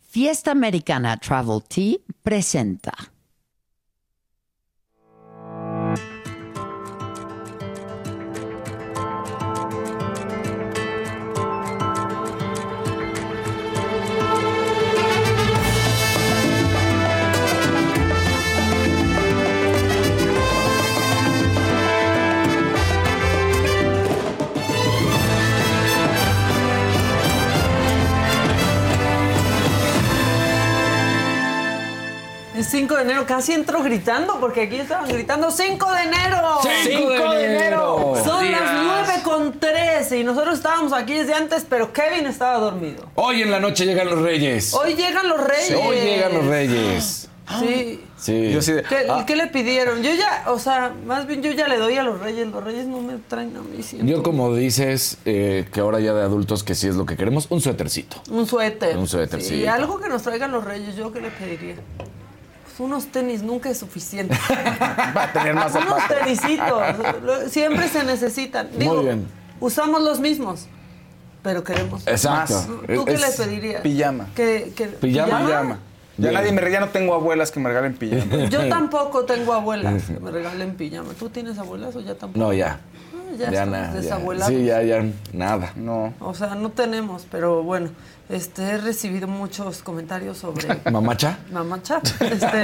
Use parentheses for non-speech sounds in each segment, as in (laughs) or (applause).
Fiesta Americana Travel Tea presenta. 5 de enero casi entro gritando porque aquí estaban gritando 5 de enero. 5 de enero. Son las 9 con 13 y nosotros estábamos aquí desde antes, pero Kevin estaba dormido. Hoy en la noche llegan los reyes. Hoy llegan los reyes. Hoy llegan los reyes. Sí. Sí. Yo sí de- ¿Qué, ah, qué le pidieron? Yo ya, o sea, más bien yo ya le doy a los reyes. Los reyes no me traen a mí siento. Yo como dices eh, que ahora ya de adultos que sí es lo que queremos, un suétercito. Un suéter. Un suéter, sí. Y algo que nos traigan los reyes, ¿yo qué le pediría? Pues unos tenis nunca es suficiente. (laughs) Va a tener más unos zapatos. tenisitos. Lo- Siempre se necesitan. Digo, bien. usamos los mismos, pero queremos. Exacto. Más. ¿Tú qué Es- le pedirías? Pijama. ¿Que, que- ¿Pijama? Pijama. Ya Bien. nadie me ya no tengo abuelas que me regalen pijama. (laughs) Yo tampoco tengo abuelas que me regalen pijama. ¿Tú tienes abuelas o ya tampoco? No, ya. Ah, ya, Ya estamos nada. Sí, ya, ya, nada. No. O sea, no tenemos, pero bueno, este, he recibido muchos comentarios sobre ¿Mamacha? Mamacha. Este,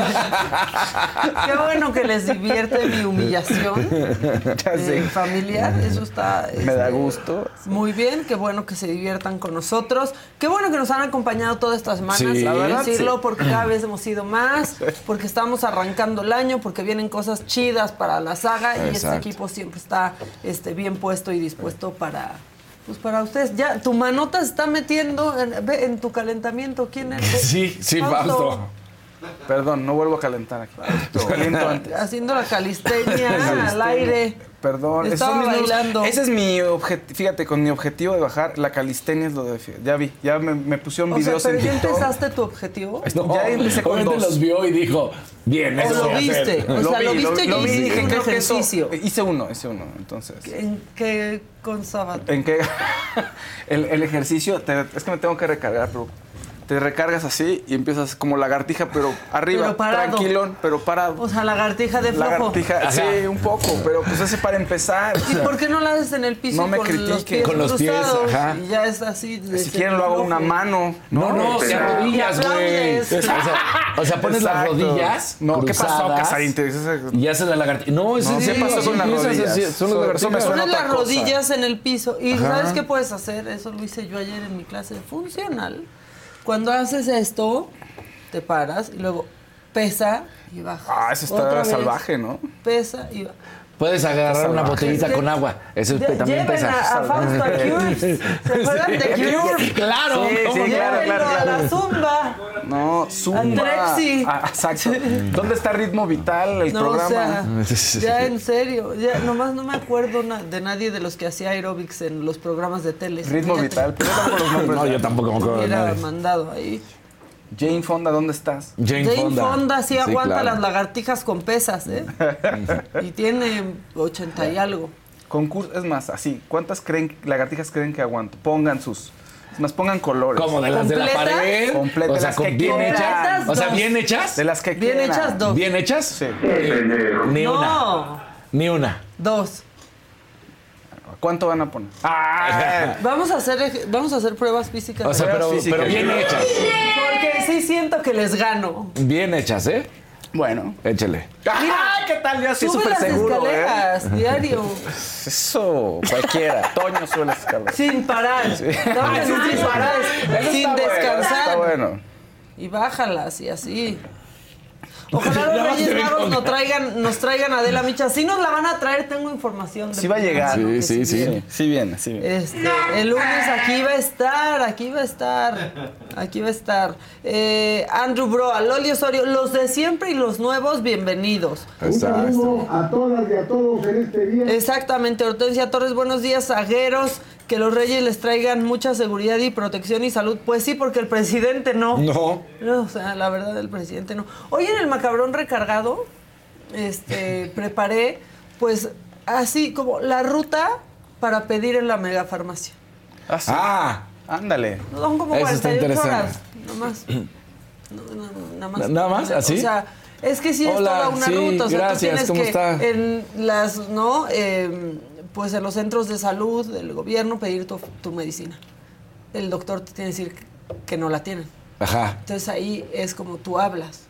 qué bueno que les divierte mi humillación eh, familiar. Eso está. Me da este, gusto. Muy bien, qué bueno que se diviertan con nosotros. Qué bueno que nos han acompañado todas estas semanas, Sí. La verdad, decirlo, sí. porque cada vez hemos ido más, porque estamos arrancando el año, porque vienen cosas chidas para la saga y este equipo siempre está este, bien puesto y dispuesto para. Pues para ustedes, ya, tu manota se está metiendo en, ve, en tu calentamiento. ¿Quién es? Sí, sí, Fausto. Perdón, no vuelvo a calentar aquí. Caliento antes. Haciendo la calistenia (laughs) al aire. Perdón. esos Estaba nuevos- bailando. Ese es mi objetivo. Fíjate, con mi objetivo de bajar, la calistenia es lo de. Ya vi, ya me, me pusieron O sea, videos pero en ya TikTok. empezaste tu objetivo. No, Ya empecé con dos. los vio y dijo, bien, ¿O eso lo voy a hacer. viste? O sea, lo viste y lo y dije, creo que eso- ejercicio. hice uno, hice uno. Entonces. ¿En qué consaba? ¿En qué? (laughs) el, el ejercicio, te- es que me tengo que recargar, pero te recargas así y empiezas como lagartija, pero arriba, Pero parado. tranquilón, pero parado. O sea, lagartija de flojo. lagartija, sí, un poco, pero pues ese para empezar. ¿Y por qué no la haces en el piso No me con los pies Con los pies, cruzados? ajá. Y ya es así. de Si quieren lo hago una mano. No, no, Pero- se arrodillas, güey. O sea, o sea, pones las rodillas No, ¿qué pasó, Casarín? Y haces la lagartija. No, eso No, sí ¿qué pasó con las rodillas? así, Son Eso- las lagartijas. Pones las rodillas en el piso. ¿Y sabes qué puedes hacer? Eso lo hice yo ayer en mi clase funcional. Cuando haces esto, te paras y luego pesa y bajas. Ah, eso está Otra vez, salvaje, ¿no? Pesa y baja. Puedes agarrar una botellita Es con agua. Eso Lle- también Lleven pesa. a, a Fausto a (laughs) Cures. ¿Se acuerdan de Cures? Claro, Sí, ¿cómo sí, claro, Llévenlo claro, a la claro. zumba. No, zumba. Andrexi. Ah, exacto. ¿Dónde está Ritmo Vital, el No, programa? o sea, ya en serio, ya nomás no me acuerdo de nadie de los que hacía aerobics en los programas de tele. Ritmo Vital, pero yo tampoco los nombres. (laughs) No, yo tampoco me acuerdo de nadie. mandado ahí. Jane Fonda, ¿dónde estás? Jane, Jane Fonda, sí aguanta claro. las lagartijas con pesas, ¿eh? y tiene 80 y algo. Concurso, es más, así, ¿cuántas creen, lagartijas creen que aguanto? Pongan sus, es más, pongan colores. Como de las de la pared. Completas, O de sea, las con que bien quieran. hechas. O sea, bien hechas. De las que Bien quieran. hechas, dos. Bien hechas. Sí. Ni una. No, Ni una. dos. ¿Cuánto van a poner? (laughs) Vamos a hacer, vamos a hacer pruebas físicas. O sea, pero, pero bien hechas. Porque sí siento que les gano. Bien hechas, ¿eh? Bueno. Échale. ¡Ah! ¿Qué tal? Yo Sube súper las seguro, ¿eh? escaleras, (laughs) diario. Eso, cualquiera. Toño sube las escaleras. Sin parar. No, Ah, sin parar. Sin bueno, descansar. Está bueno. Y bájalas y así. Ojalá (laughs) los Reyes Magos nos traigan, nos traigan a Adela Micha. Sí nos la van a traer, tengo información. de Sí va a llegar. Sí, sí, sí. viene. Sí viene, sí viene. Este, el lunes aquí va a estar, aquí va a estar, aquí va a estar. Eh, Andrew Broa, Loli Osorio, los de siempre y los nuevos, bienvenidos. Exacto. a todas y a todos en este día. Exactamente, Hortensia Torres, buenos días, zagueros. Que los reyes les traigan mucha seguridad y protección y salud. Pues sí, porque el presidente no. No. No, o sea, la verdad, el presidente no. Hoy en el macabrón recargado, este, (laughs) preparé, pues, así como la ruta para pedir en la megafarmacia. Ah, sí. Ah, Ándale. Son como Eso está 48 interesante. horas, nada más. No, no, no, nada más. ¿Nada más? ¿Así? O sea, es que sí es toda una sí, ruta. O sea, gracias, tú tienes ¿cómo que está? en las, ¿no? Eh, pues en los centros de salud del gobierno pedir tu, tu medicina. El doctor te tiene que decir que no la tienen. ajá. Entonces ahí es como tú hablas.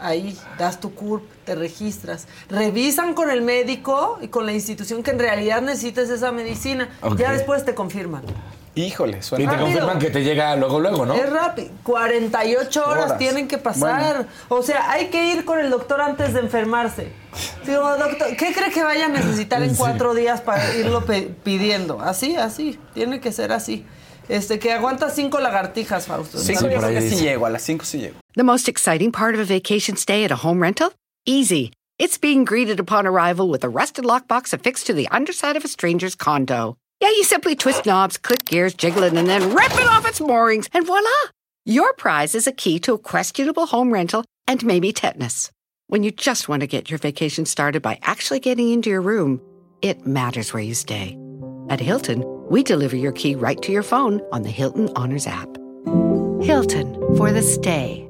Ahí das tu CURP, te registras. Revisan con el médico y con la institución que en realidad necesites esa medicina. Ok. Ya después te confirman. Híjole, Y suena. te Rápido. confirman que te llega luego, luego, ¿no? Es rápido. 48 horas, Horas. tienen que pasar. O sea, hay que ir con el doctor antes de enfermarse. Digo, doctor, ¿qué cree que vaya a necesitar en cuatro días para irlo pidiendo? Así, así. Tiene que ser así. Este, que aguanta cinco lagartijas, Fausto. Cinco Sí, yo creo que sí llego, a las cinco sí llego. The most exciting part of a vacation stay at a home rental? Easy. It's being greeted upon arrival with a rusted lockbox affixed to the underside of a stranger's condo. Yeah, you simply twist knobs, click gears, jiggle it, and then rip it off its moorings, and voila! Your prize is a key to a questionable home rental and maybe tetanus. When you just want to get your vacation started by actually getting into your room, it matters where you stay. At Hilton, we deliver your key right to your phone on the Hilton Honors app. Hilton for the stay.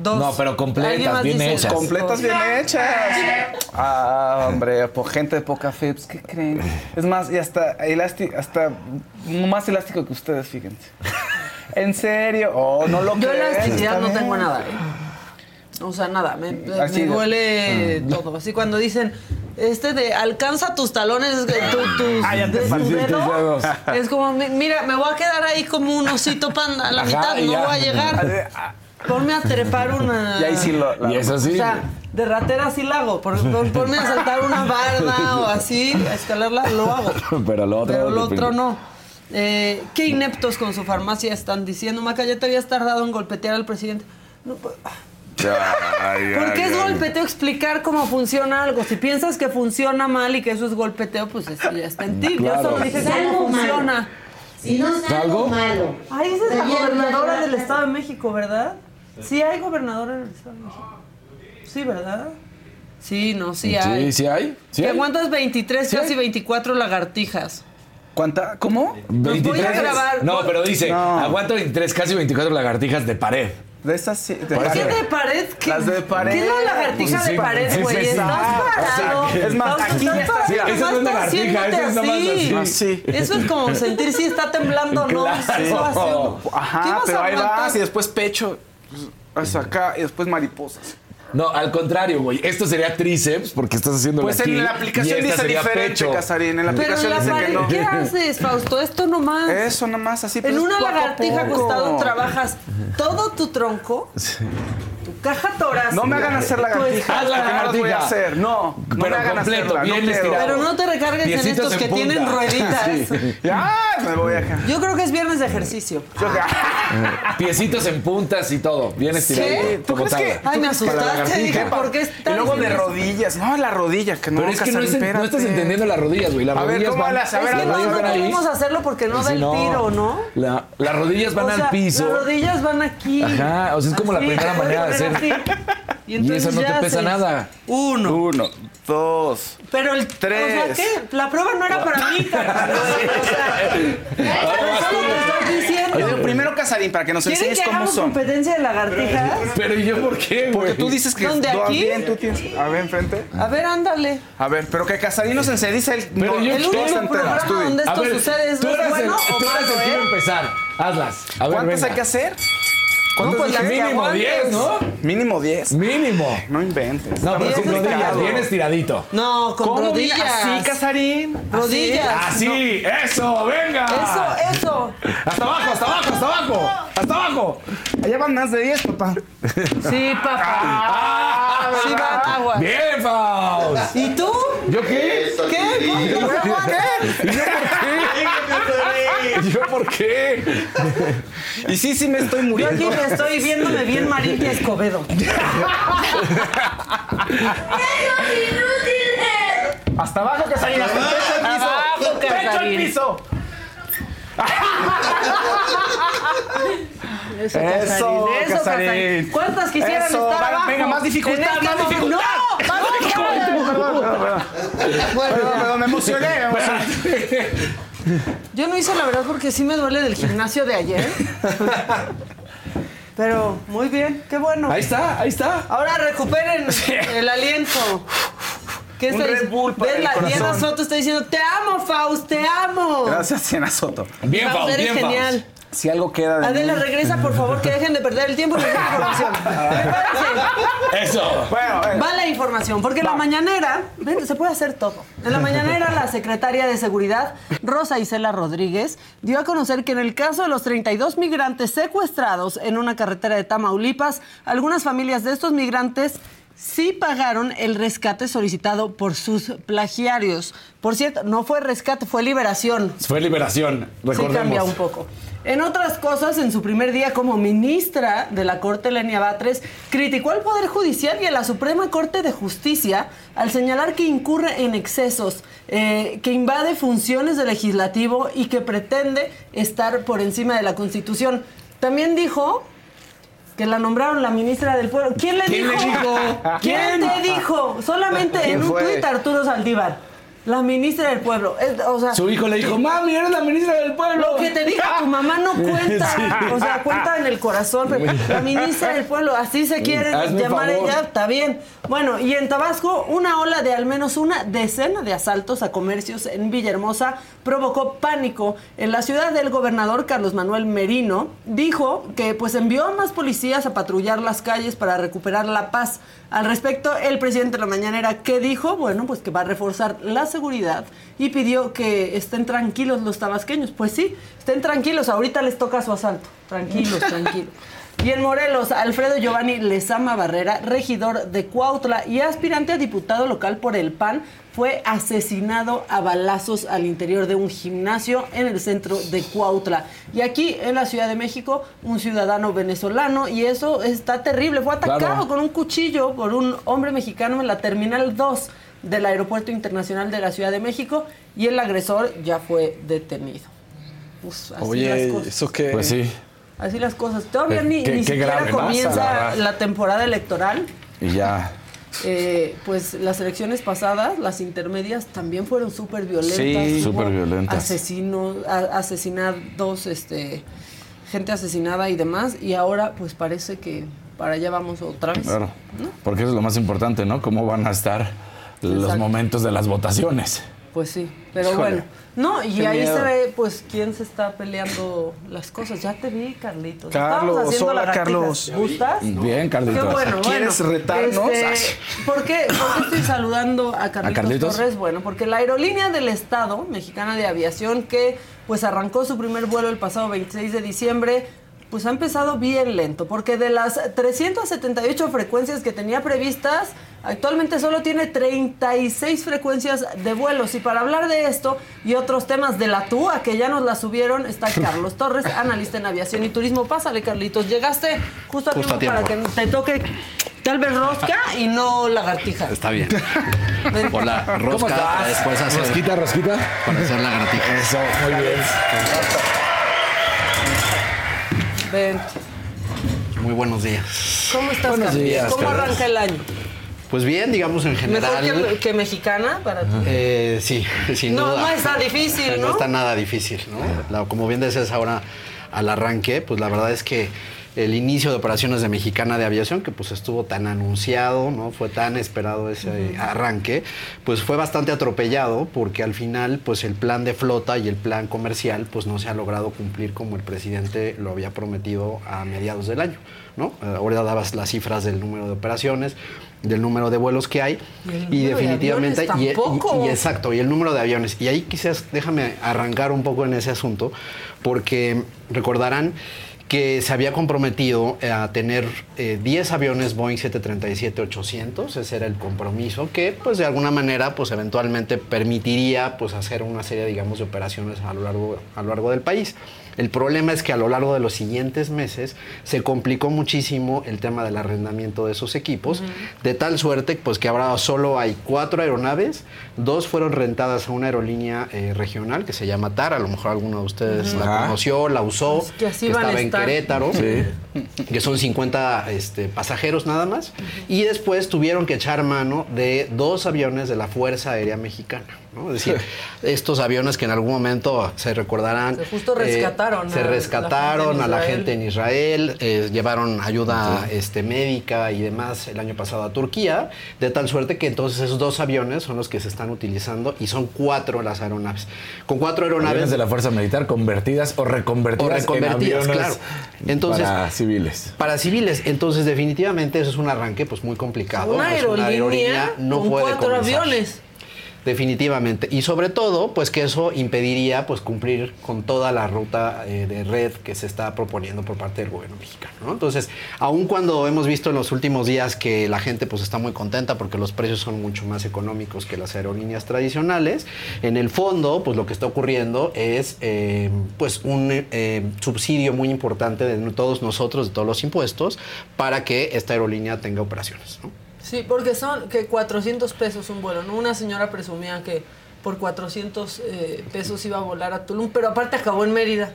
Dos. No, pero completas, ¿Alguien más bien dice hechas. dos? Completas bien hechas. Ah, hombre, po- gente de poca fe, pues, ¿qué creen? Es más, y hasta elástico, hasta más elástico que ustedes, fíjense. ¿En serio? Oh, no lo Yo crees, elasticidad no tengo nada, ¿eh? O sea, nada, me, me duele Mm. todo. Así cuando dicen, este de alcanza tus talones, eh, tu, tus Ah, ya te de- tus dedos. Es como, mi- mira, me voy a quedar ahí como un osito panda a la Ajá, mitad, no ya. voy a llegar. Ponme a trepar una... Y ahí sí lo. la- Y eso sí. O sea, de ratera sí la hago. Por, por- ponme a saltar una barda o así, a escalarla, lo hago. Pero lo otro Pero no lo otro no. Eh, ¿Qué ineptos con su farmacia están diciendo? Maca, ya te habías tardado en golpetear al presidente. No, pues, Ay, ¿Por ay, qué es ay. golpeteo explicar cómo funciona algo? Si piensas que funciona mal y que eso es golpeteo, pues eso ya está en ti. Yo Claro. solo dije cómo funciona. malo. Si no es ¿Algo? malo. Ay, esa es la gobernadora del. Estado de México, ¿verdad? Sí hay gobernadora en el Estado de México. Sí, ¿verdad? Sí, no, sí hay. Sí, sí hay. Sí hay. aguantas 23, Sí casi hay. 24 lagartijas. ¿Cuánta? ¿Cómo? Los voy a grabar. No, pero dice, No. aguanto 23, casi 24 lagartijas de pared. De esas sí. De ¿Qué Parece- de pared? ¿Qué, Las de pared. ¿Qué es la lagartija Pues sí, de pared, güey? sí, sí. Estás Ah, o sea, parado. Es más, aquí ya estás está- parado, sí, esa no es lagartija, haciéndote esa es nomás así. Así. Eso es como sentir si está temblando o no. (laughs) Claro. Eso hace- ¿Qué Ajá, vas pero a ahí vas y después pecho. Pues, Hasta acá y después mariposas. No, al contrario, güey. Esto sería tríceps porque estás haciendo Pues aquí. en la aplicación dice diferente. Casarín. En la Pero en aplicación la dice que no. ¿qué haces, Fausto? Esto nomás. Eso nomás, así. pues, En una poco a lagartija poco. acostado trabajas todo tu tronco, tu caja torácica. No me hagan hacer lagartijas, Pues, porque no las voy a hacer. No, no Pero me hagan completo, hacerla, bien no estirado. Pero no te recargues en Piecitos estos en que punta. tienen (laughs) rueditas. Sí. Ya, me voy acá. Yo creo que es viernes de ejercicio. Yo- (laughs) Piecitos en puntas y todo. Bien estirado. ¿Sí? ¿Tú crees que- Ay, me la asustaste. lagartija. Dije, ¿por qué Y luego de rodillas. No, la rodilla, que no. Pero es que no, es- no estás entendiendo las rodillas, güey. Las A ver, rodillas ¿cómo van. las- a ver, Es que las no, rodillas no van ahí. hacerlo porque no da Sí, el no. tiro, ¿no? La- las rodillas van O sea, al piso. Las rodillas van aquí. Ajá, o sea, es como la primera manera de (laughs) puede hacer. así. Y, (laughs) Y entonces eso no te ya pesa haces nada. Uno. Uno, dos. Pero el Tres. O sea, ¿qué? La prueba no era para mí. (laughs) O sea, (laughs) eso lo que diciendo. Oye, primero, Casarín, para que nos ¿Quieren enseñes que cómo son. competencia de lagartijas? Pero ¿y yo por qué, güey? Porque tú dices que ¿Dónde, aquí? bien, tú tienes. A ver, enfrente. A ver, ándale. A ver, pero que Casarín nos enseñe. Dice él. Pero no, yo El único programa donde esto sucede es es bueno el, tú eras el que iba a empezar. Hazlas. A ver, ¿Cuántas hay que hacer? No, ¿Cuántas pues Mínimo aguantes. 10, ¿no? Mínimo 10. Mínimo. No inventes. No, pero sin rodillas, bien estiradito. No, con ¿Cómo? rodillas. ¿Así, Casarín? Rodillas. Así, eso, venga. Eso, eso. Hasta abajo, hasta abajo, hasta abajo. Hasta abajo. Allá van más de 10, papá. Sí, papá. Sí, va, agua. Ah, Bien, Faust. ¿Y tú? ¿Yo qué? ¿Qué? ¿Y yo por qué? ¿Y (laughs) yo por qué? Y sí, sí me estoy Yo muriendo. aquí me estoy viéndome bien Marilia Escobedo. (laughs) Hasta abajo, Casarín. Hasta pecho al piso. Abajo, Pecho al piso. Eso, Eso, Casarín. Eso, Casarín. ¿Cuántas quisieran Eso, estar abajo? venga, más dificultad, este más momento- dificultad. ¡No! ¡Más dificultad! Perdón, perdón, perdón. Perdón, perdón, me emocioné. me emocioné. Yo no hice la verdad porque sí me duele del gimnasio de ayer. Pero muy bien, qué bueno. Ahí está, ahí está. Ahora recuperen el aliento. ¿Qué Un está Red diciendo? Bull para ¿Ves? el La corazón. Diana Soto está diciendo, te amo, Faust, te amo. Gracias, Siena Soto. Bien, Faust, Faust, eres bien, genial. Faust. Si algo queda de Adela, mí- regresa, por favor, que dejen de perder el tiempo y den información. (laughs) Prepárense. Eso. Bueno, eh, Va la información, porque en la mañanera, ven, se puede hacer todo. En la mañanera, la secretaria de Seguridad, Rosa Isela Rodríguez, dio a conocer que en el caso de los 32 migrantes secuestrados en una carretera de Tamaulipas, algunas familias de estos migrantes sí pagaron el rescate solicitado por sus plagiarios. Por cierto, no fue rescate, fue liberación. Fue liberación, Sí cambia recordemos. un poco. En otras cosas, en su primer día como ministra de la Corte, Lenia Batres, criticó al Poder Judicial y a la Suprema Corte de Justicia al señalar que incurre en excesos, eh, que invade funciones del legislativo y que pretende estar por encima de la Constitución. También dijo que la nombraron la ministra del Pueblo. ¿Quién le ¿Quién dijo? le dijo? ¿Quién te dijo? Solamente ¿Quién en un fue? tuit Arturo Saldívar. La ministra del Pueblo. Es- o sea, Su hijo le dijo, mami, eres la ministra del pueblo. lo que te diga tu mamá no (laughs) cuenta. Sí. O sea, cuenta en el corazón. pero La ministra del pueblo, así se quiere Hazme llamar favor. ella, está bien. Bueno, y en Tabasco, una ola de al menos una decena de asaltos a comercios en Villahermosa provocó pánico. En la ciudad del gobernador Carlos Manuel Merino dijo que pues envió a más policías a patrullar las calles para recuperar la paz. Al respecto, el presidente de la mañanera, ¿qué dijo? Bueno, pues que va a reforzar la seguridad y pidió que estén tranquilos los tabasqueños. Pues sí, estén tranquilos, ahorita les toca su asalto. Tranquilos, (laughs) tranquilos. Y en Morelos, Alfredo Giovanni Lezama Barrera, regidor de Cuautla y aspirante a diputado local por el PAN, fue asesinado a balazos al interior de un gimnasio en el centro de Cuautla. Y aquí en la Ciudad de México, un ciudadano venezolano, y eso está terrible, fue atacado Claro. con un cuchillo por un hombre mexicano en la Terminal 2 del Aeropuerto Internacional de la Ciudad de México y el agresor ya fue detenido. Pues, así Oye, las cosas. ¿eso qué? Pues sí. Así las cosas. Todavía Eh, ni, qué- ni qué siquiera comienza la temporada electoral. Y ya. Eh, pues las elecciones pasadas, las intermedias, también fueron súper violentas. Sí, súper violentas. Asesinos, a- asesinados, este, gente asesinada y demás. Y ahora, pues parece que para allá vamos otra vez. Claro. Porque eso es lo más importante, ¿no? Cómo van a estar los Exacto. momentos de las votaciones. Pues sí, pero Híjole. bueno. No, y Qué ahí miedo. se ve, pues, quién se está peleando las cosas. Ya te vi, Carlitos. Carlos, Estábamos haciendo hola. Carlos. ¿Gustas? Bien, Carlitos. Qué bueno, ¿Quieres bueno. retarnos? Este, ¿por, qué, por qué estoy saludando a Carlitos, Carlitos? Torres? Bueno, porque la aerolínea del Estado, mexicana de aviación, que pues arrancó su primer vuelo el pasado 26 de diciembre, pues ha empezado bien lento, porque de las 378 frecuencias que tenía previstas, actualmente solo tiene 36 frecuencias de vuelos. Y para hablar de esto y otros temas de la TUA, que ya nos la subieron, está (laughs) Carlos Torres, analista en aviación y turismo. Pásale, Carlitos. Llegaste justo a, Justo a tiempo, para que te toque tal vez rosca y no lagartija. Está bien. (laughs) Por la ¿Cómo rosca estás? para después hacer, Rosquita, rosquita. para hacer la gratija. Eso, muy bien. Ven. Muy buenos días. ¿Cómo estás, Buenos días, ¿Cómo Carlos. arranca el año? Pues bien, digamos en ¿Mejor general. que, que mexicana para ti? Eh, sí, (laughs) sin No, duda. no está difícil, ¿no? No está nada difícil, ¿no? Como bien decías ahora al arranque, pues la verdad es que el inicio de operaciones de Mexicana de Aviación, que pues estuvo tan anunciado, ¿no? Fue tan esperado ese arranque, pues fue bastante atropellado porque al final, pues el plan de flota y el plan comercial, pues no se ha logrado cumplir como el presidente lo había prometido a mediados del año, ¿no? Eh, Ahora dabas las cifras del número de operaciones, del número de vuelos que hay Y de definitivamente aviones y- y- tampoco. y exacto y el número de aviones y ahí quizás déjame arrancar un poco en ese asunto porque recordarán que se había comprometido a tener eh, 10 aviones Boeing 737-800, ese era el compromiso que pues de alguna manera pues eventualmente permitiría pues hacer una serie digamos de operaciones a lo largo, a lo largo del país. El problema es que a lo largo de los siguientes meses se complicó muchísimo el tema del arrendamiento de esos equipos, de tal suerte pues que ahora solo hay cuatro aeronaves, dos fueron rentadas a una aerolínea eh, regional que se llama TAR, a lo mejor alguno de ustedes la Ajá. conoció, la usó, Es que estaba en. Querétaro, que son 50 este, pasajeros nada más, y después tuvieron que echar mano de dos aviones de la Fuerza Aérea Mexicana. ¿No? Es decir, (laughs) estos aviones que en algún momento se recordarán. Se justo rescataron se a la rescataron gente en a la Israel. gente en Israel, eh, llevaron ayuda este, médica y demás el año pasado a Turquía, de tal suerte que entonces esos dos aviones son los que se están utilizando y son cuatro las aeronaves. Con cuatro aeronaves Aviones de la Fuerza Militar convertidas o reconvertidas, O reconvertidas, en aviones claro. Entonces- para civiles. para civiles, entonces definitivamente eso es un arranque pues muy complicado. Una Es aerolínea, no con puede cuatro comenzar. aviones. Definitivamente. Y sobre todo, pues que eso impediría pues cumplir con toda la ruta eh, de red que se está proponiendo por parte del gobierno mexicano. ¿no? Entonces, aun cuando hemos visto en los últimos días que la gente pues está muy contenta porque los precios son mucho más económicos que las aerolíneas tradicionales, en el fondo, pues lo que está ocurriendo es eh, pues un eh, subsidio muy importante de todos nosotros, de todos los impuestos, para que esta aerolínea tenga operaciones. Sí, porque son que 400 pesos un vuelo, ¿no? Una señora presumía que por 400 eh, pesos iba a volar a Tulum, pero aparte acabó en Mérida.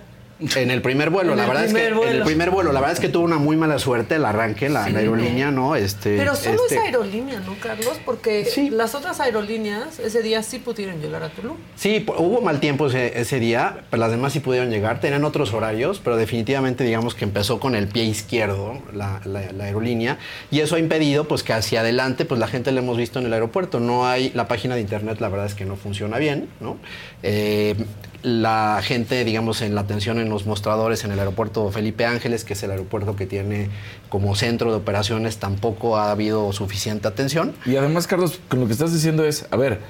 En el primer vuelo, En la verdad es que en el primer vuelo, la verdad es que tuvo una muy mala suerte el arranque, la, la aerolínea, ¿no? Este, Pero solo este- esa aerolínea, ¿no, Carlos? Porque Sí. las otras aerolíneas ese día sí pudieron llegar a Tulum. Sí, hubo mal tiempo ese, ese día, pero las demás sí pudieron llegar, tenían otros horarios, pero definitivamente digamos que empezó con el pie izquierdo la, la- la aerolínea y eso ha impedido pues que hacia adelante pues la gente la hemos visto en el aeropuerto, no hay, la página de internet la verdad es que no funciona bien, ¿no? Eh, la gente, digamos, en la atención en los mostradores en el aeropuerto Felipe Ángeles, que es el aeropuerto que tiene como centro de operaciones, tampoco ha habido suficiente atención. Y además, Carlos, con lo que estás diciendo es, a ver,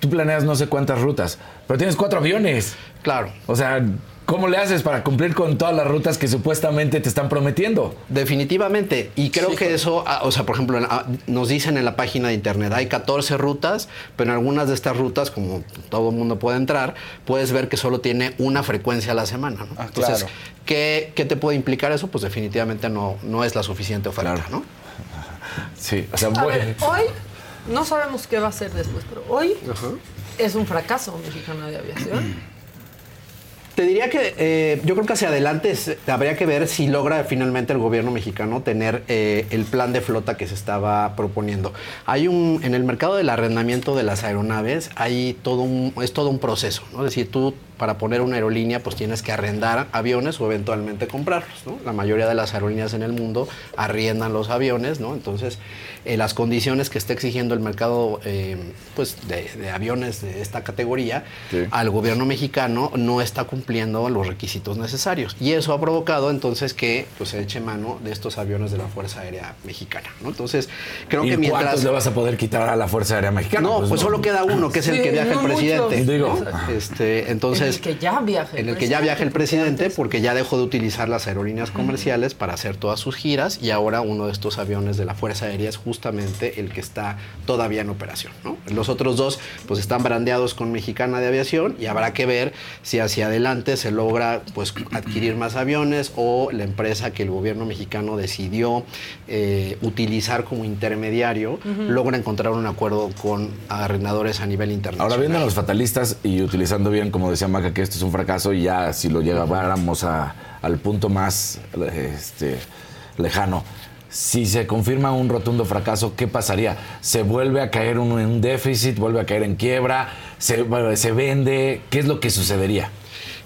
tú planeas no sé cuántas rutas, pero tienes cuatro aviones. Claro, O sea, ¿cómo le haces para cumplir con todas las rutas que supuestamente te están prometiendo? Definitivamente. Y creo que eso, ah, o sea, por ejemplo, ah, nos dicen en la página de internet, hay 14 rutas, pero en algunas de estas rutas, como todo el mundo puede entrar, puedes ver que solo tiene una frecuencia a la semana. ¿no? Ah, Entonces, claro. ¿qué, qué te puede implicar eso? Pues definitivamente no, no es la suficiente oferta, Claro. ¿no? (laughs) Sí, o sea, A bueno. ver, hoy no sabemos qué va a ser después, pero hoy es un fracaso mexicano de aviación. Te diría que eh, yo creo que hacia adelante habría que ver si logra finalmente el gobierno mexicano tener eh, el plan de flota que se estaba proponiendo. Hay un en el mercado del arrendamiento de las aeronaves hay todo un es todo un proceso, ¿no? Es decir, tú para poner una aerolínea pues tienes que arrendar aviones o eventualmente comprarlos, ¿no? La mayoría de las aerolíneas en el mundo arriendan los aviones, ¿no? Entonces eh, las condiciones que está exigiendo el mercado eh, pues de, de aviones de esta categoría Sí. al gobierno mexicano no está cumpliendo los requisitos necesarios. Y eso ha provocado entonces que pues, se eche mano de estos aviones de la Fuerza Aérea Mexicana. ¿no? Entonces, creo ¿Y que cuántos mientras... le vas a poder quitar a la Fuerza Aérea Mexicana? No, pues, solo queda uno, que es el que viaja no el presidente. Digo. Este, entonces, En el que ya viaja el en el que ya viaja el presidente, presidente porque ya dejó de utilizar las aerolíneas comerciales para hacer todas sus giras y ahora uno de estos aviones de la Fuerza Aérea es justamente el que está todavía en operación. ¿no? Los otros dos pues están brandeados con Mexicana de Aviación y habrá que ver si hacia adelante se logra pues adquirir más aviones o la empresa que el gobierno mexicano decidió eh, utilizar como intermediario logra encontrar un acuerdo con arrendadores a nivel internacional. Ahora viendo a los fatalistas y utilizando bien, como decía Maca, que esto es un fracaso y ya si lo lleváramos a- al punto más este, lejano, si se confirma un rotundo fracaso, ¿qué pasaría? ¿Se vuelve a caer uno en un déficit? ¿Vuelve a caer en quiebra? ¿Se, se vende? ¿Qué es lo que sucedería?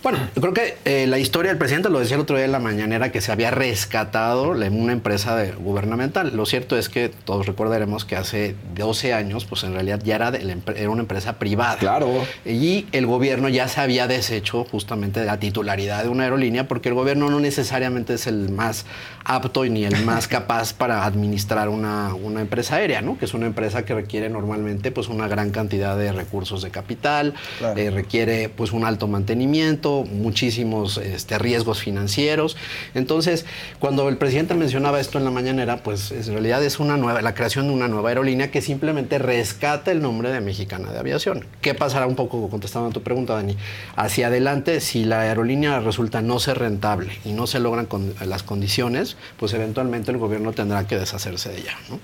Bueno, yo creo que eh, la historia del presidente lo decía el otro día en la mañanera que se había rescatado una empresa de- gubernamental. Lo cierto es que todos recordaremos que hace 12 años, pues en realidad ya era, de la empre- era una empresa privada. Claro. Y el gobierno ya se había deshecho justamente de la titularidad de una aerolínea porque el gobierno no necesariamente es el más apto y ni el más capaz para administrar una, una empresa aérea, ¿no? Que es una empresa que requiere normalmente pues una gran cantidad de recursos de capital, Claro. eh, requiere pues un alto mantenimiento, muchísimos este, riesgos financieros. Entonces, cuando el presidente mencionaba esto en la mañanera, pues en realidad es una nueva, la creación de una nueva aerolínea que simplemente rescata el nombre de Mexicana de Aviación. ¿Qué pasará un poco contestando a tu pregunta, Dani? Hacia adelante, si la aerolínea resulta no ser rentable y no se logran con- las condiciones, pues eventualmente el gobierno tendrá que deshacerse de ella. ¿no?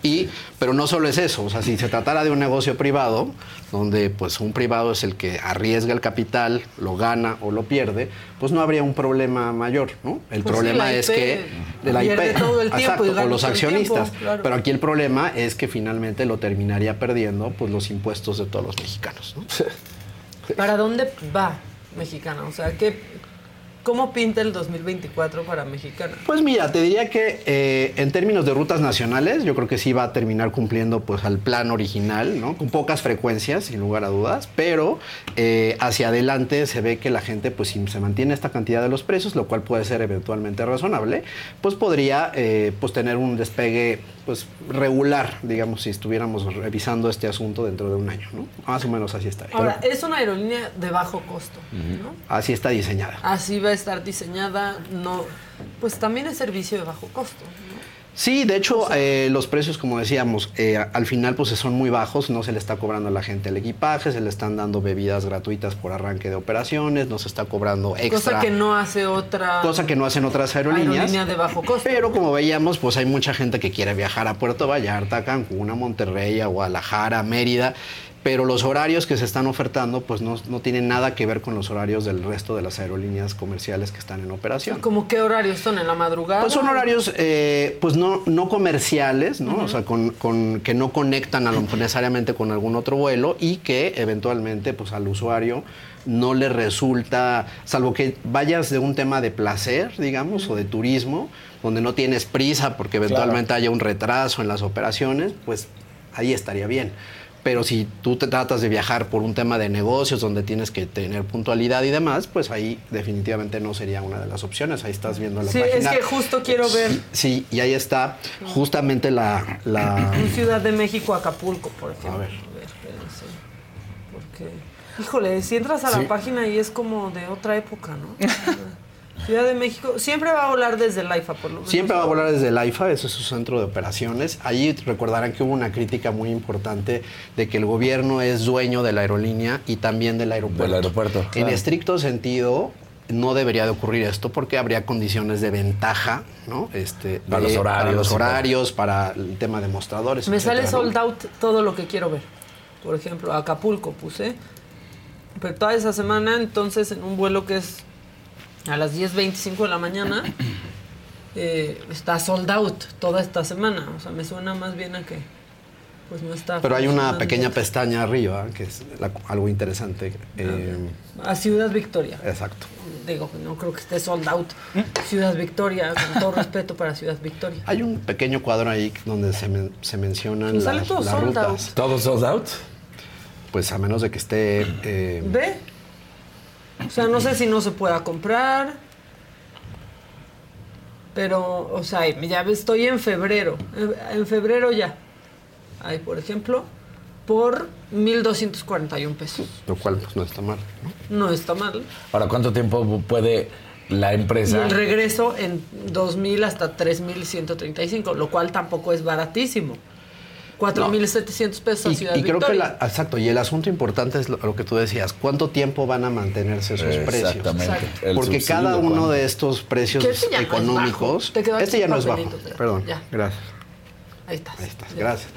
Y, pero no solo es eso, o sea, si se tratara de un negocio privado, donde pues un privado es el que arriesga el capital, lo gana o lo pierde, pues no habría un problema mayor, ¿no? El Pues sí, problema es que de la IP, todo el tiempo exacto, o los tiempo, accionistas. claro. Pero aquí el problema es que finalmente lo terminaría perdiendo pues los impuestos de todos los mexicanos, ¿no? (laughs) ¿Para dónde va Mexicana? O sea, ¿qué, ¿cómo pinta el 2024 para Mexicana? Pues mira, te diría que eh, en términos de rutas nacionales, yo creo que sí va a terminar cumpliendo pues al plan original, ¿no? Con pocas frecuencias, sin lugar a dudas, pero eh, hacia adelante se ve que la gente, pues si se mantiene esta cantidad de los precios, lo cual puede ser eventualmente razonable, pues podría eh, pues tener un despegue pues regular, digamos, si estuviéramos revisando este asunto dentro de un año, ¿no? Más o menos así estaría. Ahora, es una aerolínea de bajo costo, ¿no? Así está diseñada. Así va a estar diseñada, no, pues también es servicio de bajo costo. ¿no? Sí, de hecho, eh, los precios, como decíamos, eh, al final pues son muy bajos, no se le está cobrando a la gente el equipaje, se le están dando bebidas gratuitas por arranque de operaciones, no se está cobrando extra. Cosa que no hace otra cosa que no hacen otras aerolíneas. aerolínea de bajo costo. Pero como veíamos, pues hay mucha gente que quiere viajar a Puerto Vallarta, a Cancún, a Monterrey, a Guadalajara, a Mérida. Pero los horarios que se están ofertando, pues no, no tienen nada que ver con los horarios del resto de las aerolíneas comerciales que están en operación. ¿Como qué horarios son? ¿En la madrugada? Pues son horarios, eh, pues no, no comerciales, ¿no? O sea, con, con- que no conectan a lo necesariamente con algún otro vuelo y que eventualmente, pues al usuario no le resulta, salvo que vayas de un tema de placer, digamos, o de turismo, donde no tienes prisa porque eventualmente haya un retraso en las operaciones, pues ahí estaría bien. Pero si tú te tratas de viajar por un tema de negocios donde tienes que tener puntualidad y demás, pues ahí definitivamente no sería una de las opciones. Ahí estás viendo la Sí, es página. que justo quiero ver Sí, y ahí está justamente la... la- en Ciudad de México, Acapulco, por ejemplo. A ver. espérense. Porque, híjole, si entras a Sí. la página y es como de otra época, ¿no? (laughs) Ciudad de México, siempre va a volar desde el AIFA, por lo menos. Siempre va a volar desde el AIFA, eso es su centro de operaciones. Allí recordarán que hubo una crítica muy importante de que el gobierno es dueño de la aerolínea y también del aeropuerto. Del aeropuerto, En claro. estricto sentido, no debería de ocurrir esto porque habría condiciones de ventaja, ¿no? Este, Para de- los horarios Para los horarios, para el tema de mostradores. Me sale sold out todo lo que quiero ver. Por ejemplo, Acapulco puse. Pero toda esa semana, entonces, en un vuelo que es a las 10.25 de la mañana, (clears throat) eh, está sold out toda esta semana. O sea, me suena más bien a que pues no está. Pero hay una pequeña pestaña arriba, que es la- algo interesante. eh, A Ciudad Victoria. exacto. Digo, no creo que esté sold out. Ciudad Victoria, con todo respeto para Ciudad Victoria. Hay un pequeño cuadro ahí donde se, men- se mencionan las, todo las sold rutas. out. ¿Todo sold out? Pues a menos de que esté... eh, ¿Ve? O sea, no sé si no se pueda comprar. Pero, o sea, ya estoy en febrero. En- febrero ya. Ahí, por ejemplo, por 1.241 pesos. Lo cual pues, no está mal. ¿no? No está mal. Ahora, ¿cuánto tiempo puede la Y empresa? el regreso en 2.000 hasta 3.135, lo cual tampoco es baratísimo. 4.700 pesos a Y, Ciudad y creo que la, exacto, y el asunto importante es lo, lo que tú decías, ¿cuánto tiempo van a mantenerse esos precios? Exactamente. El Porque cada uno ¿cuándo? de estos precios Que este ya no es económicos, este ya no es bajo. papelito, te- Perdón, ya. gracias. Ahí está. Ahí estás, gracias.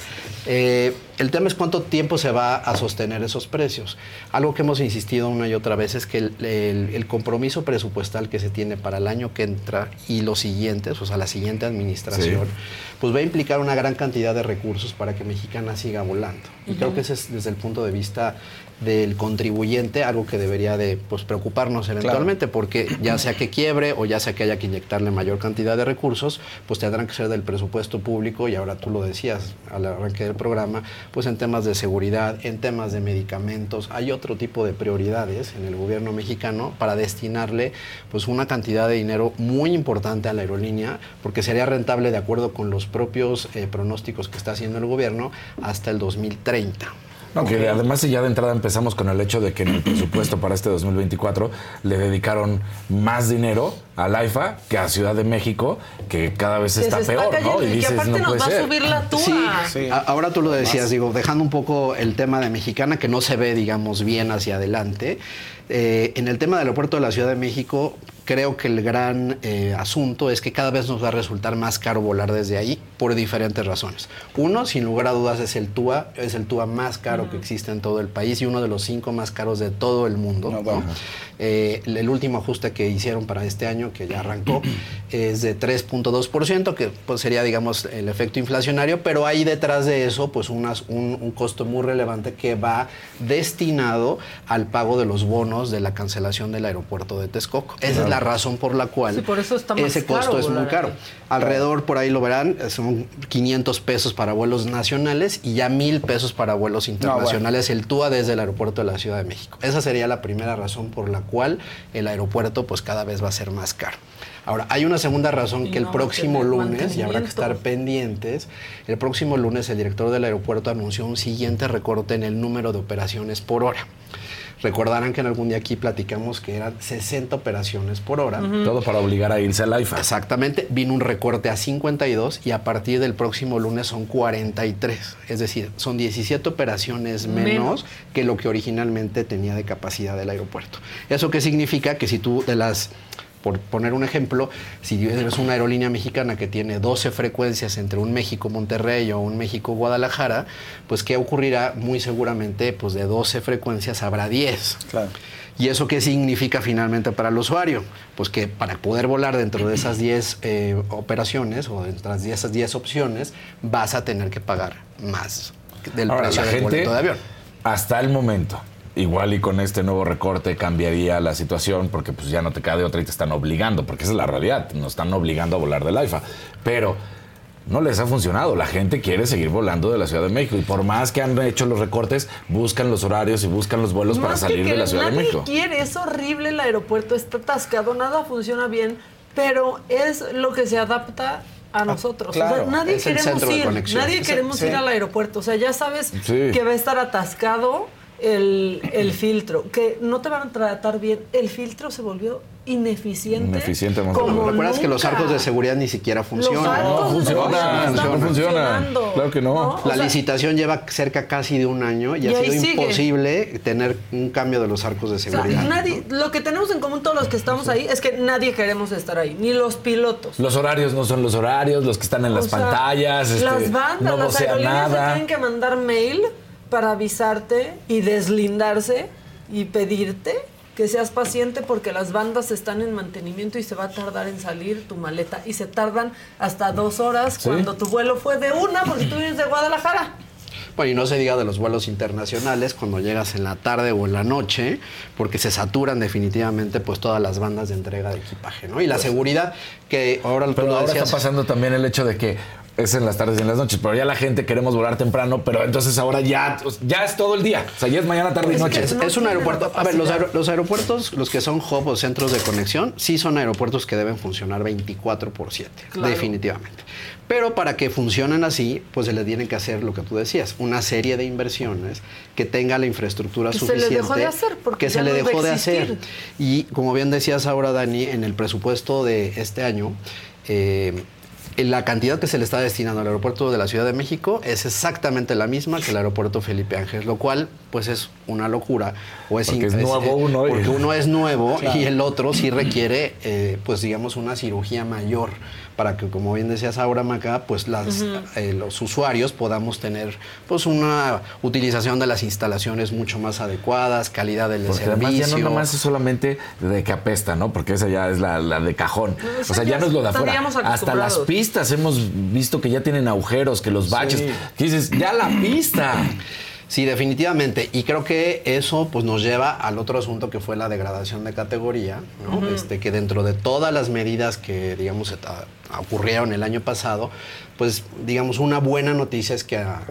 Eh, el tema es cuánto tiempo se va a sostener esos precios. Algo que hemos insistido una y otra vez es que el, el- el compromiso presupuestal que se tiene para el año que entra y los siguientes, o sea, la siguiente administración, pues va a implicar una gran cantidad de recursos para que Mexicana siga volando. Y creo que ese es desde el punto de vista del contribuyente algo que debería de pues, preocuparnos eventualmente, porque ya sea que quiebre o ya sea que haya que inyectarle mayor cantidad de recursos, pues tendrán que ser del presupuesto público y ahora tú lo decías al arranque del programa, pues en temas de seguridad, en temas de medicamentos, hay otro tipo de prioridades en el gobierno mexicano para destinarle pues una cantidad de dinero muy importante a la aerolínea, porque sería rentable de acuerdo con los propios eh, pronósticos que está haciendo el gobierno hasta el 2030. No, que además ya de entrada empezamos con el hecho de que en el (clears throat) presupuesto para este 2024 le dedicaron más dinero al AIFA que a Ciudad de México, que cada vez Que está peor, cayendo ¿no? y que dices, aparte no nos puede va ser. a subir la túa. Sí, a- ahora tú lo decías, digo, dejando un poco el tema de Mexicana, que no se ve, digamos, bien hacia adelante. eh, en el tema del aeropuerto de la Ciudad de México, creo que el gran eh, asunto es que cada vez nos va a resultar más caro volar desde ahí por diferentes razones. Uno, sin lugar a dudas, es el TUA, es el TUA más caro que existe en todo el país y uno de los cinco más caros de todo el mundo. ¿no? Eh, el último ajuste que hicieron para este año, que ya arrancó, (clears throat) es de 3.2%, que pues, sería, digamos, el efecto inflacionario, pero hay detrás de eso pues unas- un, un costo muy relevante que va destinado al pago de los bonos de la cancelación del aeropuerto de Texcoco. Esa es la razón por la cual Sí, por eso está más ese caro costo es muy caro. aquí. Alrededor, por ahí lo verán, son 500 pesos para vuelos nacionales y ya 1000 pesos para vuelos internacionales, el TUA desde el aeropuerto de la Ciudad de México. Esa sería la primera razón por la cual el aeropuerto pues cada vez va a ser más caro. Ahora, hay una segunda razón Y que el no próximo lunes, y habrá que estar pendientes, el próximo lunes el director del aeropuerto anunció un siguiente recorte en el número de operaciones por hora. Recordarán que en algún día aquí platicamos que eran 60 operaciones por hora. Todo para obligar a irse al AIFA. Exactamente, vino un recorte a 52 y a partir del próximo lunes son 43. Es decir, son 17 operaciones menos, Menos. que lo que originalmente tenía de capacidad del aeropuerto. ¿Eso qué significa? Que si tú de las... Por poner un ejemplo, si eres una aerolínea mexicana que tiene 12 frecuencias entre un México-Monterrey o un México-Guadalajara, pues ¿qué ocurrirá? Muy seguramente, pues de 12 frecuencias habrá 10. Claro. ¿Y eso qué significa finalmente para el usuario? Pues que para poder volar dentro de esas 10 eh, operaciones o dentro de esas 10 opciones, vas a tener que pagar más del Ahora, precio del boleto de avión. hasta el momento, igual y con este nuevo recorte cambiaría la situación porque pues ya no te queda de otra y te están obligando, porque esa es la realidad, nos están obligando a volar del AIFA. Pero no les ha funcionado, la gente quiere seguir volando de la Ciudad de México y por más que han hecho los recortes, buscan los horarios y buscan los vuelos para que salir de la Ciudad de nadie México. quiere, es horrible el aeropuerto, está atascado, nada funciona bien, pero es lo que se adapta a nosotros. O sea, claro, nadie queremos ir, nadie queremos sí. ir al aeropuerto. O sea, ya sabes Sí. que va a estar atascado el, el filtro, que no te van a tratar bien. El filtro se volvió ineficiente. Ineficiente, como Recuerdas que los arcos de seguridad ni siquiera Los funcionan. arcos No de funciona, seguridad no están funciona. funcionando, Claro que no. La sea, licitación lleva cerca casi de un año y, Y ha sido sigue. imposible tener un cambio de los arcos de O sea, seguridad. nadie, lo que tenemos en común todos los que estamos ahí es que nadie queremos estar ahí, ni los pilotos. Los horarios no son los horarios, los que están en las sea, pantallas, este, las bandas, no las aerolíneas nada. tienen que mandar mail para avisarte y deslindarse y pedirte que seas paciente porque las bandas están en mantenimiento y se va a tardar en salir tu maleta y se tardan hasta dos horas Sí. cuando tu vuelo fue de una porque tú vienes de Guadalajara. Bueno, y no se diga de los vuelos internacionales cuando llegas en la tarde o en la noche, porque se saturan definitivamente pues todas las bandas de entrega de equipaje, ¿no? Y la seguridad que ahora Pero ahora decías, está pasando también el hecho de que es en las tardes y en las noches, pero ya la gente queremos volar temprano, pero entonces ahora ya, ya es todo el día. O sea, ya es mañana, tarde y noche. Es, es un aeropuerto. A ver, los, aer- los aeropuertos, los que son hub o centros de conexión, sí son aeropuertos que deben funcionar 24 por 7, Claro. definitivamente. Pero para que funcionen así, pues se le tiene que hacer lo que tú decías, una serie de inversiones que tenga la infraestructura Que se les suficiente. dejó de hacer, porque que se le dejó de existir. hacer. Y como bien decías ahora, Dani, en el presupuesto de este año, eh, la cantidad que se le está destinando al aeropuerto de la Ciudad de México es exactamente la misma que el aeropuerto Felipe Ángeles, lo cual pues es una locura. O es Porque es nuevo uno y- Porque uno es nuevo Claro. y el otro sí requiere, eh, pues digamos, una cirugía mayor para que, como bien decías ahora, Maca, pues las, eh, los usuarios podamos tener pues una utilización de las instalaciones mucho más adecuadas, calidad del Porque servicio. además ya no nomás es solamente de que apesta, ¿no? Porque esa ya es la, la de cajón. No, esa o sea, ya ya no es lo de afuera. Hasta las pistas hemos visto que ya tienen agujeros, que los baches. Sí. Que dices, ya la pista. Sí, definitivamente. Y creo que eso pues, nos lleva al otro asunto que fue la degradación de categoría, ¿no? Este, que dentro de todas las medidas que, digamos, ocurrieron el año pasado, pues, digamos, una buena noticia es que a,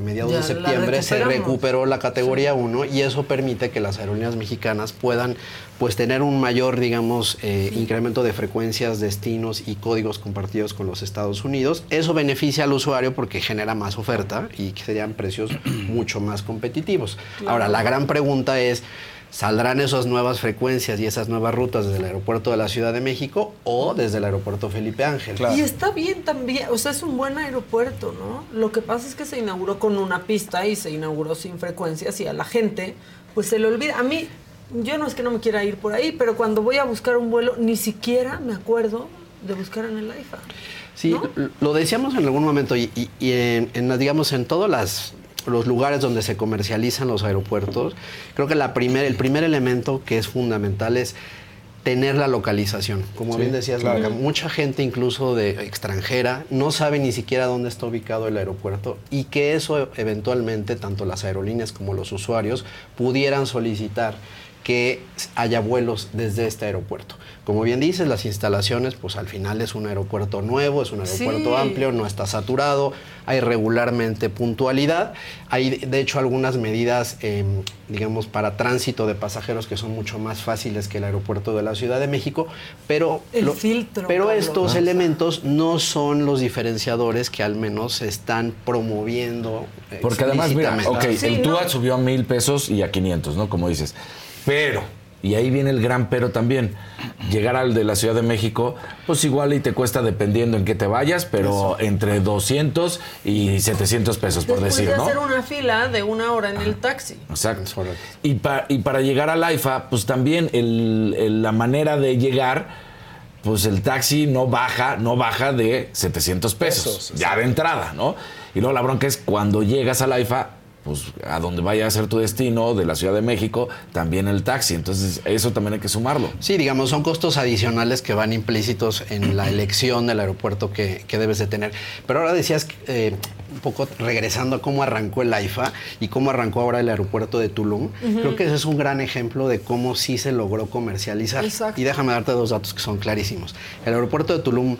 mediados Ya de septiembre se recuperó la categoría 1 y eso permite que las aerolíneas mexicanas puedan pues tener un mayor, digamos, eh, incremento de frecuencias, destinos y códigos compartidos con los Estados Unidos. Eso beneficia al usuario porque genera más oferta y que serían precios (clears throat) mucho más competitivos. Claro. Ahora, la gran pregunta es, ¿saldrán esas nuevas frecuencias y esas nuevas rutas desde el aeropuerto de la Ciudad de México o desde el aeropuerto Felipe Ángel? Y está bien también, o sea, es un buen aeropuerto, ¿no? Lo que pasa es que se inauguró con una pista y se inauguró sin frecuencias y a la gente, pues se le olvida. A mí, yo no es que no me quiera ir por ahí, pero cuando voy a buscar un vuelo, ni siquiera me acuerdo de buscar en el AIFA. Sí, lo decíamos en algún momento y, y- y en, digamos, en todos las- los lugares donde se comercializan los aeropuertos, creo que la primer, el primer elemento que es fundamental es tener la localización. Como Sí, bien decías, claro. Mucha gente incluso de extranjera no sabe ni siquiera dónde está ubicado el aeropuerto y que eso eventualmente tanto las aerolíneas como los usuarios pudieran solicitar que haya vuelos desde este aeropuerto. Como bien dices, las instalaciones, pues al final es un aeropuerto nuevo, es un aeropuerto Sí. amplio, no está saturado, hay regularmente puntualidad, hay de hecho algunas medidas, eh, digamos, para tránsito de pasajeros que son mucho más fáciles que el aeropuerto de la Ciudad de México, pero, El filtro, pero estos Ah. elementos no son los diferenciadores que al menos se están promoviendo. eh, Porque además, mira, ok, el TUA subió a mil pesos y a 500, ¿no? Como dices. Pero, y ahí viene el gran pero también, llegar al de la Ciudad de México, pues igual y te cuesta dependiendo en qué te vayas, pero entre 200 y 700 pesos, por Después decir, de ¿no? hacer una fila de una hora en el taxi. Exacto. Y, pa- y para llegar al AIFA, pues también el- el- la manera de llegar, pues el taxi no baja, no baja de 700 pesos, Pesos, ya de entrada, ¿no? Y luego la bronca es cuando llegas al AIFA, pues a donde vaya a ser tu destino, de la Ciudad de México, también el taxi. Entonces, eso también hay que sumarlo. Sí, digamos, son costos adicionales que van implícitos en la elección del aeropuerto que, que debes de tener. Pero ahora decías, eh, un poco regresando a cómo arrancó el AIFA y cómo arrancó ahora el aeropuerto de Tulum, creo que ese es un gran ejemplo de cómo sí se logró comercializar. Exacto. Y déjame darte dos datos que son clarísimos. El aeropuerto de Tulum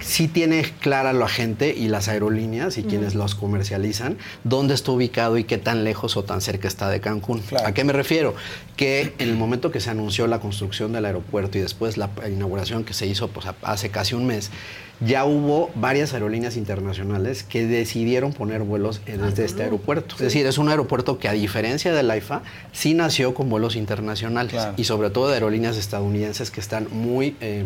sí tiene clara la gente y las aerolíneas y quienes los comercializan dónde está ubicado y qué tan lejos o tan cerca está de Cancún. ¿A qué me refiero? Que en el momento que se anunció la construcción del aeropuerto y después la inauguración que se hizo pues, hace casi un mes, ya hubo varias aerolíneas internacionales que decidieron poner vuelos desde este aeropuerto. Es decir, es un aeropuerto que a diferencia del AIFA, sí nació con vuelos internacionales y sobre todo de aerolíneas estadounidenses que están muy eh,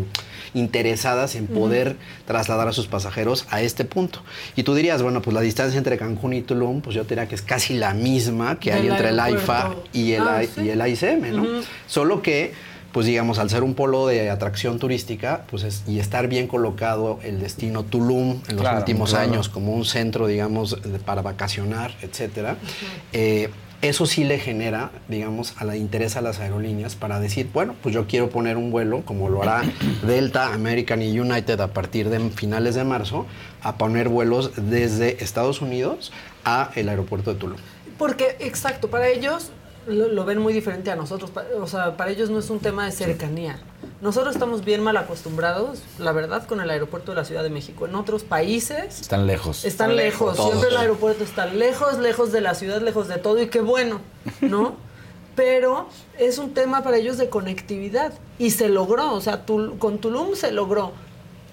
interesadas en poder trasladar a sus pasajeros a este punto. Y tú dirías, bueno, pues la distancia entre Cancún y Tulum, pues yo diría que es casi la misma que hay entre el AIFA y el, Ah, sí. y el AICM, ¿no? Solo que, pues digamos, al ser un polo de atracción turística, pues es- y estar bien colocado el destino Tulum en los Claro, últimos claro. años como un centro, digamos, de- para vacacionar, etcétera, eh, eso sí le genera, digamos, a la interés a las aerolíneas para decir, bueno, pues yo quiero poner un vuelo, como lo hará (coughs) Delta, American y United a partir de finales de marzo, a poner vuelos desde Estados Unidos a el aeropuerto de Tulum. Porque, exacto, para ellos lo, lo ven muy diferente a nosotros. O sea, para ellos no es un tema de cercanía. Nosotros estamos bien mal acostumbrados, la verdad, con el aeropuerto de la Ciudad de México. En otros países Están lejos. están lejos. Todos. Siempre el aeropuerto está lejos, lejos de la ciudad, lejos de todo. Y qué bueno, ¿no? (laughs) Pero es un tema para ellos de conectividad. Y se logró. O sea, Tul- con Tulum se logró.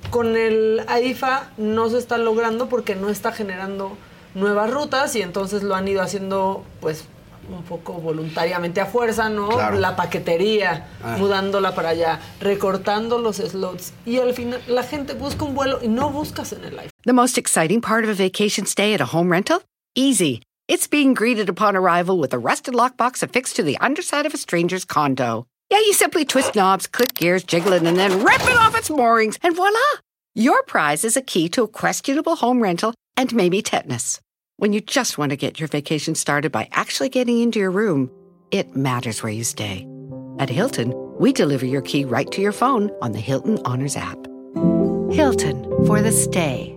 Con el AIFA no se está logrando porque no está generando nuevas rutas y entonces lo han ido haciendo, pues, un poco voluntariamente a fuerza, ¿no? Claro. La paquetería, Ah. mudándola para allá, recortando los slots. Y al final la gente busca un vuelo y no buscas en el AIFA. The most exciting part of a vacation stay at a home rental? Easy. It's being greeted upon arrival with a rusted lockbox affixed to the underside of a stranger's condo. Yeah, you simply twist knobs, click gears, jiggle it, and then rip it off its moorings, and voila! Your prize is a key to a questionable home rental and maybe tetanus. When you just want to get your vacation started by actually getting into your room, it matters where you stay. At Hilton, we deliver your key right to your phone on the Hilton Honors app. Hilton for the stay.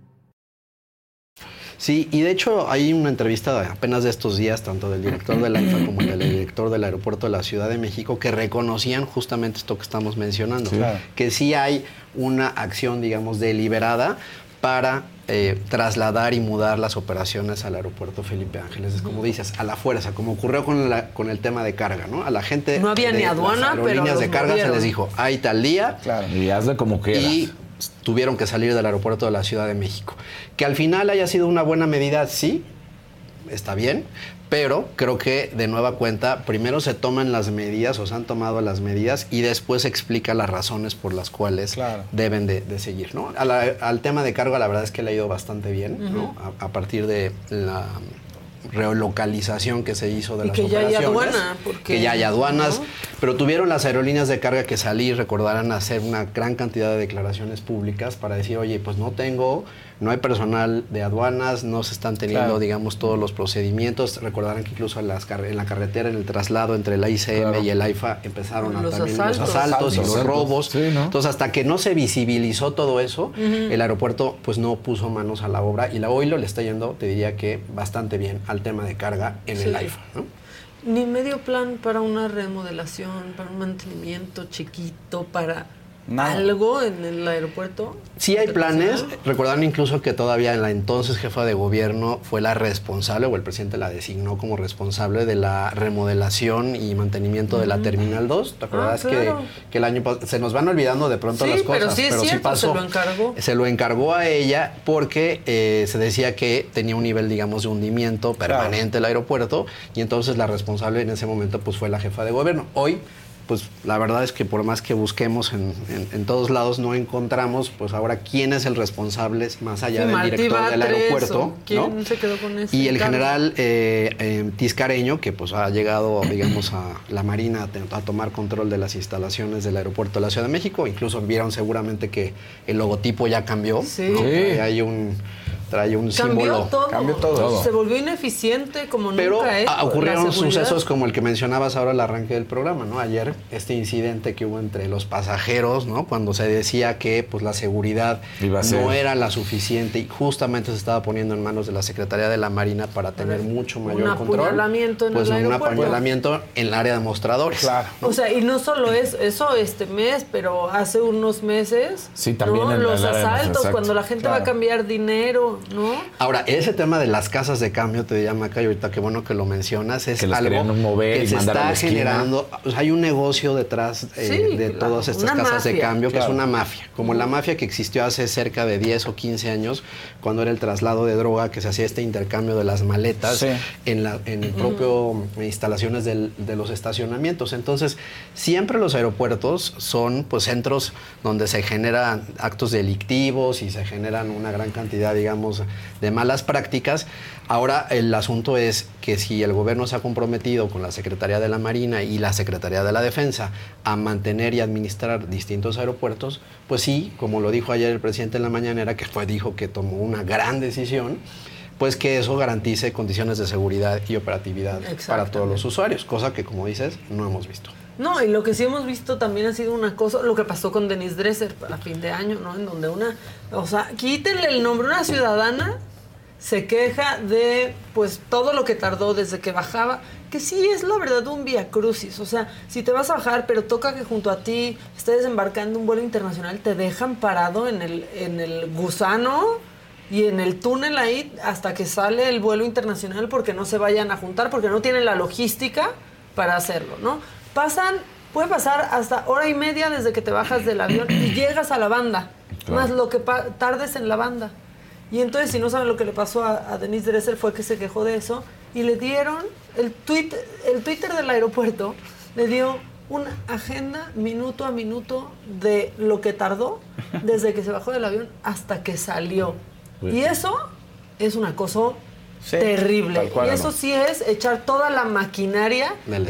Sí, y de hecho hay una entrevista de apenas de estos días, tanto del director de la IFA como del director del aeropuerto de la Ciudad de México, que reconocían justamente esto que estamos mencionando, que sí hay una acción, digamos, deliberada para eh, trasladar y mudar las operaciones al aeropuerto Felipe Ángeles, es como dices, a la fuerza, como ocurrió con, la- con el tema de carga, ¿no? A la gente No había de ni aduana, las pero aerolíneas de los carga se les dijo, hay tal día, Claro. Y hazle como quieras. y tuvieron que salir del aeropuerto de la Ciudad de México. Que al final haya sido una buena medida, sí, está bien, pero creo que de nueva cuenta, primero se toman las medidas o se han tomado las medidas y después se explica las razones por las cuales Claro. deben de, de seguir. ¿no? La- al tema de cargo, la verdad es que le ha ido bastante bien, ¿no? a, a partir de la relocalización que se hizo de Y las que ya hay operaciones, aduana, porque- que ya hay aduanas, ¿no? pero tuvieron las aerolíneas de carga que salir, recordarán hacer una gran cantidad de declaraciones públicas para decir, oye, pues no tengo, no hay personal de aduanas, no se están teniendo, Claro. digamos, todos los procedimientos. Recordarán que incluso en, las car- en la carretera, en el traslado entre la ICM Claro. y el AIFA, empezaron a Los también asaltos. los asaltos y Los robos. Sí, ¿no? Entonces, hasta que no se visibilizó todo eso, el aeropuerto pues no puso manos a la obra y la OILO le está yendo, te diría que bastante bien al tema de carga en Sí. el AIFA. ¿no? Ni medio plan para una remodelación, para un mantenimiento chiquito, para Nada. algo en el aeropuerto. Sí hay planes. Recordaron incluso que todavía la entonces jefa de gobierno fue la responsable, o el presidente la designó como responsable de la remodelación y mantenimiento de la Terminal 2. ¿Te acuerdas Ah, claro. que, que el año pasado se nos van olvidando de pronto Sí, las pero cosas? sí es cierto, se lo encargó. Se lo encargó a ella porque eh, se decía que tenía un nivel, digamos, de hundimiento permanente el aeropuerto y entonces la responsable en ese momento pues fue la jefa de gobierno. Hoy pues la verdad es que por más que busquemos en, en- en todos lados no encontramos pues ahora quién es el responsable más allá Sí, del Martí director del aeropuerto ¿quién ¿no? se quedó con ese y el general eh, eh, Tiscareño que pues ha llegado digamos a la Marina a, tomar control de las instalaciones del aeropuerto de la Ciudad de México incluso vieron seguramente que el logotipo ya cambió Sí. ¿no? Sí. Ahí un trae un Cambió símbolo todo. cambió todo. Se volvió ineficiente como pero nunca es. ah, ocurrieron sucesos como el que mencionabas ahora al arranque del programa, ¿no? Ayer este incidente que hubo entre los pasajeros, ¿no? Cuando se decía que pues la seguridad no era la suficiente y justamente se estaba poniendo en manos de la Secretaría de la Marina para tener mucho un mayor control. apuñalamiento en pues el un apuñalamiento en el área de mostradores. Claro. O sea, y no solo es eso este mes, pero hace unos meses. Sí, también ¿no? en los asaltos, cuando la gente va a cambiar dinero, ¿no? Ahora, ese tema de las casas de cambio, te diría Maca, y ahorita qué bueno que lo mencionas, es Que las algo mover que y se está generando. o sea, hay un negocio detrás eh, Sí, de claro, todas estas una casas de mafia. cambio, que es una mafia. Como la mafia que existió hace cerca de 10 o 15 años, cuando era el traslado de droga, que se hacía este intercambio de las maletas Sí. en, la, en el propio eh, instalaciones del- de los estacionamientos. Entonces, siempre los aeropuertos son pues centros donde se generan actos delictivos y se generan una gran cantidad, digamos, digamos, de malas prácticas. Ahora el asunto es que si el gobierno se ha comprometido con la Secretaría de la Marina y la Secretaría de la Defensa a mantener y administrar distintos aeropuertos, pues sí, como lo dijo ayer el presidente en la mañanera, que fue, dijo que tomó una gran decisión, pues que eso garantice condiciones de seguridad y operatividad para todos los usuarios, cosa que como dices no hemos visto. No, y lo que sí hemos visto también ha sido una cosa, lo que pasó con Denise Dresser a fin de año, ¿no? En donde una, o sea, quítenle el nombre, una ciudadana se queja de, pues, todo lo que tardó desde que bajaba, que sí es la verdad un vía crucis, o sea, si te vas a bajar, pero toca que junto a ti estés desembarcando un vuelo internacional, te dejan parado en el, en el gusano y en el túnel ahí hasta que sale el vuelo internacional porque no se vayan a juntar, porque no tienen la logística para hacerlo, ¿no? Pasan, puede pasar hasta hora y media desde que te bajas del avión y (clears throat) llegas a la banda, más lo que tardes en la banda. Y entonces, si no saben lo que le pasó a, Denise Dresser, fue que se quejó de eso y le dieron el, tweet, el Twitter del aeropuerto, le dio una agenda minuto a minuto de lo que tardó (laughs) desde que se bajó del avión hasta que salió. Y eso es un acoso terrible. y eso sí es echar toda la maquinaria del,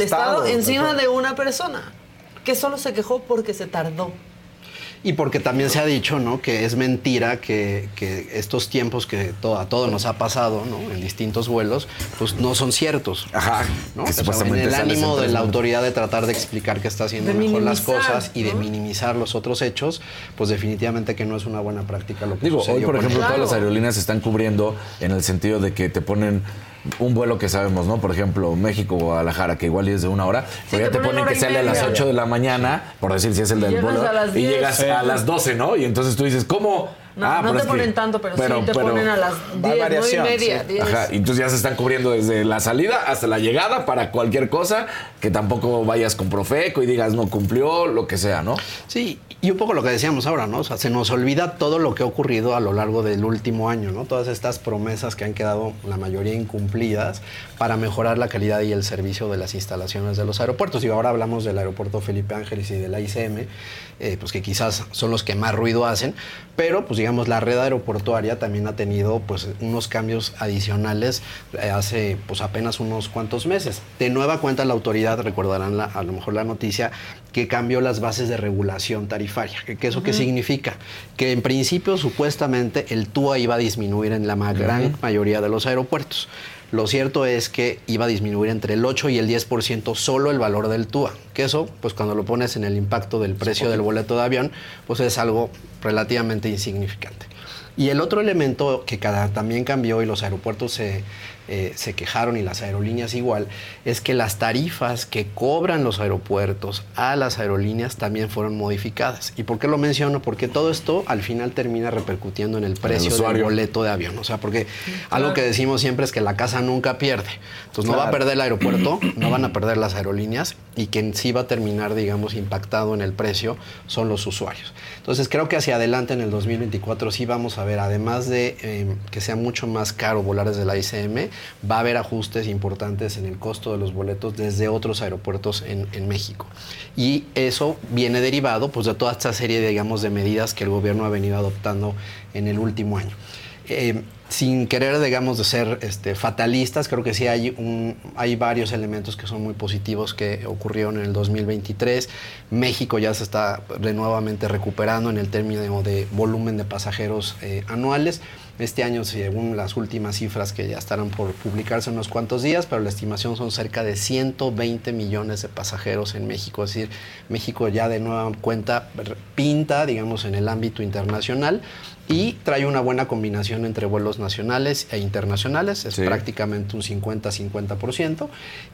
Estado, encima de una persona que solo se quejó porque se tardó. Y porque también se ha dicho, ¿no? Que es mentira que, estos tiempos que todo, a todos nos ha pasado, ¿no? En distintos vuelos, pues no son ciertos. Ajá. ¿no? en el ánimo de la autoridad de tratar de explicar que está haciendo mejor las cosas y de minimizar los otros hechos, pues definitivamente que no es una buena práctica lo que Digo, hoy, por ejemplo, todas las aerolíneas se están cubriendo en el sentido de que te ponen un vuelo que sabemos, ¿no? Por ejemplo, México-Guadalajara, que igual es de una hora, pero ya te, ponen que sale a las 8 de la mañana, por decir si es el del vuelo, y llegas a las 12, ¿no? Y entonces tú dices, ¿cómo? No, ah, no te ponen tanto, pero, sí te ponen a las 10, 9 y media. Ajá, y entonces ya se están cubriendo desde la salida hasta la llegada para cualquier cosa, que tampoco vayas con Profeco y digas no cumplió, lo que sea, ¿no? Sí, y un poco lo que decíamos ahora, ¿no? O sea, se nos olvida todo lo que ha ocurrido a lo largo del último año, ¿no? Todas estas promesas que han quedado la mayoría incumplidas para mejorar la calidad y el servicio de las instalaciones de los aeropuertos. Y ahora hablamos del aeropuerto Felipe Ángeles y de la ICM, eh, pues que quizás son los que más ruido hacen, pero pues digamos la red aeroportuaria también ha tenido pues unos cambios adicionales eh, hace pues apenas unos cuantos meses. De nueva cuenta la autoridad, recordarán a lo mejor la noticia, que cambió las bases de regulación tarifaria. ¿Qué, ¿Eso qué significa? Que en principio supuestamente el TUA iba a disminuir en la gran mayoría de los aeropuertos. Lo cierto es que iba a disminuir entre el 8 y el 10% solo el valor del TUA, que eso, pues cuando lo pones en el impacto del precio del boleto de avión, pues es algo relativamente insignificante. Y el otro elemento que cada, también cambió y los aeropuertos se, eh, se quejaron y las aerolíneas igual, es que las tarifas que cobran los aeropuertos a las aerolíneas también fueron modificadas. ¿Y por qué lo menciono? Porque todo esto al final termina repercutiendo en el precio del boleto de avión. O sea, porque algo que decimos siempre es que la casa nunca pierde. Entonces no va a perder el aeropuerto, (clears throat) no van a perder las aerolíneas y quien sí va a terminar, digamos, impactado en el precio son los usuarios. Entonces creo que hacia adelante en el 2024 sí vamos a ver, además de eh, que sea mucho más caro volar desde la ICM, va a haber ajustes importantes en el costo de los boletos desde otros aeropuertos en, México. Y eso viene derivado pues, de toda esta serie, digamos, de medidas que el gobierno ha venido adoptando en el último año. Eh, sin querer, digamos, de ser este, fatalistas, creo que sí hay, hay varios elementos que son muy positivos que ocurrieron en el 2023. México ya se está nuevamente recuperando en el término de volumen de pasajeros eh, anuales. Este año, según las últimas cifras que ya estarán por publicarse en unos cuantos días, pero la estimación son cerca de 120 millones de pasajeros en México. Es decir, México ya de nueva cuenta pinta, digamos, en el ámbito internacional y trae una buena combinación entre vuelos nacionales e internacionales, es prácticamente un 50-50%.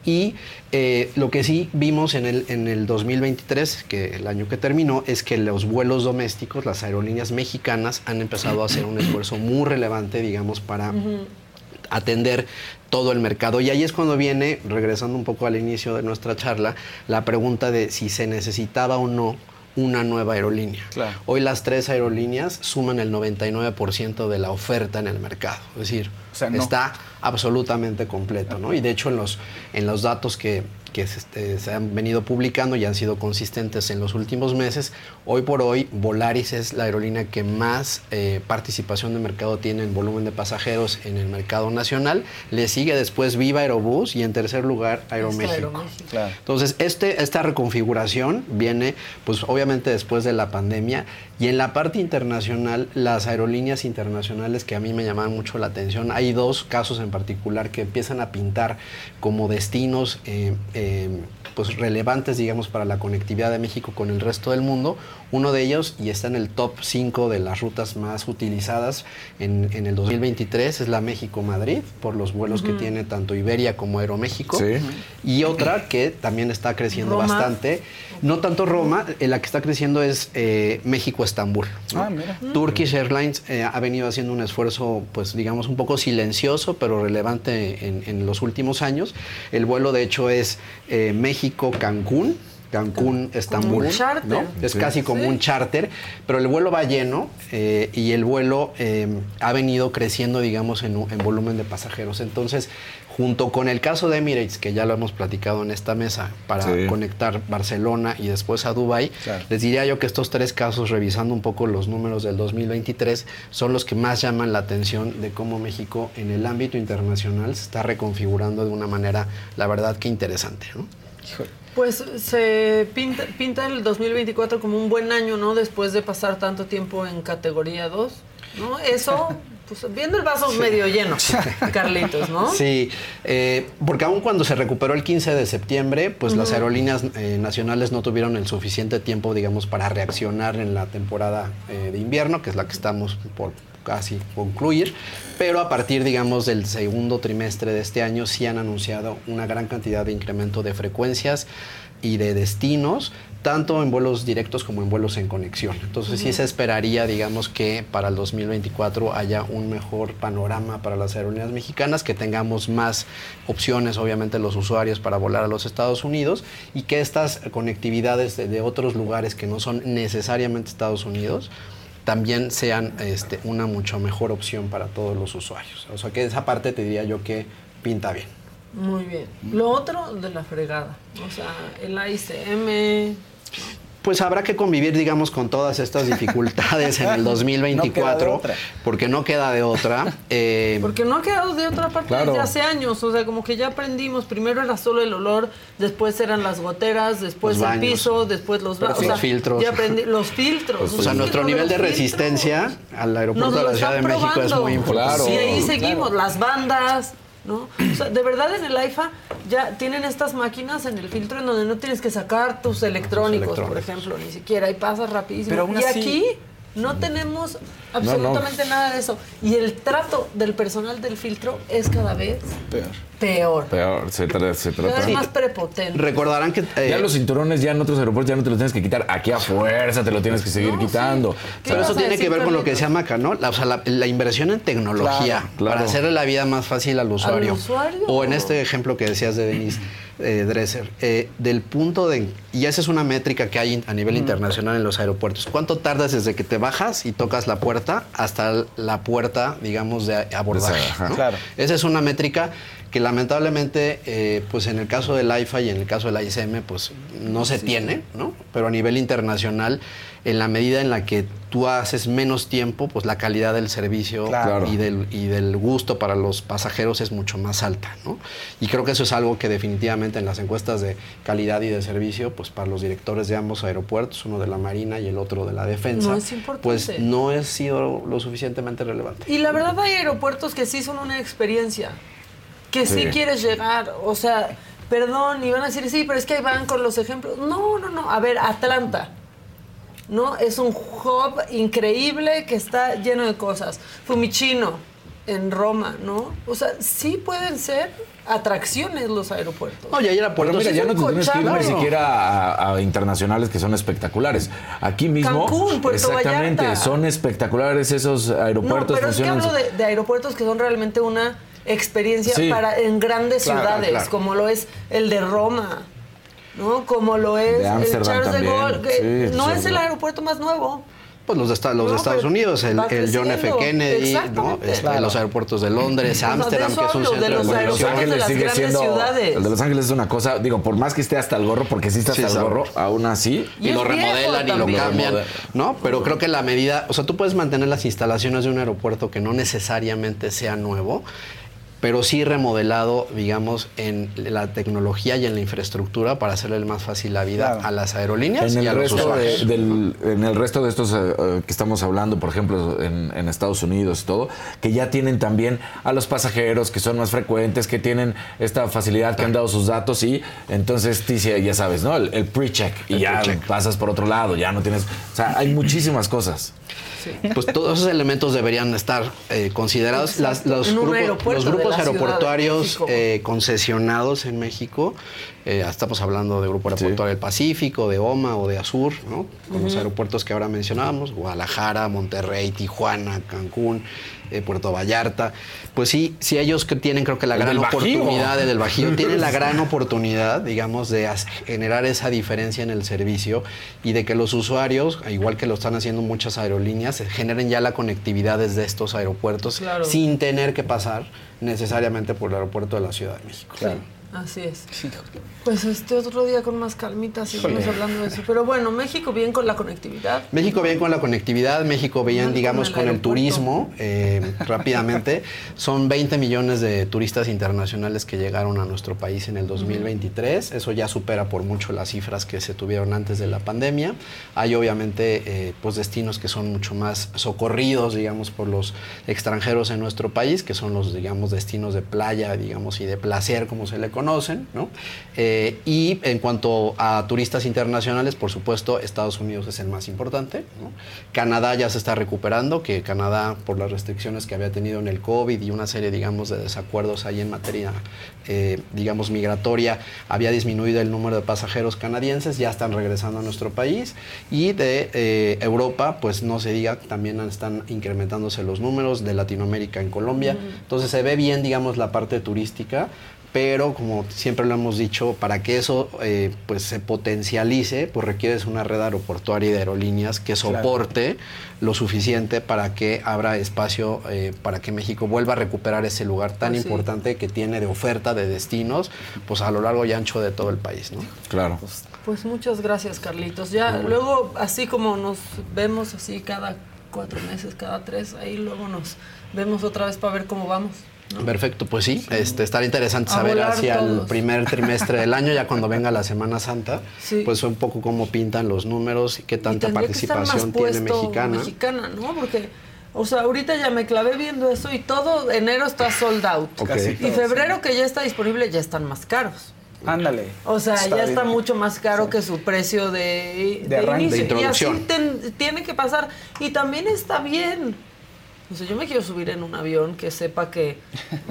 Y eh, lo que sí vimos en el, en el 2023, que el año que terminó, es que los vuelos domésticos, las aerolíneas mexicanas han empezado a hacer un esfuerzo muy relevante, digamos, para... atender todo el mercado. Y ahí es cuando viene, regresando un poco al inicio de nuestra charla, la pregunta de si se necesitaba o no una nueva aerolínea. Hoy las tres aerolíneas suman el 99% de la oferta en el mercado. Es decir, está absolutamente completo. ¿no? Y de hecho en los, en los datos que, que se, este, se han venido publicando y han sido consistentes en los últimos meses, hoy por hoy Volaris es la aerolínea que más eh, participación de mercado tiene en volumen de pasajeros en el mercado nacional. Le sigue después Viva Aerobús y en tercer lugar Aeroméxico. Aeroméxico. Claro. Entonces, este, esta reconfiguración viene, pues obviamente después de la pandemia, y en la parte internacional, las aerolíneas internacionales que a mí me llaman mucho la atención, hay dos casos en particular que empiezan a pintar como destinos eh, eh, pues relevantes, digamos, para la conectividad de México con el resto del mundo. Uno de ellos, y está en el top 5 de las rutas más utilizadas en, en el 2023, es la México-Madrid, por los vuelos que tiene tanto Iberia como Aeroméxico. Sí. Y otra que también está creciendo Roma. bastante, no tanto Roma, eh, la que está creciendo es eh, México-Estambul. ¿no? Ah, mira. Turkish Airlines eh, ha venido haciendo un esfuerzo, pues digamos, un poco silencioso, pero relevante en, en los últimos años. El vuelo, de hecho, es eh, México-Cancún. Cancún, Estambul, un charter. ¿no? Es casi como un charter, pero el vuelo va lleno eh, y el vuelo eh, ha venido creciendo, digamos, en, en volumen de pasajeros. Entonces, junto con el caso de Emirates, que ya lo hemos platicado en esta mesa, para Sí. conectar Barcelona y después a Dubái, Claro. les diría yo que estos tres casos, revisando un poco los números del 2023, son los que más llaman la atención de cómo México en el ámbito internacional se está reconfigurando de una manera, la verdad, que interesante. ¿no? Pues se pinta, pinta el 2024 como un buen año, ¿no? Después de pasar tanto tiempo en categoría 2, ¿no? Eso, pues viendo el vaso medio lleno, Carlitos, ¿no? Sí, eh, porque aun cuando se recuperó el 15 de septiembre, pues las aerolíneas eh, nacionales no tuvieron el suficiente tiempo, digamos, para reaccionar en la temporada eh, de invierno, que es la que estamos por casi concluir, pero a partir, digamos, del segundo trimestre de este año sí han anunciado una gran cantidad de incremento de frecuencias y de destinos, tanto en vuelos directos como en vuelos en conexión. Entonces sí se esperaría, digamos, que para el 2024 haya un mejor panorama para las aerolíneas mexicanas, que tengamos más opciones, obviamente, los usuarios para volar a los Estados Unidos y que estas conectividades de, de otros lugares que no son necesariamente Estados Unidos también sean este, una mucho mejor opción para todos los usuarios. O sea que esa parte te diría yo que pinta bien. Muy bien. Lo otro de la fregada, o sea, el AICM, Pues habrá que convivir, digamos, con todas estas (laughs) dificultades en el 2024, otra. porque no queda de otra. Eh, porque no ha quedado de otra parte Claro. desde hace años, o sea, como que ya aprendimos, primero era solo el olor, después eran las goteras, después Los el baños. piso, después los ba- Los o sea, filtros. Ya aprendí, los filtros. o sea, nuestro nivel de filtros. resistencia al aeropuerto Nos de la Ciudad de México es muy importante. Claro. Y ahí Claro. seguimos, las bandas, ¿no? O sea, de verdad en el AIFA ya tienen estas máquinas en el filtro en donde no tienes que sacar tus electrónicos, por ejemplo, ni siquiera, y pasas rapidísimo. Pero aún y así- aquí no tenemos absolutamente nada de eso. Y el trato del personal del filtro es cada vez Peor. peor. Peor, se, tra- se Cada trata. vez más prepotente. Recordarán que... eh, Ya los cinturones ya en otros aeropuertos ya no te los tienes que quitar. Aquí a fuerza te lo tienes que seguir No, quitando. ¿Qué Pero eso tiene que ver con lo que decía Maca, ¿no? La, o sea, la, la inversión en tecnología Claro, claro. para hacerle la vida más fácil al usuario. usuario? O en este ejemplo que decías de Denise eh, Dresser, eh, del punto de... Y esa es una métrica que hay a nivel internacional en los aeropuertos. ¿Cuánto tardas desde que te bajas y tocas la puerta hasta la puerta, digamos, de abordaje? Claro. Esa es una métrica que lamentablemente, eh, pues en el caso del AIFA y en el caso del ICM, pues no se tiene, ¿no? Pero a nivel internacional, en la medida en la que tú haces menos tiempo, pues la calidad del servicio Claro. y, del, y del gusto para los pasajeros es mucho más alta, ¿no? Y creo que eso es algo que definitivamente en las encuestas de calidad y de servicio, pues para los directores de ambos aeropuertos, uno de la Marina y el otro de la Defensa, No es importante. pues no ha sido lo suficientemente relevante. Y la verdad hay aeropuertos que sí son una experiencia, que sí, Sí. quieres llegar, o sea, perdón, y van a decir, sí, pero es que ahí van con los ejemplos. No, no, no, a ver, Atlanta, ¿no? Es un hub increíble que está lleno de cosas. Fumicino, en Roma, ¿no? O sea, sí pueden ser atracciones los aeropuertos. No, y hay aeropuertos... mira, ya no te tienes que ir ni siquiera a, a internacionales que son espectaculares. Aquí mismo, Cancún, Puerto exactamente, Vallarta. son espectaculares esos No, aeropuertos. pero es que hablo de, de aeropuertos que son realmente una experiencia Sí. para en grandes Claro, ciudades, claro. como lo es el de Roma, ¿no? Como lo es De el Charles de Gaulle, que sí, no sí, es el aeropuerto más nuevo, Pues los de, esta- los de No, Estados Unidos, el, John F. Kennedy, ¿no? Este, Claro. los aeropuertos de Londres, de Ámsterdam, que es un hablo, de centro los de Los de Ángeles las sigue siendo. ciudades. El de Los Ángeles es una cosa, digo, por más que esté hasta el gorro, porque sí está hasta Sí, el gorro, aún así. Y lo remodelan y lo cambian, ¿no? Pero creo que la medida, o sea, tú puedes mantener las instalaciones de un aeropuerto que no necesariamente sea nuevo, pero sí remodelado, digamos, en la tecnología y en la infraestructura para hacerle más fácil la vida Claro. a las aerolíneas En y a el, los resto de, del- en el resto de estos eh, eh, que estamos hablando, por ejemplo, en, en Estados Unidos y todo, que ya tienen también a los pasajeros que son más frecuentes, que tienen esta facilidad, que han dado sus datos y entonces dice, ya sabes, ¿no? El, el pre-check y El ya pasas por otro lado, ya no tienes... O sea, hay muchísimas cosas. Pues todos esos elementos deberían estar eh, considerados. Las- los, grupos, los aeroportuarios eh, concesionados en México, eh, estamos hablando de Grupo Aeroportuario del Pacífico, de OMA o de Azur, ¿no? Con los aeropuertos que ahora mencionábamos, Guadalajara, Monterrey, Tijuana, Cancún, eh, Puerto Vallarta. Pues sí, sí ellos que tienen creo que la El gran oportunidad el del Bajío, tienen la gran (laughs) oportunidad, digamos, de generar esa diferencia en el servicio y de que los usuarios, igual que lo están haciendo muchas aerolíneas, generen ya la conectividad desde estos aeropuertos Claro. sin tener que pasar necesariamente por el aeropuerto de la Ciudad de México. Así es. Pues este otro día con más calmita seguimos hablando de eso. Pero bueno, México bien con la conectividad. México bien con la conectividad, México bien, digamos, con el con el aeropuerto. turismo, eh, rápidamente. (laughs) Son 20 millones de turistas internacionales que llegaron a nuestro país en el 2023. Eso ya supera por mucho las cifras que se tuvieron antes de la pandemia. Hay obviamente eh, pues destinos que son mucho más socorridos, digamos, por los extranjeros en nuestro país, que son los, digamos, destinos de playa, digamos, y de placer, como se le conocen, ¿no? Eh, y en cuanto a turistas internacionales, por supuesto, Estados Unidos es el más importante. ¿no? Canadá ya se está recuperando, que Canadá, por las restricciones que había tenido en el COVID y una serie, digamos, de desacuerdos ahí en materia, eh, digamos, migratoria, había disminuido el número de pasajeros canadienses, ya están regresando a nuestro país. Y de eh, Europa, pues no se diga, también están incrementándose los números, de Latinoamérica en Colombia. Entonces se ve bien, digamos, la parte turística pero como siempre lo hemos dicho, para que eso eh, pues se potencialice, pues requieres una red aeroportuaria y de aerolíneas que soporte lo suficiente para que abra espacio eh, para que México vuelva a recuperar ese lugar tan Pues sí. importante que tiene de oferta de destinos, pues a lo largo y ancho de todo el país, ¿no? Claro. Pues muchas gracias, Carlitos. Ya luego, así como nos vemos así cada cuatro meses, cada tres, ahí luego nos vemos otra vez para ver cómo vamos. ¿No? Perfecto, pues sí, este, estará interesante A saber hacia el primer trimestre del año, ya cuando venga la Semana Santa, Sí. pues un poco cómo pintan los números y qué Y tanta tendría que estar más participación tiene mexicana. mexicana, ¿no? Porque, o sea, ahorita ya me clavé viendo eso y todo enero está sold out. Y febrero que ya está disponible ya están más caros. Ándale. O sea, ya está mucho más caro que su precio de, De inicio. De introducción. Y así ten- tiene que pasar. Y también está bien. O sea, yo me quiero subir en un avión que sepa que,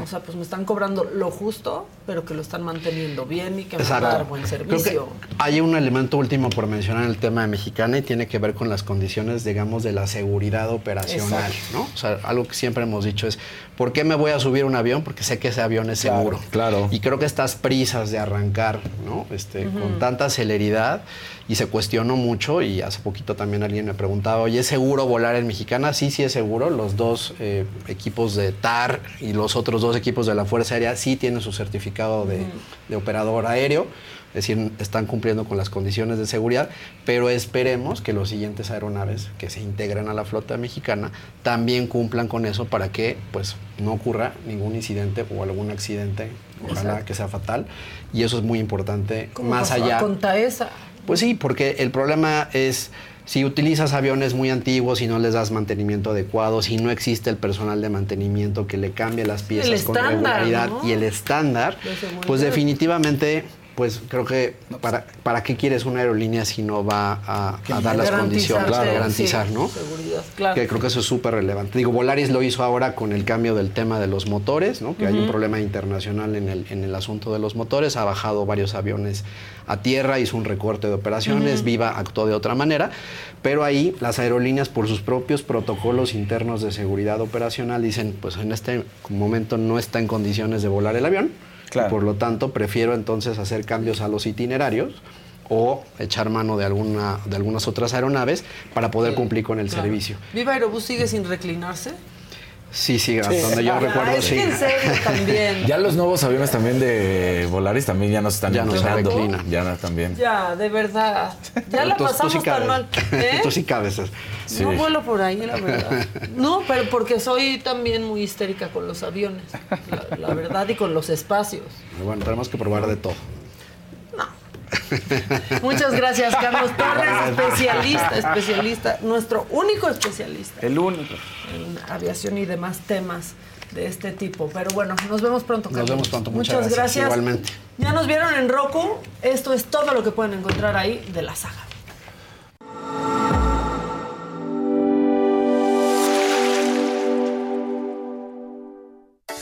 o sea, pues me están cobrando lo justo, pero que lo están manteniendo bien y que me van a dar buen Creo servicio. que hay un elemento último por mencionar en el tema de Mexicana y tiene que ver con las condiciones, digamos, de la seguridad operacional, Exacto. ¿no? O sea, algo que siempre hemos dicho es, ¿por qué me voy a subir un avión? Porque sé que ese avión es seguro. claro. Y creo que estas prisas de arrancar, ¿no? Este, Con tanta celeridad y se cuestionó mucho y hace poquito también alguien me preguntaba, oye, ¿es seguro volar en Mexicana? Sí, sí es seguro. Los dos eh, equipos de TAR y los otros dos equipos de la Fuerza Aérea sí tienen su certificado de, de operador aéreo. Es decir, están cumpliendo con las condiciones de seguridad, pero esperemos que los siguientes aeronaves que se integren a la flota mexicana también cumplan con eso para que pues, no ocurra ningún incidente o algún accidente, ojalá que sea fatal. Y eso es muy importante, Como más allá. Con Taesa. Pues sí, porque el problema es si utilizas aviones muy antiguos y no les das mantenimiento adecuado, si no existe el personal de mantenimiento que le cambie las piezas con estándar, regularidad ¿no? y el estándar, pues definitivamente, pues creo que para, para qué quieres una aerolínea si no va a, a dar las condiciones, sí, garantizar, sí, ¿no? Seguridad, claro. Que creo que eso es súper relevante. Digo, Volaris lo hizo ahora con el cambio del tema de los motores, ¿no? Que hay un problema internacional en el, en el asunto de los motores. Ha bajado varios aviones a tierra, hizo un recorte de operaciones, Viva actuó de otra manera. Pero ahí las aerolíneas, por sus propios protocolos internos de seguridad operacional, dicen, pues en este momento no está en condiciones de volar el avión. Claro. y por lo tanto, prefiero entonces hacer cambios a los itinerarios o echar mano de, alguna, de algunas otras aeronaves para poder cumplir con el Claro. servicio. ¿Viva Aerobús sigue sin reclinarse? Sí, sí, hasta donde yo Ah, recuerdo, es sí. que en serio también. (laughs) Ya los nuevos aviones también de Volaris también ya no se están Ya no se inclinando. reclinan. Ya no, también. Ya, de verdad. Ya la Tú- tú pasamos sí tan mal. ¿Eh? (laughs) Tú sí cabes. Sí. No vuelo por ahí, la verdad. (laughs) No, pero porque soy también muy histérica con los aviones, la, la verdad, y con los espacios. Bueno, tenemos que probar de todo. Muchas gracias, Carlos Torres, (laughs) especialista, especialista, nuestro único especialista El único. en aviación y demás temas de este tipo. Pero bueno, nos vemos pronto, Nos Carlos. vemos pronto, muchas Muchas gracias, gracias. igualmente. Ya nos vieron en Roku. Esto es todo lo que pueden encontrar ahí de la saga.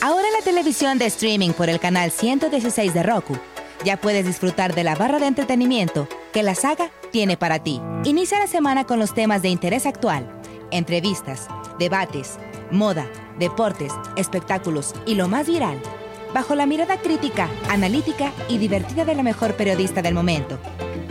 Ahora en la televisión de streaming por el canal 116 de Roku, ya puedes disfrutar de la barra de entretenimiento que la saga tiene para ti. Inicia la semana con los temas de interés actual, entrevistas, debates, moda, deportes, espectáculos y lo más viral, bajo la mirada crítica, analítica y divertida de la mejor periodista del momento,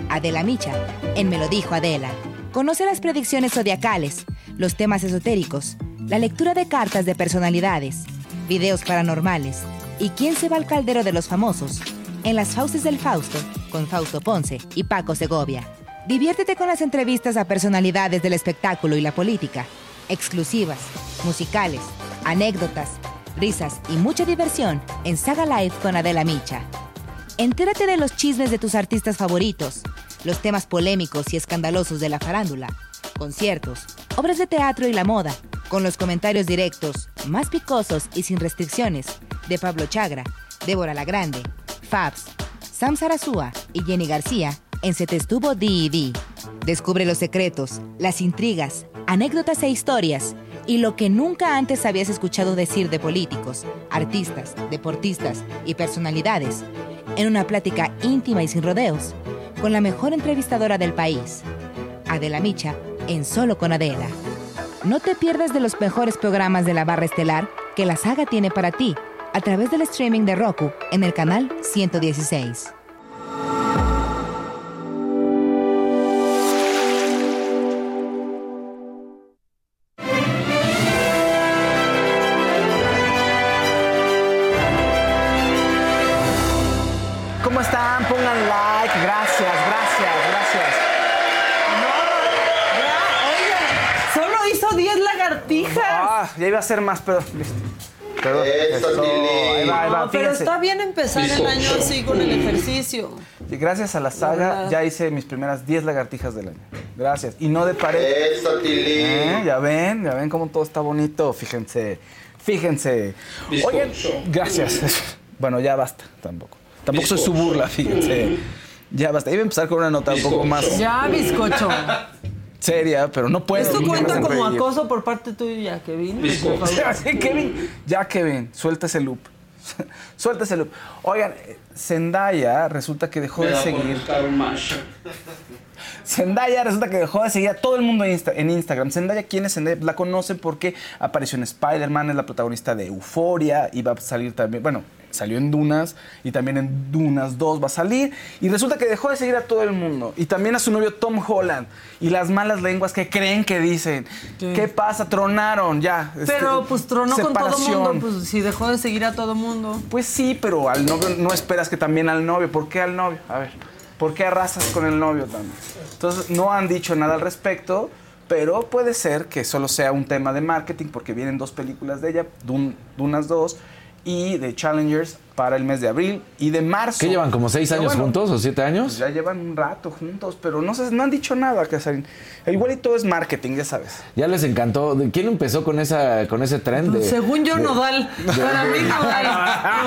Adela Micha, en Me lo dijo Adela. Conoce las predicciones zodiacales, los temas esotéricos, la lectura de cartas de personalidades, videos paranormales y quién se va al caldero de los famosos en las fauces del Fausto con Fausto Ponce y Paco Segovia. Diviértete con las entrevistas a personalidades del espectáculo y la política, exclusivas, musicales, anécdotas, risas y mucha diversión en Saga Live con Adela Micha. Entérate de los chismes de tus artistas favoritos, los temas polémicos y escandalosos de la farándula, conciertos, obras de teatro y la moda, con los comentarios directos, más picosos y sin restricciones, de Pablo Chagra, Débora La Grande, Fabs, Sam Sarasúa y Jenny García en Se Te Estuvo D&D. Descubre los secretos, las intrigas, anécdotas e historias y lo que nunca antes habías escuchado decir de políticos, artistas, deportistas y personalidades en una plática íntima y sin rodeos con la mejor entrevistadora del país, Adela Micha, en Solo con Adela. No te pierdas de los mejores programas de la barra estelar que la saga tiene para ti a través del streaming de Roku en el canal 116. ¿Cómo están? Pongan like. Gracias, gracias, gracias. Solo hizo 10 lagartijas. Ah, ya iba a ser más, pero. listo. Perdón. Eso, Eso, ahí va, ahí va, No, pero está bien empezar el año así con el ejercicio. Y gracias a la saga ya hice mis primeras 10 lagartijas del año. Gracias. Y no de pared. Eso, Tilly. ¿Eh? Ya ven, ya ven cómo todo está bonito. Fíjense, fíjense. Oigan, gracias. (laughs) Bueno, ya basta, tampoco. Tampoco soy su burla, fíjense. Ya basta. Iba a empezar con una nota un poco más Ya, bizcocho. (laughs) seria, pero no puedo. Esto cuenta como reír. acoso por parte tuya, Kevin. (laughs) Ya, sí, Kevin, ya Kevin, suelta ese loop. (laughs) suelta ese loop. Oigan, Zendaya resulta que dejó de seguir. Zendaya resulta que dejó de seguir a todo el mundo en, Insta- en Instagram. Zendaya, ¿quién es Zendaya? La conocen porque apareció en Spider-Man, es la protagonista de Euforia y va a salir también, bueno, salió en Dunas y también en Dunas 2 va a salir. Y resulta que dejó de seguir a todo el mundo y también a su novio Tom Holland. Y las malas lenguas que creen que dicen, ¿qué pasa? Tronaron, ya. este, Pero pues tronó con todo separación. mundo, pues si dejó de seguir a todo mundo. Pues sí, pero al novio no esperas que también al novio. ¿Por qué al novio? A ver, ¿por qué arrasas con el novio también? Entonces, no han dicho nada al respecto, pero puede ser que solo sea un tema de marketing porque vienen dos películas de ella, Dun- Dunas 2 y de Challengers para el mes de abril y de marzo. ¿Qué llevan? ¿Como seis Pero años bueno, juntos o siete pues años? ya llevan un rato juntos, pero no, sé, no han dicho nada, Casarín. Igual y todo es marketing, ya sabes. Ya les encantó. ¿Quién empezó con esa con ese tren de, Según yo, de- Nodal. Para mí, Nodal.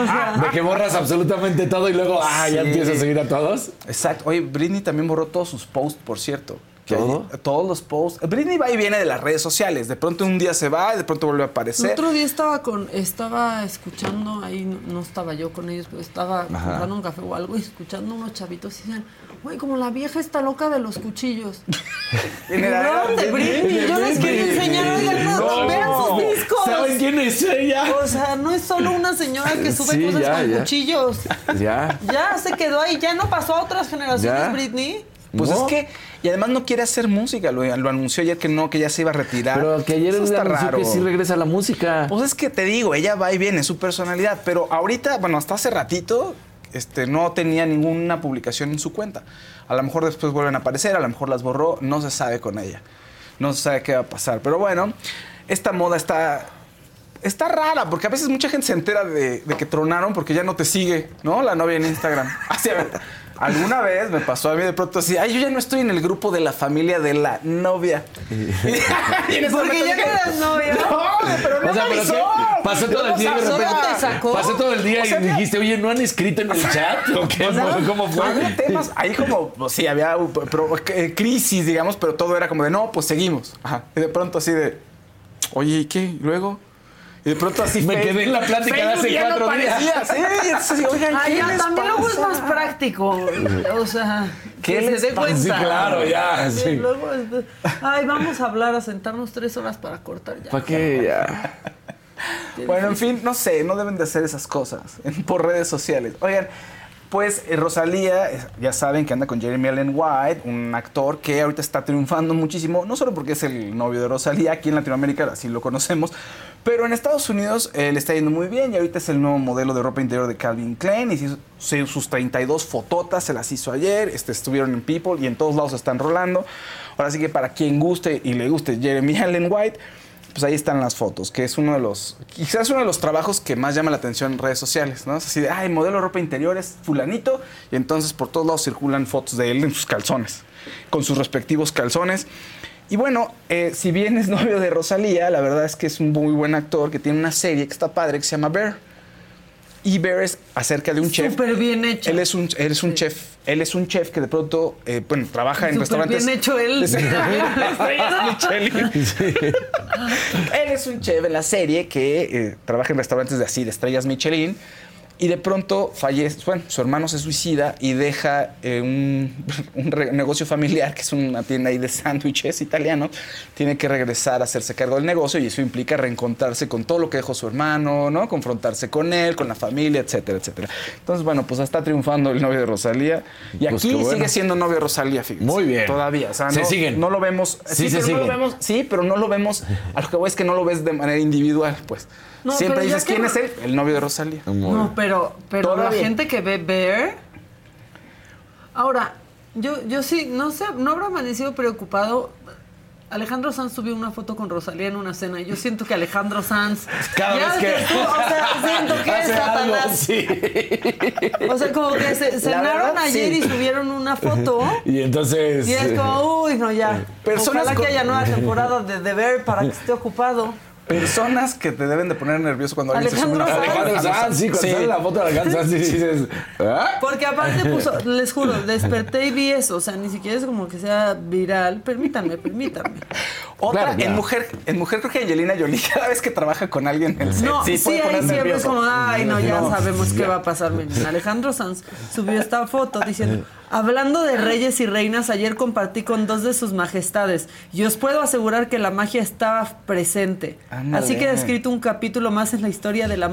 O sea, de que borras absolutamente todo y luego ah, ya empiezas a seguir a todos? Exacto. Oye, Britney también borró todos sus posts, por cierto. Que ¿Todo? hay- todos los posts. Britney va y viene de las redes sociales. De pronto un día se va y de pronto vuelve a El aparecer. otro día estaba con, estaba escuchando, ahí no, no estaba yo con ellos, pero estaba comprando un café o algo y escuchando unos chavitos y decían, güey, como la vieja está loca de los cuchillos. (laughs) ¿Quién era? De Britney, yo les quería enseñar, oigan, no, No. vean sus discos. ¿Saben quién es ella? O sea, no es solo una señora que sube Sí, cosas ya, con ya. cuchillos. Ya. Ya se quedó ahí, ya no pasó a otras generaciones, Ya. Britney. Pues No. es que, y además no quiere hacer música, lo, lo anunció ayer que no, que ya se iba a retirar. Pero que ayer Eso está raro. que sí regresa a la música. Pues es que te digo, ella va y viene, su personalidad. Pero ahorita, bueno, hasta hace ratito, este, no tenía ninguna publicación en su cuenta. A lo mejor después vuelven a aparecer, a lo mejor las borró, no se sabe con ella. No se sabe qué va a pasar. Pero bueno, esta moda está. Está rara, porque a veces mucha gente se entera de, de que tronaron porque ya no te sigue, ¿no? La novia en Instagram. (laughs) Así, a ver, alguna vez me pasó a mí de pronto así, ay, yo ya no estoy en el grupo de la familia de la novia. (laughs) Porque ya no eras novia. No, pero no O sea, me pero avisó. ¿qué? Pasó todo el día y de ¿Solo repente. te sacó? Pasó todo el día O sea, y dijiste, oye, ¿no han escrito en el chat? ¿O qué? O sea, ¿Cómo Había fue? temas, ahí como, pues, sí, había uh, pero, eh, crisis, digamos, pero todo era como de, no, pues seguimos. Ajá. Y de pronto así de, oye, ¿y qué? ¿Y luego? Y de pronto así Me quedé en la plática de hace cuatro no días. Sí, oigan, Ay, ¿qué ya, les también luego es más práctico. O sea, ¿Qué que les se cuenta. Sí, claro, ya, Sí, sí. Luego es de, ay, vamos a hablar, a sentarnos tres horas para cortar ya. ¿Para qué? Ya. Bueno, en fin, no sé, no deben de hacer esas cosas por redes sociales. Oigan, pues eh, Rosalía, ya saben que anda con Jeremy Allen White, un actor que ahorita está triunfando muchísimo, no solo porque es el novio de Rosalía, aquí en Latinoamérica así lo conocemos, pero en Estados Unidos eh, le está yendo muy bien y ahorita es el nuevo modelo de ropa interior de Calvin Klein y se- sus 32 fototas se las hizo ayer, este, estuvieron en People y en todos lados están rolando. Ahora sí que para quien guste y le guste Jeremy Allen White, pues ahí están las fotos, que es uno de los, quizás uno de los trabajos que más llama la atención en redes sociales, ¿no? Es así de, ay, modelo de ropa interior es fulanito, y entonces por todos lados circulan fotos de él en sus calzones, con sus respectivos calzones. Y bueno, eh, si bien es novio de Rosalía, la verdad es que es un muy buen actor que tiene una serie que está padre que se llama Bear. Y Bear es acerca de un chef. Súper bien hecho. Él es un, él es un chef. Él es un chef que de pronto, eh, bueno, trabaja en Súper restaurantes. bien hecho él. Michelin. (laughs) (laughs) Él es un chef en la serie que eh, trabaja en restaurantes de así, de estrellas Michelin. Y de pronto fallece, bueno, su hermano se suicida y deja eh, un, (laughs) un negocio familiar, que es una tienda ahí de sándwiches italiano. Tiene que regresar a hacerse cargo del negocio y eso implica reencontrarse con todo lo que dejó su hermano, ¿no? Confrontarse con él, con la familia, etcétera, etcétera. Entonces, bueno, pues está triunfando el novio de Rosalía. Y Pues aquí bueno. sigue siendo novio de Rosalía, fíjense. Muy bien. Todavía. O sea, Se no, siguen. no lo vemos. Sí, se pero no lo siguen. vemos. Sí, pero no lo vemos. A lo que voy es que no lo ves de manera individual, pues. No, Siempre pero ya dices, ¿quién no- es él? El novio de Rosalía. No, pero, pero la gente que ve Bear. Ahora, yo, yo sí, no sé, no habrá amanecido preocupado. Alejandro Sanz subió una foto con Rosalía en una cena y yo siento que Alejandro Sanz. Cada ya vez que- o sea, siento que (laughs) es Satanás. sí. O sea, como que se, cenaron verdad, ayer sí. y subieron una foto. (laughs) Y entonces. Y es como, uy, no, ya. Personas Ojalá con- que haya nueva temporada de The Bear para que esté ocupado. Personas que te deben de poner nervioso cuando alguien se sube una Alejandro foto. Alejandro Sanz, sí, cuando Sí. sale la foto de Alejandro Sanz, sí dices. ¿ah? Porque aparte puso, les juro, desperté y vi eso. O sea, ni siquiera es como que sea viral. Permítanme, permítanme. Otra, Claro, en mujer, en mujer creo que Angelina Jolie, cada vez que trabaja con alguien en el set, No, sí, puede poner ahí siempre es como, ay, no, ya No. sabemos qué va a pasar. Miren, Alejandro Sanz subió esta foto diciendo, hablando de reyes y reinas, ayer compartí con dos de sus majestades. Y os puedo asegurar que la magia estaba presente. Así que he escrito un capítulo más en la historia de la,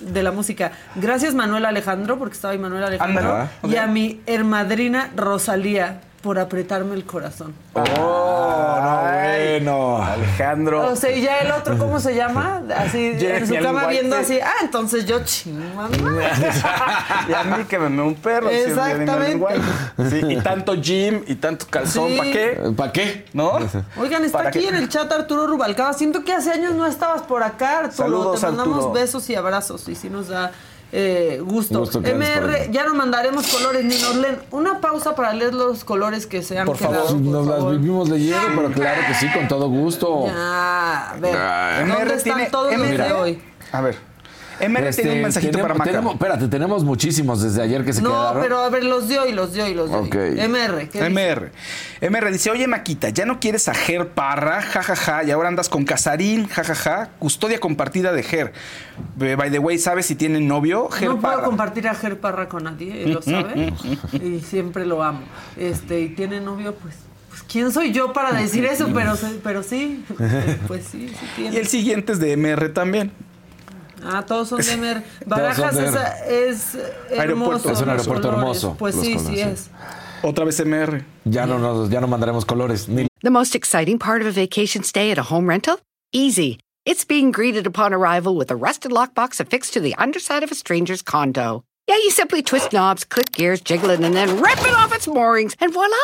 de la música. Gracias Manuel Alejandro, porque estaba ahí Manuel Alejandro, y a mi hermadrina Rosalía por apretarme el corazón. Oh, no, bueno. Alejandro. O sea, y ya el otro, ¿cómo se llama? Así, (laughs) en su cama viendo así, ah, entonces yo chingada. (laughs) y a mí que me me un perro. sí, Exactamente. Sí, y (laughs) tanto gym y tanto calzón, Sí. ¿para qué? ¿Para qué? ¿No? Oigan, está ¿Para aquí qué? en el chat Arturo Rubalcaba. Siento que hace años no estabas por acá, Arturo. Saludos, Te mandamos Arturo. besos y abrazos y sí nos da eh, gusto. MR, ya no mandaremos colores ni nos leen. Una pausa para leer los colores que se han Por favor. quedado. por Nos las favor. vivimos leyendo, pero claro que sí, con todo gusto. Ya, a ver. MR ¿Dónde están tiene- todos los MR. de hoy? A ver. MR tiene un mensajito tenemos- para Maca. tenemos- espérate, tenemos muchísimos desde ayer que se No, quedaron. pero a ver, los dio y los dio y los dio. Ok. MR, ¿qué dice? MR. MR dice, oye Maquita, ya no quieres a Ger Parra, jajaja, y ahora andas con Casarín, jajaja, custodia compartida de Ger. Eh, By the way, ¿sabes si tiene novio? Ger No puedo compartir a Ger Parra con nadie, él lo sabe. (laughs) y siempre lo amo. Este, y tiene novio, pues, pues ¿quién soy yo para decir eso? Pero, se- (laughs) pero sí, (laughs) pues sí, sí Y tiene. el siguiente es de MR también. Ah, todos son de MR. (laughs) son Barajas de- es, es hermoso. Es un aeropuerto hermoso, Pues sí, colores, sí sí. es. Otra vez MR. Ya no, nos, ya no mandaremos colores. Ni The most exciting part of a vacation stay at a home rental? Easy. It's being greeted upon arrival with a rusted lockbox affixed to the underside of a stranger's condo. Yeah, you simply twist knobs, click gears, jiggle it, and then rip it off its moorings, and voila!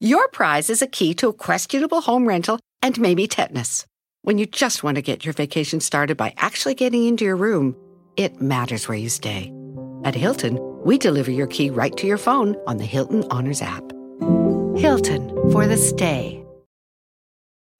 Your prize is a key to a questionable home rental and maybe tetanus. When you just want to get your vacation started by actually getting into your room, it matters where you stay. At Hilton, we deliver your key right to your phone on the Hilton Honors app. Hilton for the stay.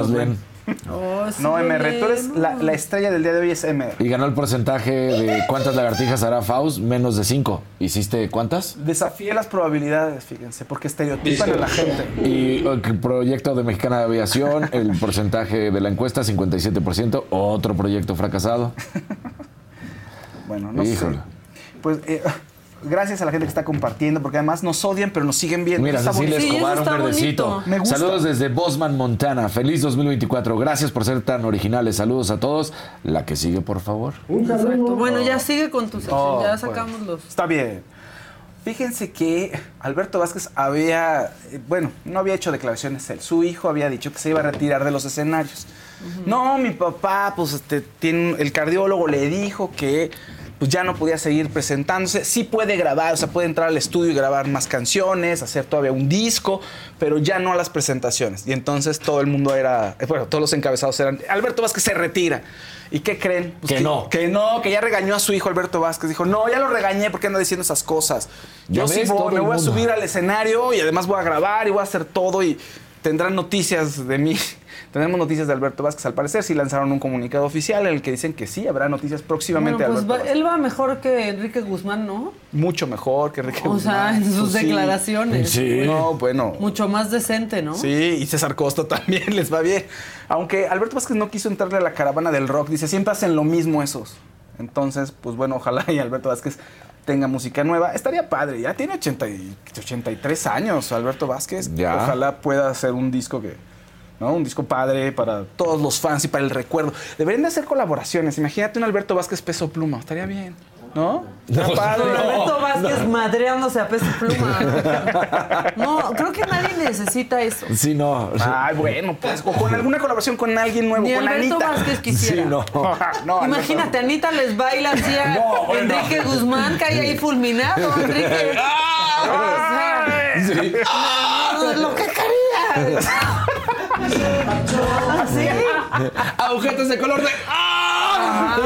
Bien. Oh, sí, No, MR, tú eres la estrella del día de hoy es MR. Y ganó el porcentaje de cuántas lagartijas hará Faust, menos de 5. ¿Hiciste cuántas? Desafié las probabilidades, fíjense, porque estereotipan a la gente. Y el proyecto de Mexicana de Aviación, el porcentaje de la encuesta, 57%. Otro proyecto fracasado. (laughs) Bueno, no Híjole. sé. Pues eh, gracias a la gente que está compartiendo, porque además nos odian, pero nos siguen viendo. Mira, Cecilia. Sí, Escobar, un verdecito. bonito. Me gusta. Saludos desde Bosman, Montana. Feliz 2024. Gracias por ser tan originales. Saludos a todos. La que sigue, por favor. Un saludo. Bueno, ya sigue con tu sección, Oh, ya bueno. sacamos los. Está bien. Fíjense que Alberto Vázquez había, eh, bueno, no había hecho declaraciones él. Su hijo había dicho que se iba a retirar de los escenarios. No, mi papá, pues este, tiene, el cardiólogo le dijo que pues ya no podía seguir presentándose. Sí puede grabar, o sea, puede entrar al estudio y grabar más canciones, hacer todavía un disco, pero ya no a las presentaciones. Y entonces todo el mundo era, eh, bueno, todos los encabezados eran, Alberto Vázquez se retira. ¿Y qué creen? Pues Que no. Que no, que ya regañó a su hijo Alberto Vázquez. Dijo, no, ya lo regañé porque anda diciendo esas cosas. Yo sí voy, me voy a subir al escenario y además voy a grabar y voy a hacer todo y tendrán noticias de mí. Tendremos noticias de Alberto Vázquez. Al parecer sí lanzaron un comunicado oficial en el que dicen que sí, habrá noticias próximamente Bueno, pues Alberto va- Vázquez. él va mejor que Enrique Guzmán, ¿no? Mucho mejor que Enrique O sea, Guzmán. en sus Pues sí. declaraciones. Sí. No, bueno. Mucho más decente, ¿no? Sí, y César Costa (laughs) también les va bien. Aunque Alberto Vázquez no quiso entrarle a la caravana del rock, dice, siempre hacen lo mismo esos. Entonces, pues bueno, ojalá y Alberto Vázquez tenga música nueva. Estaría padre, ya tiene 80 y- 83 años Alberto Vázquez. Ya. Ojalá pueda hacer un disco que... ¿no? Un disco padre para todos los fans y para el recuerdo. Deberían de hacer colaboraciones. Imagínate un Alberto Vázquez peso pluma. Estaría bien. ¿No? Padre. Con Alberto Vázquez madreándose a peso pluma. No, creo que nadie necesita eso. Sí, no. Ay, bueno, pues. O con alguna colaboración con alguien nuevo, Ni con Alberto Anita. Vázquez quisiera. Sí, no. (laughs) no, Imagínate, Anita les baila así a No, bueno. Enrique Guzmán, cae ahí fulminado, Enrique. (laughs) Sea, Sí. no, lo que quería. Así. (laughs) Agujetas de color de. ¡Ah!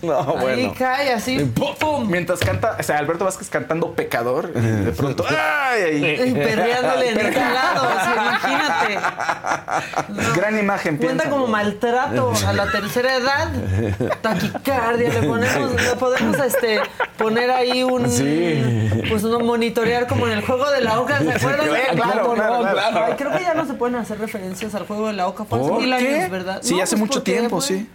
(laughs) No, Ahí bueno. cae así. ¡Pum! Mientras canta, o sea, Alberto Vázquez cantando pecador, y de pronto, (laughs) ¡ay! Y perreándole en (laughs) este lado, así, imagínate. Gran imagen, Cuenta piensa. como maltrato a la tercera edad. Taquicardia, le ponemos, le podemos este, poner ahí un. Sí. Pues uno monitorear como en el juego de la oca, ¿se acuerdan? Eh, claro, ¿Cómo no? claro, claro. Creo que ya no se pueden hacer referencias al juego de la oca. Fue hace ¿Por mil años, ¿verdad? Sí, hace mucho porque tiempo, fue- sí.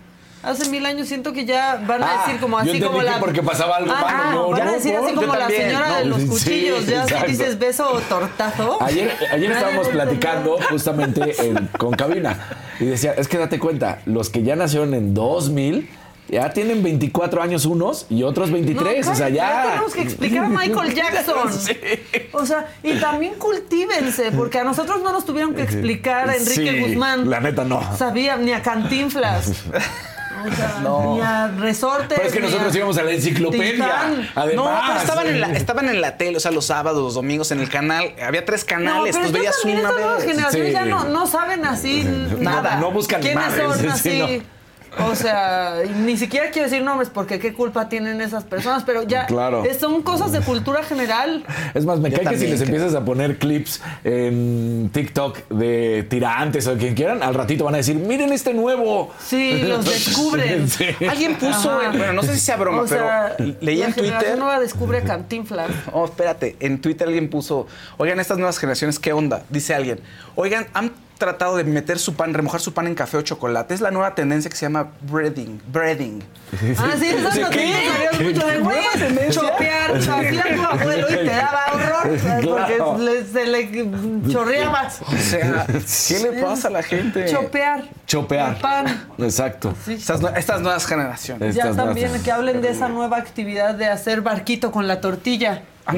Hace mil años siento que ya van a Ah, decir como así como la. porque pasaba algo Ah, malo, no, van a decir así como la señora de los (laughs) sí, cuchillos, ya si dices beso o tortazo. Ayer, ayer estábamos platicando justamente en- con cabina y decía, es que date cuenta, los que ya nacieron en 2000 ya tienen 24 años unos y otros 23, No, o sea, cállate, ya... tenemos que explicar a Michael (laughs) Jackson. O sea, y también cultívense, porque a nosotros no nos tuvieron que explicar a Enrique Sí, Guzmán. la neta no. Sabía, ni a Cantinflas. (laughs) O sea, No. ni a resortes. Pero es que nosotros a íbamos a la enciclopedia. Además, no, pero estaban en, la, estaban en la tele, o sea, los sábados, los domingos en el canal. Había tres No, canales, pero pues ya veías una vez. generaciones Sí. ya no, no saben así nada. no buscan ¿Quiénes madres, son (laughs) sí, así? No. O sea, ni siquiera quiero decir nombres porque qué culpa tienen esas personas, pero ya Claro. son cosas de cultura general. Es más, me Yo cae que si les creo. empiezas a poner clips en TikTok de tirantes o de quien quieran, al ratito van a decir, miren este nuevo. Sí, los (laughs) descubren. Sí. Alguien puso, bueno, no sé si sea broma, O sea, pero leí la en generación Twitter. nueva descubre Cantinflas. Oh, espérate, en Twitter alguien puso, oigan, estas nuevas generaciones, ¿qué onda? Dice alguien, oigan, han tratado de meter su pan, remojar su pan en café o chocolate. Es la nueva tendencia que se llama breading, breading. Ah, sí, (laughs) esas ¿Sí, noticias qué? salieron mucho de ¿Nueva güey, tendencia? chopear, a tu abuelo y te daba horror porque Claro. le- se le chorreaba. O sea, ¿qué le pasa a la gente? Chopear. Chopear. El pan. Exacto. Estas, nue- estas nuevas generaciones. Ya Estas también nuevas- que hablen de esa nueva actividad de hacer barquito con la tortilla. A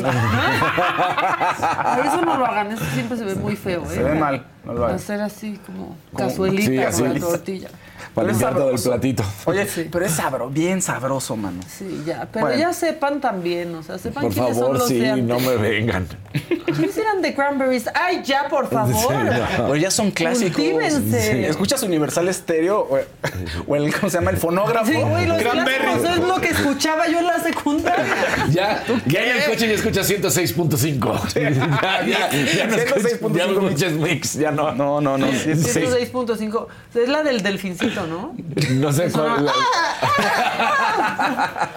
eso no lo hagan, eso siempre se ve muy feo, ¿eh? Se ve mal, no lo hagan. Hacer así como cazuelita Sí, con la tortilla. Para limpiar todo el sabroso. platito. Oye, pero es sabro, bien sabroso, mano. Sí, ya, pero Bueno. ya sepan también, o sea, sepan Por quiénes son favor, los sí, de antes. no me vengan. ¿Quiénes eran de Cranberries? ¡Ay, ya, por (laughs) favor! Pero ya son clásicos. Cultívense. Sí. ¿Escuchas Universal Estéreo o, o el, ¿cómo se llama? El fonógrafo. Sí, güey, los Cranberries. clásicos es lo que escuchaba yo en la secundaria. Ya, ya en el coche ya escucha 106.5. (laughs) ya, ya, ya no escuchas, 106.5 ya no escuchas mix, ya no. No, no, no. sí, sí. 106.5. Es la del delfincito, ¿no? (laughs) No sé cuál. la- (laughs)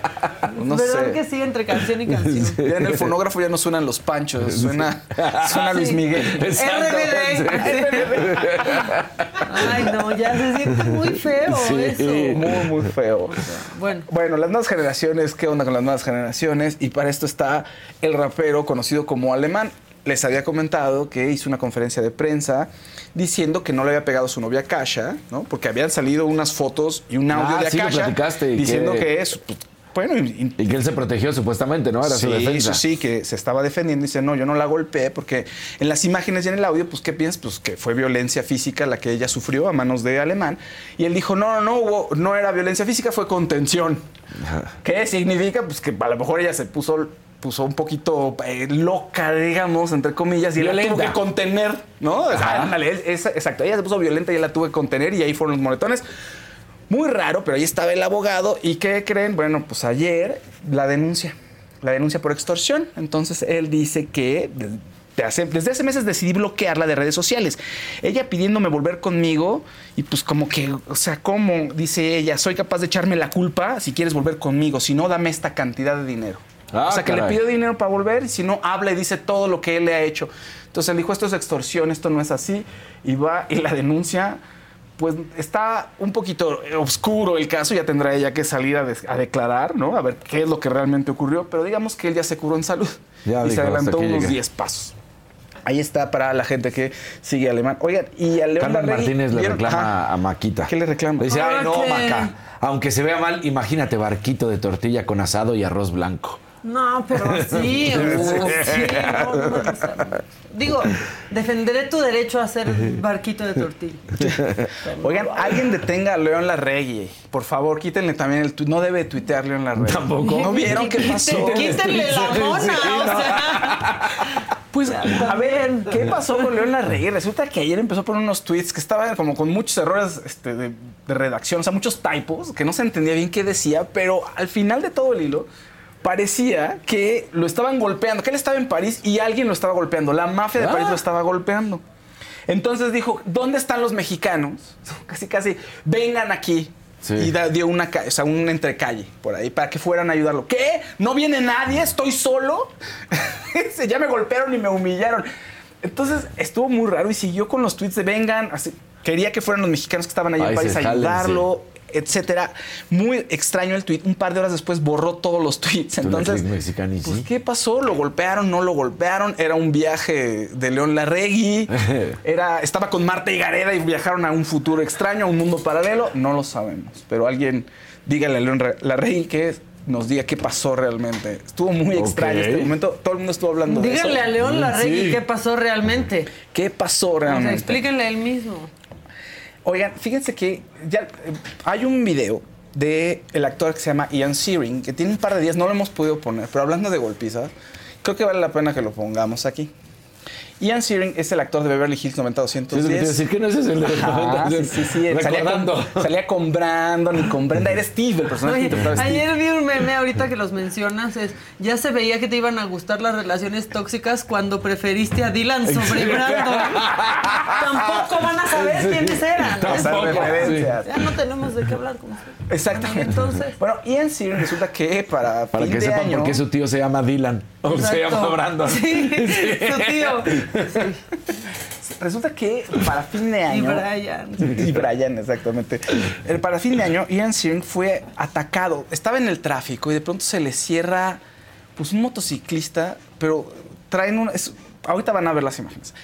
No ¿Verdad sé. que sí, entre canción y canción? Ya en el fonógrafo ya no suenan los panchos, suena, suena Luis Sí. Miguel. (laughs) Exacto. RBD. Ay, no, ya se siente muy feo Sí, eso. muy, muy feo. Bueno, Bueno, las nuevas generaciones, ¿qué onda con las nuevas generaciones? Y para esto está el rapero conocido como Alemán. Les había comentado que hizo una conferencia de prensa diciendo que no le había pegado a su novia Kasha, ¿no? Porque habían salido unas fotos y un audio Ah, de sí, Akasha platicaste y diciendo que- que, es pues, bueno, y- Y que él se protegió supuestamente, ¿no? Era su sí, defensa. eso sí, que se estaba defendiendo y dice, no, yo no la golpeé porque en las imágenes y en el audio, pues, ¿qué piensas? Pues que fue violencia física la que ella sufrió a manos de Alemán. Y él dijo, no, no, no, hubo, no era violencia física, fue contención. ¿Qué significa? Pues que a lo mejor ella se puso puso un poquito eh, loca, digamos, entre comillas, y él la tuvo Violenta. que contener, ¿no? Ajá. ándale, es- es- exacto, ella se puso violenta y la tuvo que contener y ahí fueron los moretones. Muy raro, pero ahí estaba el abogado. ¿Y qué creen? Bueno, pues ayer la denuncia. La denuncia por extorsión. Entonces él dice que desde hace, desde hace meses decidí bloquearla de redes sociales. Ella pidiéndome volver conmigo y pues como que, o sea, ¿cómo? Dice ella, soy capaz de echarme la culpa si quieres volver conmigo. Si no, dame esta cantidad de dinero. Ah, o sea, que le pido dinero para volver y si no, habla y dice todo lo que él le ha hecho. Entonces él dijo, esto es extorsión, esto no es así. Y va y la denuncia pues está un poquito oscuro el caso, ya tendrá ella que salir a, declarar, ¿no? A ver qué es lo que realmente ocurrió, pero digamos que él ya se curó en salud Ya y dijo, se adelantó unos llegué. 10 pasos. Ahí está para la gente que sigue alemán. Oigan, y a León Carmen Larregui, Martínez le reclama Ajá. a Maquita. ¿Qué le reclama? Le dice, ay, Ah, no, Maca. Aunque se vea mal, imagínate barquito de tortilla con asado y arroz blanco. No, pero sí, (laughs) o sí, no, no, o sea, Digo, defenderé tu derecho a hacer barquito de tortilla. (laughs) Oigan, alguien detenga a León Larregui. Por favor, quítenle también el tuit. No debe tuitear León Larregui. Tampoco. ¿No vieron qué pasó? Quítenle la mona, (laughs) o sea. Pues, a ver, ¿qué pasó con León Larregui? Resulta que ayer empezó a poner unos tweets que estaban como con muchos errores este, de, de redacción, o sea, muchos typos, que no se entendía bien qué decía, pero al final de todo el hilo parecía que lo estaban golpeando, que él estaba en París y alguien lo estaba golpeando, la mafia de Ah. París lo estaba golpeando. Entonces dijo, ¿dónde están los mexicanos? (laughs) Casi, casi, vengan aquí. Sí. Y da- dio una, o sea, un entrecalle por ahí para que fueran a ayudarlo. ¿Qué? ¿No viene nadie? ¿Estoy solo? (laughs) Ya me golpearon y me humillaron. Entonces estuvo muy raro y siguió con los tweets de vengan. así, quería que fueran los mexicanos que estaban ahí en París a ayudarlo, etcétera. Muy extraño el tweet. Un par de horas después borró todos los tweets. Entonces, pues, sí. ¿qué pasó? ¿Lo golpearon? ¿No lo golpearon? Era un viaje de León Larregui. (laughs) Era, estaba con Marta y Gareda y viajaron a un futuro extraño, a un mundo paralelo. No lo sabemos. Pero alguien dígale a León Larregui que nos diga qué pasó realmente. Estuvo muy extraño este momento. Todo el mundo estuvo hablando de eso. Díganle a León Larregui Sí. qué pasó realmente. ¿Qué pasó O sea, realmente? explíquenle a él mismo. Oigan, fíjense que ya eh, hay un video de el actor que se llama Ian Searing, que tiene un par de días, no lo hemos podido poner, pero hablando de golpizas, creo que vale la pena que lo pongamos aquí. Ian Searing es el actor de Beverly Hills 90210. Sí, es que decir, ¿que no es ese el de Ajá, 90210? sí, sí, sí. Salía con, Recordando. salía con Brandon y con Brenda. Era Steve, el personaje que Oye, Steve. ayer vi un meme ahorita que los mencionas, es, ya se veía que te iban a gustar las relaciones tóxicas cuando preferiste a Dylan sobre Brandon. (laughs) Tampoco van a saber quiénes eran. Esas Tampoco, referencias. Ya no tenemos de qué hablar con ustedes. Exactamente. Entonces- Bueno, Ian Searing resulta que para, Para fin que de sepan año... por qué su tío se llama Dylan. O se llama Brandon. (laughs) Sí, su tío. Resulta que para fin de Y año... Brian. (laughs) Y Brian, exactamente. Eh, Para fin de año, Ian Searing fue atacado. Estaba en el tráfico y de pronto se le cierra pues, un motociclista, pero traen un... es- ahorita van a ver las imágenes.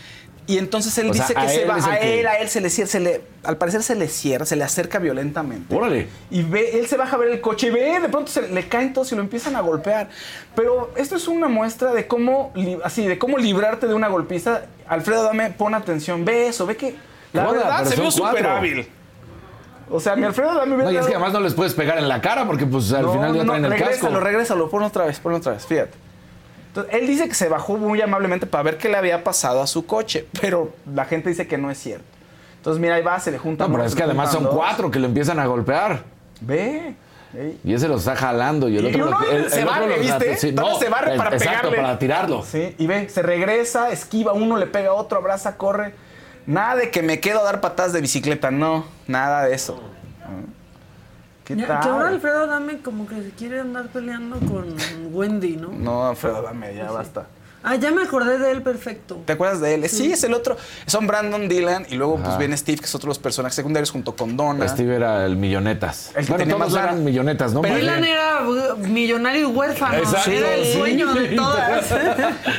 Y entonces él O sea, dice que se va, a que- él, a él se le cierra, se le, al parecer se le cierra, se le acerca violentamente. Órale. Y ve, él se baja a ver el coche y ve, de pronto se le caen todos y lo empiezan a golpear. Pero esto es una muestra de cómo, así, de cómo librarte de una golpiza. Alfredo Dame, pon atención, ve eso, ve que la verdad se vio súper hábil. O sea, mi Alfredo Dame hubiera No, y es que además no les puedes pegar en la cara porque pues al No, final ya no, traen el regrésalo, casco. regrésalo, pon otra vez, pon otra vez, fíjate. Entonces, él dice que se bajó muy amablemente para ver qué le había pasado a su coche, pero la gente dice que no es cierto. Entonces, mira, ahí va, se le juntan. No, pero es que además son dos. cuatro que le empiezan a golpear. Ve. Y ese lo está jalando y el Y otro uno lo- el- se el otro barre, lo- ¿viste? sí, Todavía no, se barre para exacto, pegarle. para tirarlo. Sí, y ve, se regresa, esquiva uno, le pega a otro, abraza, corre. Nada de que me quedo a dar patadas de bicicleta, no, nada de eso. ¿Qué Ya, tal? Que ahora Alfredo Dame como que se quiere andar peleando con Wendy, ¿no? No, Alfredo, dame, ya basta. Ah, ya me acordé de él perfecto. ¿Te acuerdas de él? Sí, es el otro. Son Brandon Dylan y luego pues viene Steve, que es otro de los personajes secundarios junto con Donna. Steve era el millonetas. El que bueno, tenía todos más eran millonetas, ¿no? Pero Dylan era uh, millonario y huérfano. Exacto, era el sí. dueño de (laughs) todas.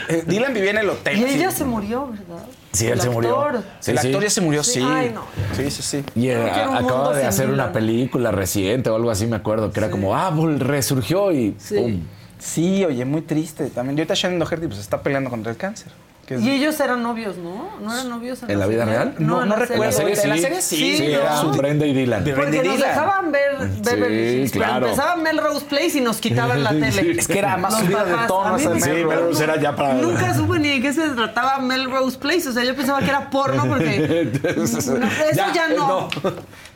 Eh, Dylan vivía en el hotel. y sí. ella se murió, ¿verdad? Sí, él El se murió. Sí, el sí. actor ya se murió, Sí, sí. ay, no. Sí, sí, sí. Y eh, acaba de hacer una película reciente o algo así, me acuerdo, que era como, ah, pues, resurgió y Sí. pum. Sí, oye, muy triste también. Y ahorita Shannon Doherty pues está peleando contra el cáncer. Que es- Y ellos eran novios, ¿no? ¿No eran novios en, ¿En la vida serie? real? No, en no la recuerdo. serie. En la serie sí. Sí, Sí, ¿no? era su Brenda y Dylan. De- Porque Randy nos Dylan. dejaban ver Beverly Sí, Hills, pero claro. empezaba Melrose Place y nos quitaban la (laughs) tele. Es que era más subida de tono Sí, Melrose. pero será ya para... Nunca supe ni de qué se trataba Melrose Place. O sea, yo pensaba que era porno porque. (laughs) No, eso ya, no. (laughs)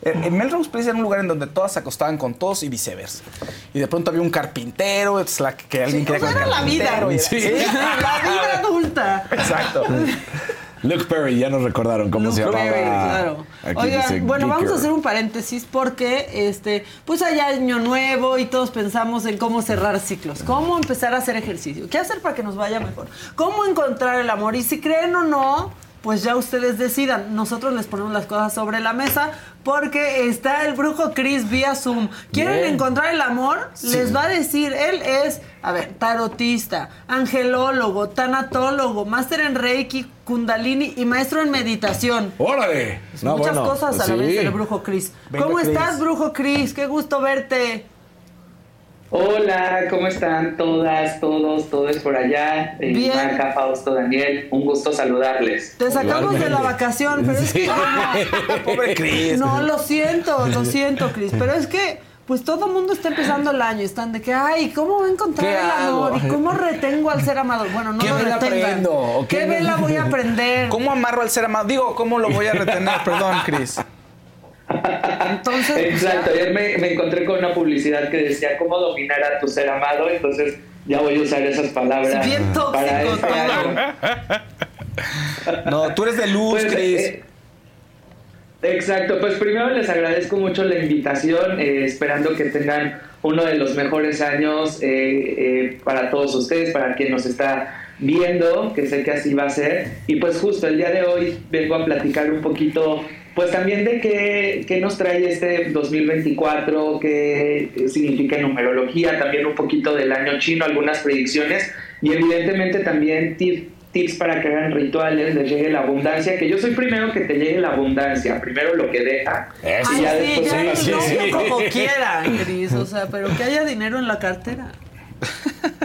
Eh, En Melrose Place era un lugar en donde todas se acostaban con todos y viceversa. Y de pronto había un carpintero, la, que alguien Sí, quería o sea, era la vida. y era- Sí. Sí. La vida adulta. Exacto. (laughs) Luke Perry, ya nos recordaron cómo se Luke llamaba. Perry, claro. Aquí Oigan, dice bueno, vamos a hacer un paréntesis porque este, pues hay año nuevo y todos pensamos en cómo cerrar ciclos, cómo empezar a hacer ejercicio, qué hacer para que nos vaya mejor, cómo encontrar el amor y si creen o no, pues ya ustedes decidan. Nosotros les ponemos las cosas sobre la mesa porque está el brujo Chris vía Zoom. ¿Quieren Bien. encontrar el amor? Les va a decir, él es, a ver, tarotista, angelólogo, tanatólogo, máster en Reiki, Kundalini y maestro en meditación. ¡Órale! No, Muchas bueno, cosas a sí. la vez el brujo Chris. Venga, ¿Cómo Chris. estás, brujo Chris? Qué gusto verte. Hola, ¿cómo están todas, todos, todos por allá? Eh, Bien. Marca, Fausto, Daniel, un gusto saludarles. Te sacamos de la vacación, (laughs) pero es que no, (laughs) Pobre Chris. no, lo siento, lo siento, Chris, pero es que pues todo el mundo está empezando el año, están de que, ay, ¿cómo voy a encontrar ¿Qué el amor? hago? ¿Y cómo retengo al ser amado? Bueno, no ¿Qué lo vela aprendo? ¿O ¿Qué qué? vela voy a aprender? ¿Cómo amarro al ser amado? Digo, ¿cómo lo voy a retener? Perdón, Chris. Entonces, Exacto, ayer me, me encontré con una publicidad que decía cómo dominar a tu ser amado, entonces ya voy a usar esas palabras Bien tóxico para este todo. año. No, tú eres de luz, Pues, Chris. eh, exacto, pues primero les agradezco mucho la invitación, eh, esperando que tengan uno de los mejores años eh, eh, para todos ustedes, para quien nos está viendo, que sé que así va a ser. Y pues justo el día de hoy vengo a platicar un poquito, pues también de qué, qué nos trae este 2024, qué significa en numerología, también un poquito del año chino, algunas predicciones y evidentemente también tip- tips para que hagan rituales, les llegue la abundancia, que yo soy primero que te llegue la abundancia, primero lo que deja. Eso. y Ay, ya sí, después ya otra el sí, sí. como (laughs) quiera, Cris, o sea, pero que haya dinero en la cartera.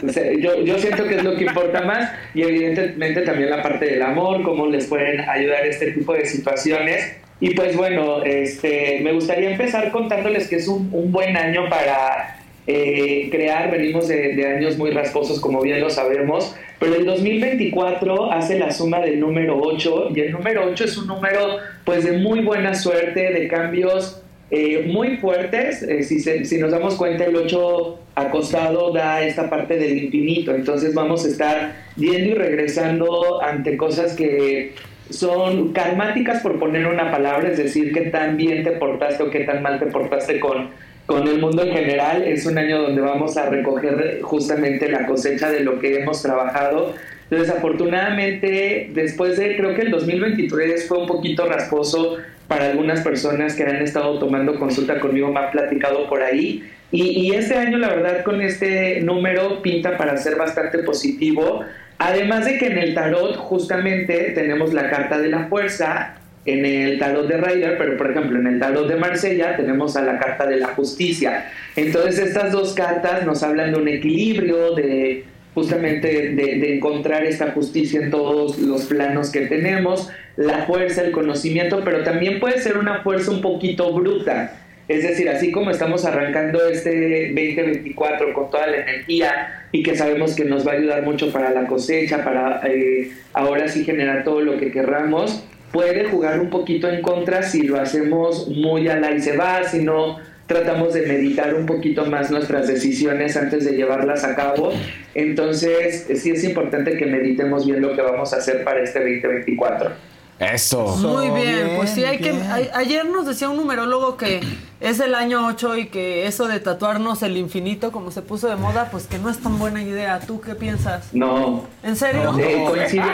O sea, yo, yo siento que es lo que importa más y evidentemente también la parte del amor, cómo les pueden ayudar este tipo de situaciones. Y pues bueno, este, me gustaría empezar contándoles que es un, buen año para eh, crear, venimos de, de, años muy rasposos, como bien lo sabemos, pero el 2024 hace la suma del número 8 y el número 8 es un número pues de muy buena suerte, de cambios eh, muy fuertes. Eh, si, se, si nos damos cuenta, el 8 acostado da esta parte del infinito, entonces vamos a estar yendo y regresando ante cosas que son karmáticas por poner una palabra, es decir, qué tan bien te portaste o qué tan mal te portaste con con el mundo en general. Es un año donde vamos a recoger justamente la cosecha de lo que hemos trabajado. Desafortunadamente, después de, creo que el 2023 fue un poquito rasposo para algunas personas que han estado tomando consulta conmigo, me han platicado por ahí. Y, y este año, la verdad, con este número pinta para ser bastante positivo. Además de que en el tarot justamente tenemos la carta de la fuerza en el tarot de Ryder, pero por ejemplo en el tarot de Marsella tenemos a la carta de la justicia. Entonces estas dos cartas nos hablan de un equilibrio, de justamente de, encontrar esta justicia en todos los planos que tenemos, la fuerza, el conocimiento, pero también puede ser una fuerza un poquito bruta. Es decir, así como estamos arrancando este 2024 con toda la energía y que sabemos que nos va a ayudar mucho para la cosecha, para eh, ahora sí generar todo lo que querramos, puede jugar un poquito en contra si lo hacemos muy a la y se va, si no tratamos de meditar un poquito más nuestras decisiones antes de llevarlas a cabo. Entonces, sí es importante que meditemos bien lo que vamos a hacer para este 2024. Eso. Muy bien, pues sí, hay que. ayer nos decía un numerólogo que es el año 8 y que eso de tatuarnos el infinito, como se puso de moda, pues que no es tan buena idea. ¿Tú qué piensas? No. ¿En serio? coincido,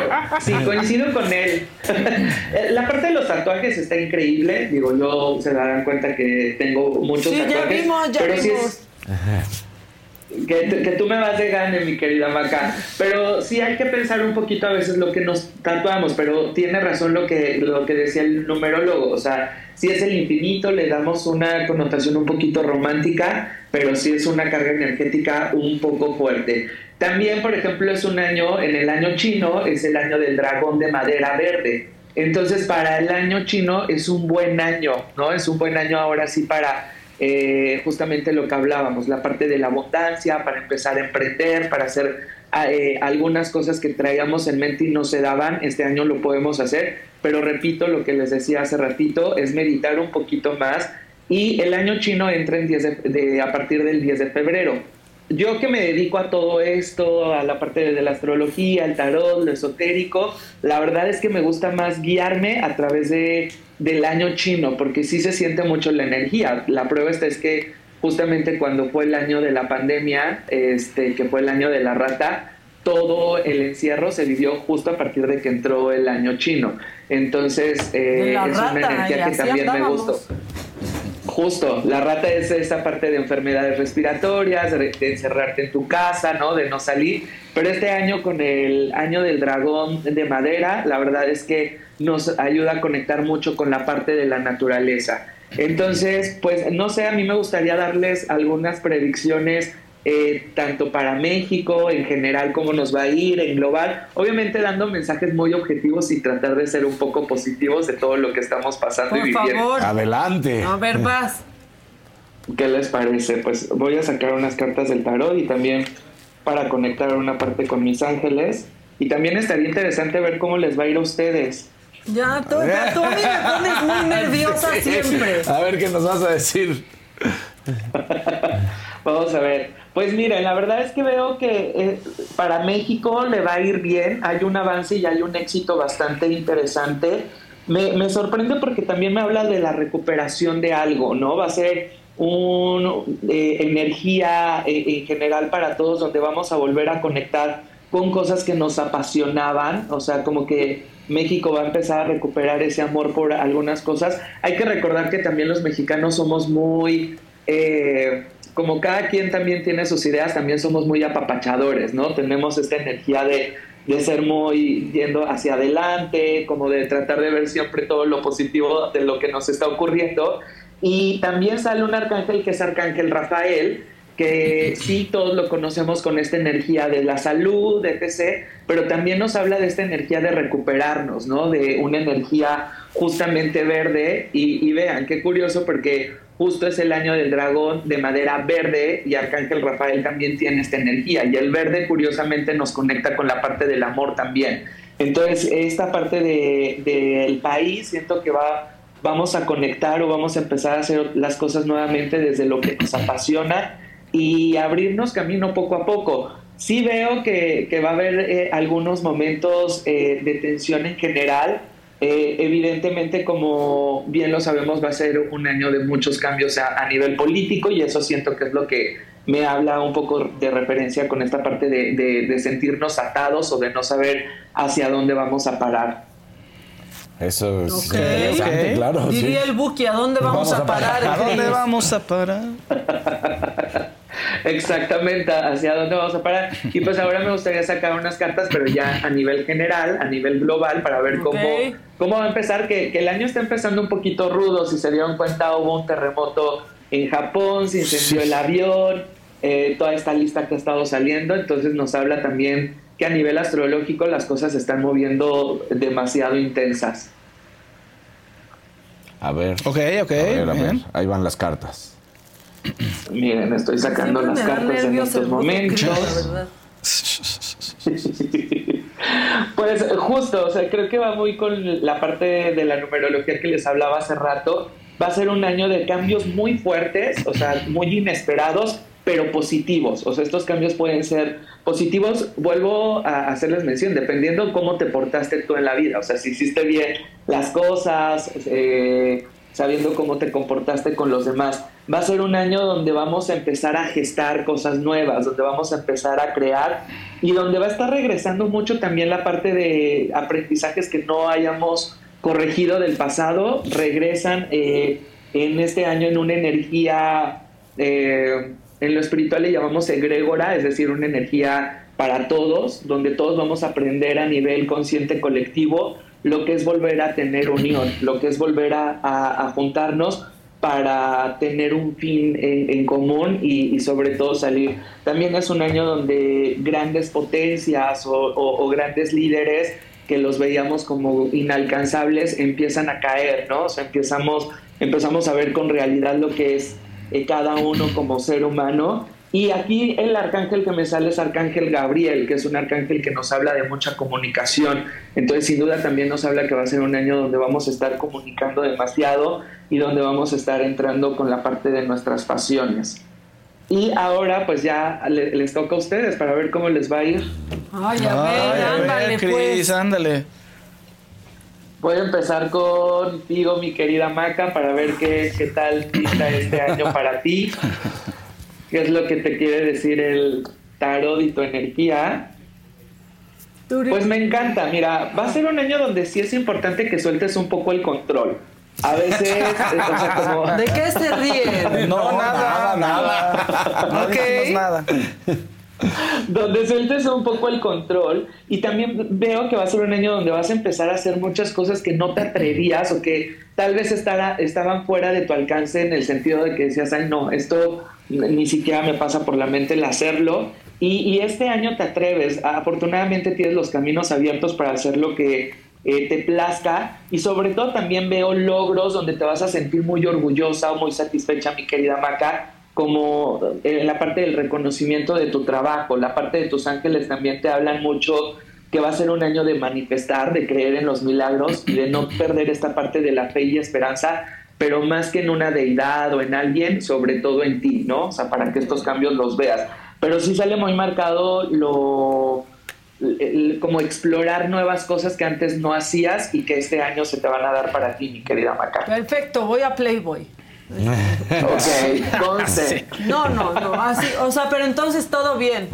sí, coincido con él. (laughs) La parte de los tatuajes está increíble. Digo, yo se darán cuenta que tengo muchos tatuajes. Ya vimos, ya pero vimos. Que, que, tú me vas de gane, mi querida Maca. Pero sí hay que pensar un poquito a veces lo que nos tatuamos, pero tiene razón lo que, lo que decía el numerólogo. O sea, si es el infinito, le damos una connotación un poquito romántica, pero sí es una carga energética un poco fuerte. También, por ejemplo, es un año, en el año chino, es el año del dragón de madera verde. Entonces, para el año chino es un buen año, ¿no? Es un buen año ahora sí para eh, justamente lo que hablábamos, la parte de la abundancia, para empezar a emprender, para hacer eh, algunas cosas que traíamos en mente y no se daban, este año lo podemos hacer, pero repito lo que les decía hace ratito, es meditar un poquito más y el año chino entra en 10 de, a partir del 10 de febrero. Yo que me dedico a todo esto, a la parte de la astrología, el tarot, lo esotérico, la verdad es que me gusta más guiarme a través de del año chino, porque sí se siente mucho la energía. La prueba esta es que justamente cuando fue el año de la pandemia, este, que fue el año de la rata, todo el encierro se vivió justo a partir de que entró el año chino. Entonces, eh, es una energía que también me gustó. Justo, la rata es esa parte de enfermedades respiratorias, de, encerrarte en tu casa, ¿no? De no salir. Pero este año con el año del dragón de madera, la verdad es que nos ayuda a conectar mucho con la parte de la naturaleza. Entonces, pues no sé, a mí me gustaría darles algunas predicciones eh, tanto para México en general, cómo nos va a ir en global, obviamente dando mensajes muy objetivos y tratar de ser un poco positivos de todo lo que estamos pasando y viviendo. Favor. Adelante. A ver, vas. ¿Qué les parece? Pues voy a sacar unas cartas del tarot y también para conectar una parte con mis ángeles. Y también estaría interesante ver cómo les va a ir a ustedes. Ya, tú, tú a mí me pones muy (laughs) nerviosa siempre. A ver qué nos vas a decir. (laughs) Vamos a ver. Pues miren, la verdad es que veo que eh, para México le va a ir bien. Hay un avance y hay un éxito bastante interesante. Me, me sorprende porque también me habla de la recuperación de algo, ¿no? Va a ser una eh, energía eh, en general para todos donde vamos a volver a conectar con cosas que nos apasionaban, o sea, como que México va a empezar a recuperar ese amor por algunas cosas. Hay que recordar que también los mexicanos somos muy, eh, como cada quien también tiene sus ideas, también somos muy apapachadores, ¿no? Tenemos esta energía de, de ser muy yendo hacia adelante, como de tratar de ver siempre todo lo positivo de lo que nos está ocurriendo. Y también sale un arcángel que es Arcángel Rafael, que sí todos lo conocemos con esta energía de la salud, etc., pero también nos habla de esta energía de recuperarnos, ¿no? De una energía justamente verde. Y, y vean, qué curioso porque justo es el año del dragón de madera verde y Arcángel Rafael también tiene esta energía. Y el verde, curiosamente, nos conecta con la parte del amor también. Entonces, esta parte del de, país siento que va vamos a conectar o vamos a empezar a hacer las cosas nuevamente desde lo que nos apasiona y abrirnos camino poco a poco. Sí veo que, que va a haber eh, algunos momentos eh, de tensión en general. Eh, evidentemente, como bien lo sabemos, va a ser un año de muchos cambios a, a, nivel político y eso siento que es lo que me habla un poco de referencia con esta parte de, de, de sentirnos atados o de no saber hacia dónde vamos a parar. Eso es okay. interesante, okay. claro. Diría sí. el Buki, ¿a dónde vamos, vamos a parar? ¿A dónde vamos a parar? (laughs) Exactamente, hacia dónde vamos a parar. Y pues ahora me gustaría sacar unas cartas, pero ya a nivel general, a nivel global, para ver cómo, okay. cómo va a empezar, que, que, el año está empezando un poquito rudo. Si se dieron cuenta, hubo un terremoto en Japón, se incendió el avión, eh, toda esta lista que ha estado saliendo, entonces nos habla también que a nivel astrológico las cosas se están moviendo demasiado intensas. A ver. Ok, ok. A ver, a ver. Ahí van las cartas. (clears throat) Miren, estoy sacando Siempre las cartas en estos momentos. (laughs) Pues justo, o sea, creo que va muy con la parte de la numerología que les hablaba hace rato. Va a ser un año de cambios muy fuertes, o sea, muy inesperados, pero positivos. O sea, estos cambios pueden ser positivos. Vuelvo a hacerles mención, dependiendo cómo te portaste tú en la vida. O sea, si hiciste bien las cosas, eh, sabiendo cómo te comportaste con los demás. Va a ser un año donde vamos a empezar a gestar cosas nuevas, donde vamos a empezar a crear y donde va a estar regresando mucho también la parte de aprendizajes que no hayamos corregido del pasado, regresan eh, en este año en una energía, eh, en lo espiritual le llamamos egregora, es decir, una energía para todos, donde todos vamos a aprender a nivel consciente colectivo lo que es volver a tener unión, lo que es volver a, a, a juntarnos para tener un fin en, en común y, y, sobre todo salir. También es un año donde grandes potencias o, o, o, grandes líderes que los veíamos como inalcanzables empiezan a caer, ¿no? O sea, empezamos, empezamos a ver con realidad lo que es eh, cada uno como ser humano y aquí el arcángel que me sale es Arcángel Gabriel, que es un arcángel que nos habla de mucha comunicación. Entonces, sin duda, también nos habla que va a ser un año donde vamos a estar comunicando demasiado y donde vamos a estar entrando con la parte de nuestras pasiones. Y ahora, pues ya les, les toca a ustedes para ver cómo les va a ir. Ay, a ver, Ay, ándale, Cris, pues. ándale. Voy a empezar contigo, mi querida Maca, para ver qué, qué tal pinta este año para ti. (laughs) qué es lo que te quiere decir el tarot y tu energía. Pues me encanta, mira, va a ser un año donde sí es importante que sueltes un poco el control. A veces, (laughs) o sea, como... ¿De qué se ríen? No, nada, nada. No Ok. nada. (laughs) donde sueltes un poco el control y también veo que va a ser un año donde vas a empezar a hacer muchas cosas que no te atrevías o que tal vez estara, estaban fuera de tu alcance en el sentido de que decías, ay no, esto ni siquiera me pasa por la mente el hacerlo y, este año te atreves, afortunadamente tienes los caminos abiertos para hacer lo que eh, te plazca y sobre todo también veo logros donde te vas a sentir muy orgullosa o muy satisfecha, mi querida Maca, como en la parte del reconocimiento de tu trabajo, la parte de tus ángeles también te hablan mucho que va a ser un año de manifestar, de creer en los milagros y de no perder esta parte de la fe y esperanza, pero más que en una deidad o en alguien, sobre todo en ti, ¿no? O sea, para que estos cambios los veas. Pero sí sale muy marcado lo como explorar nuevas cosas que antes no hacías y que este año se te van a dar para ti, mi querida Maca. Perfecto, voy a Playboy. Ok. (laughs) No, no, no, así, o sea, pero entonces todo bien.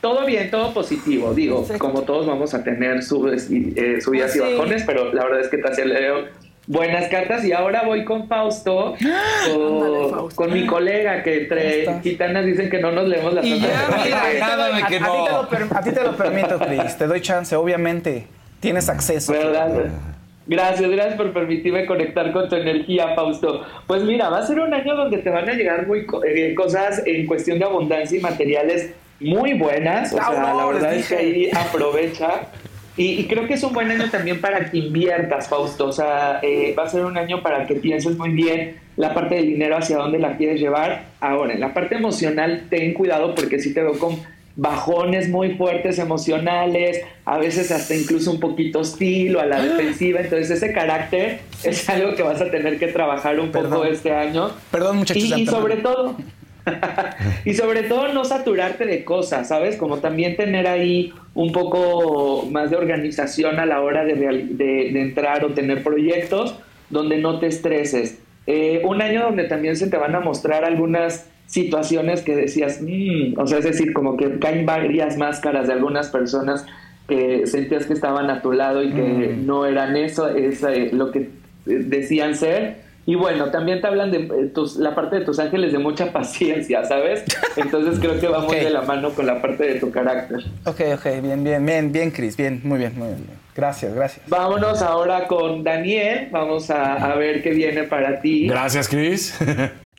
Todo bien, todo positivo. Digo, Perfecto. como todos vamos a tener subes y, eh, subidas Sí. y bajones, pero la verdad es que te hacía leo buenas cartas y ahora voy con Fausto, Ándale, Fausto. con mi colega que entre gitanas dicen que no nos leemos las Y ya, cartas. mira, Así que- Nada de A, que a ti te lo no. per- a ti te lo permito, Cris. Te doy chance, obviamente. Tienes acceso. ¿Verdad? Gracias, gracias por permitirme conectar con tu energía, Fausto. Pues mira, va a ser un año donde te van a llegar muy eh, cosas en cuestión de abundancia y materiales muy buenas. O sea, la verdad es que ahí aprovecha. Y, creo que es un buen año también para que inviertas, Fausto. O sea, eh, va a ser un año para que pienses muy bien la parte del dinero hacia dónde la quieres llevar. Ahora, en la parte emocional, ten cuidado porque si te veo con bajones muy fuertes emocionales, a veces hasta incluso un poquito hostil o a la ah. defensiva. Entonces ese carácter es algo que vas a tener que trabajar un poco este año. Perdón, muchachos. Y, y sobre todo, (laughs) y sobre todo no saturarte de cosas, ¿sabes? Como también tener ahí un poco más de organización a la hora de, de, entrar o tener proyectos donde no te estreses. Eh, un año donde también se te van a mostrar algunas situaciones que decías, mm", o sea, es decir, como que caen varias máscaras de algunas personas que sentías que estaban a tu lado y que mm. no eran eso, es eh, lo que decían ser. Y bueno, también te hablan de eh, tus, la parte de tus ángeles de mucha (laughs) paciencia, ¿sabes? Entonces creo que va muy de la mano con la parte de tu carácter. Ok, ok, bien, bien, bien, bien, Chris, bien, muy bien, muy bien. Gracias, gracias. Vámonos ahora con Daniel, vamos a, a ver qué viene para ti. Gracias, Chris. (laughs)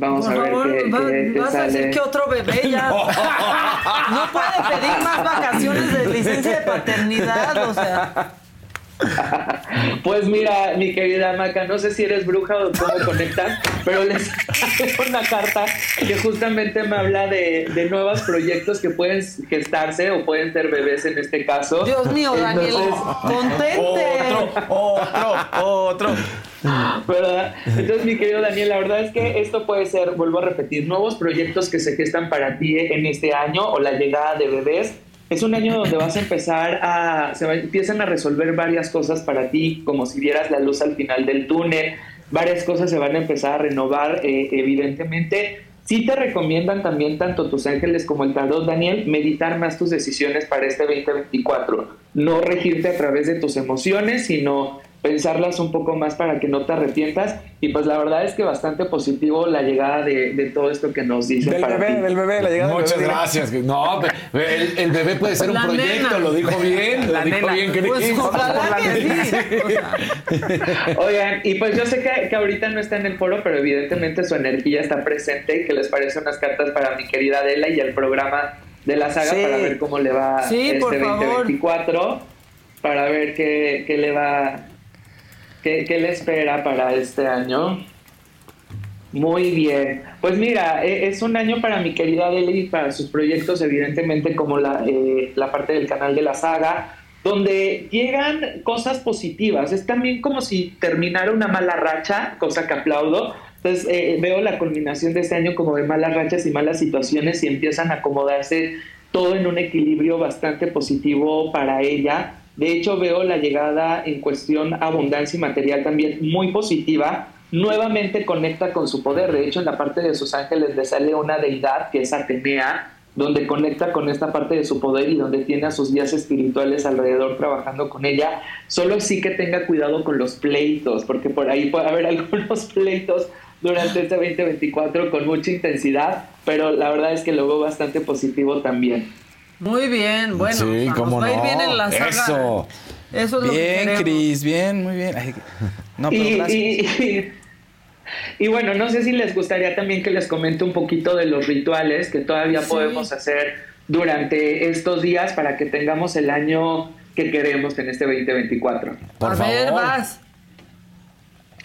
Vamos a ver qué, vas a decir que otro bebé ya. (laughs) No puede pedir más vacaciones de licencia de paternidad, o sea. (laughs) Pues mira, mi querida Maca, no sé si eres bruja o cómo conectas, pero les (laughs) traigo una carta que justamente me habla de, de, nuevos proyectos que pueden gestarse o pueden ser bebés en este caso. Dios mío, Daniel, contente. Otro, otro, otro. ¿Verdad? Entonces, mi querido Daniel, la verdad es que esto puede ser, vuelvo a repetir, nuevos proyectos que se gestan para ti en este año o la llegada de bebés es un año donde vas a empezar a, se empiezan a resolver varias cosas para ti, como si vieras la luz al final del túnel, varias cosas se van a empezar a renovar, eh, evidentemente. Sí te recomiendan también tanto tus ángeles como el tarot, Daniel, meditar más tus decisiones para este 2024. No regirte a través de tus emociones, sino pensarlas un poco más para que no te arrepientas. Y pues la verdad es que bastante positivo la llegada de, todo esto que nos dice. Del bebé, del bebé, la llegada Muchas del bebé. gracias. No, el, bebé puede ser un proyecto, lo dijo bien, la lo dijo bien que pues, (laughs) Oigan, y pues yo sé que, que, ahorita no está en el foro, pero evidentemente su energía está presente y que les parece unas cartas para mi querida Adela y el programa de la saga para ver cómo le va este 2024, para ver qué, qué le va ¿Qué, le espera para este año? Muy bien. Pues mira, e, es un año para mi querida Adele y para sus proyectos, evidentemente, como la, eh, la parte del canal de la saga, donde llegan cosas positivas. Es también como si terminara una mala racha, cosa que aplaudo. Entonces eh, veo la culminación de este año como de malas rachas y malas situaciones y empiezan a acomodarse todo en un equilibrio bastante positivo para ella. De hecho, veo la llegada en cuestión abundancia y material también muy positiva. Nuevamente conecta con su poder. De hecho, en la parte de sus ángeles le sale una deidad que es Atenea, donde conecta con esta parte de su poder y donde tiene a sus guías espirituales alrededor trabajando con ella. Solo sí que tenga cuidado con los pleitos, porque por ahí puede haber (laughs) algunos pleitos durante este 2024 con mucha intensidad, pero la verdad es que lo veo bastante positivo también. Muy bien, bueno, sí, cómo no. bien en la saga. Eso. Eso es bien, lo que Cris, bien, muy bien. no, pero y, y, bueno, no sé si les gustaría también que les comente un poquito de los rituales que todavía podemos hacer durante estos días para que tengamos el año que queremos en este 2024. a ver, vas.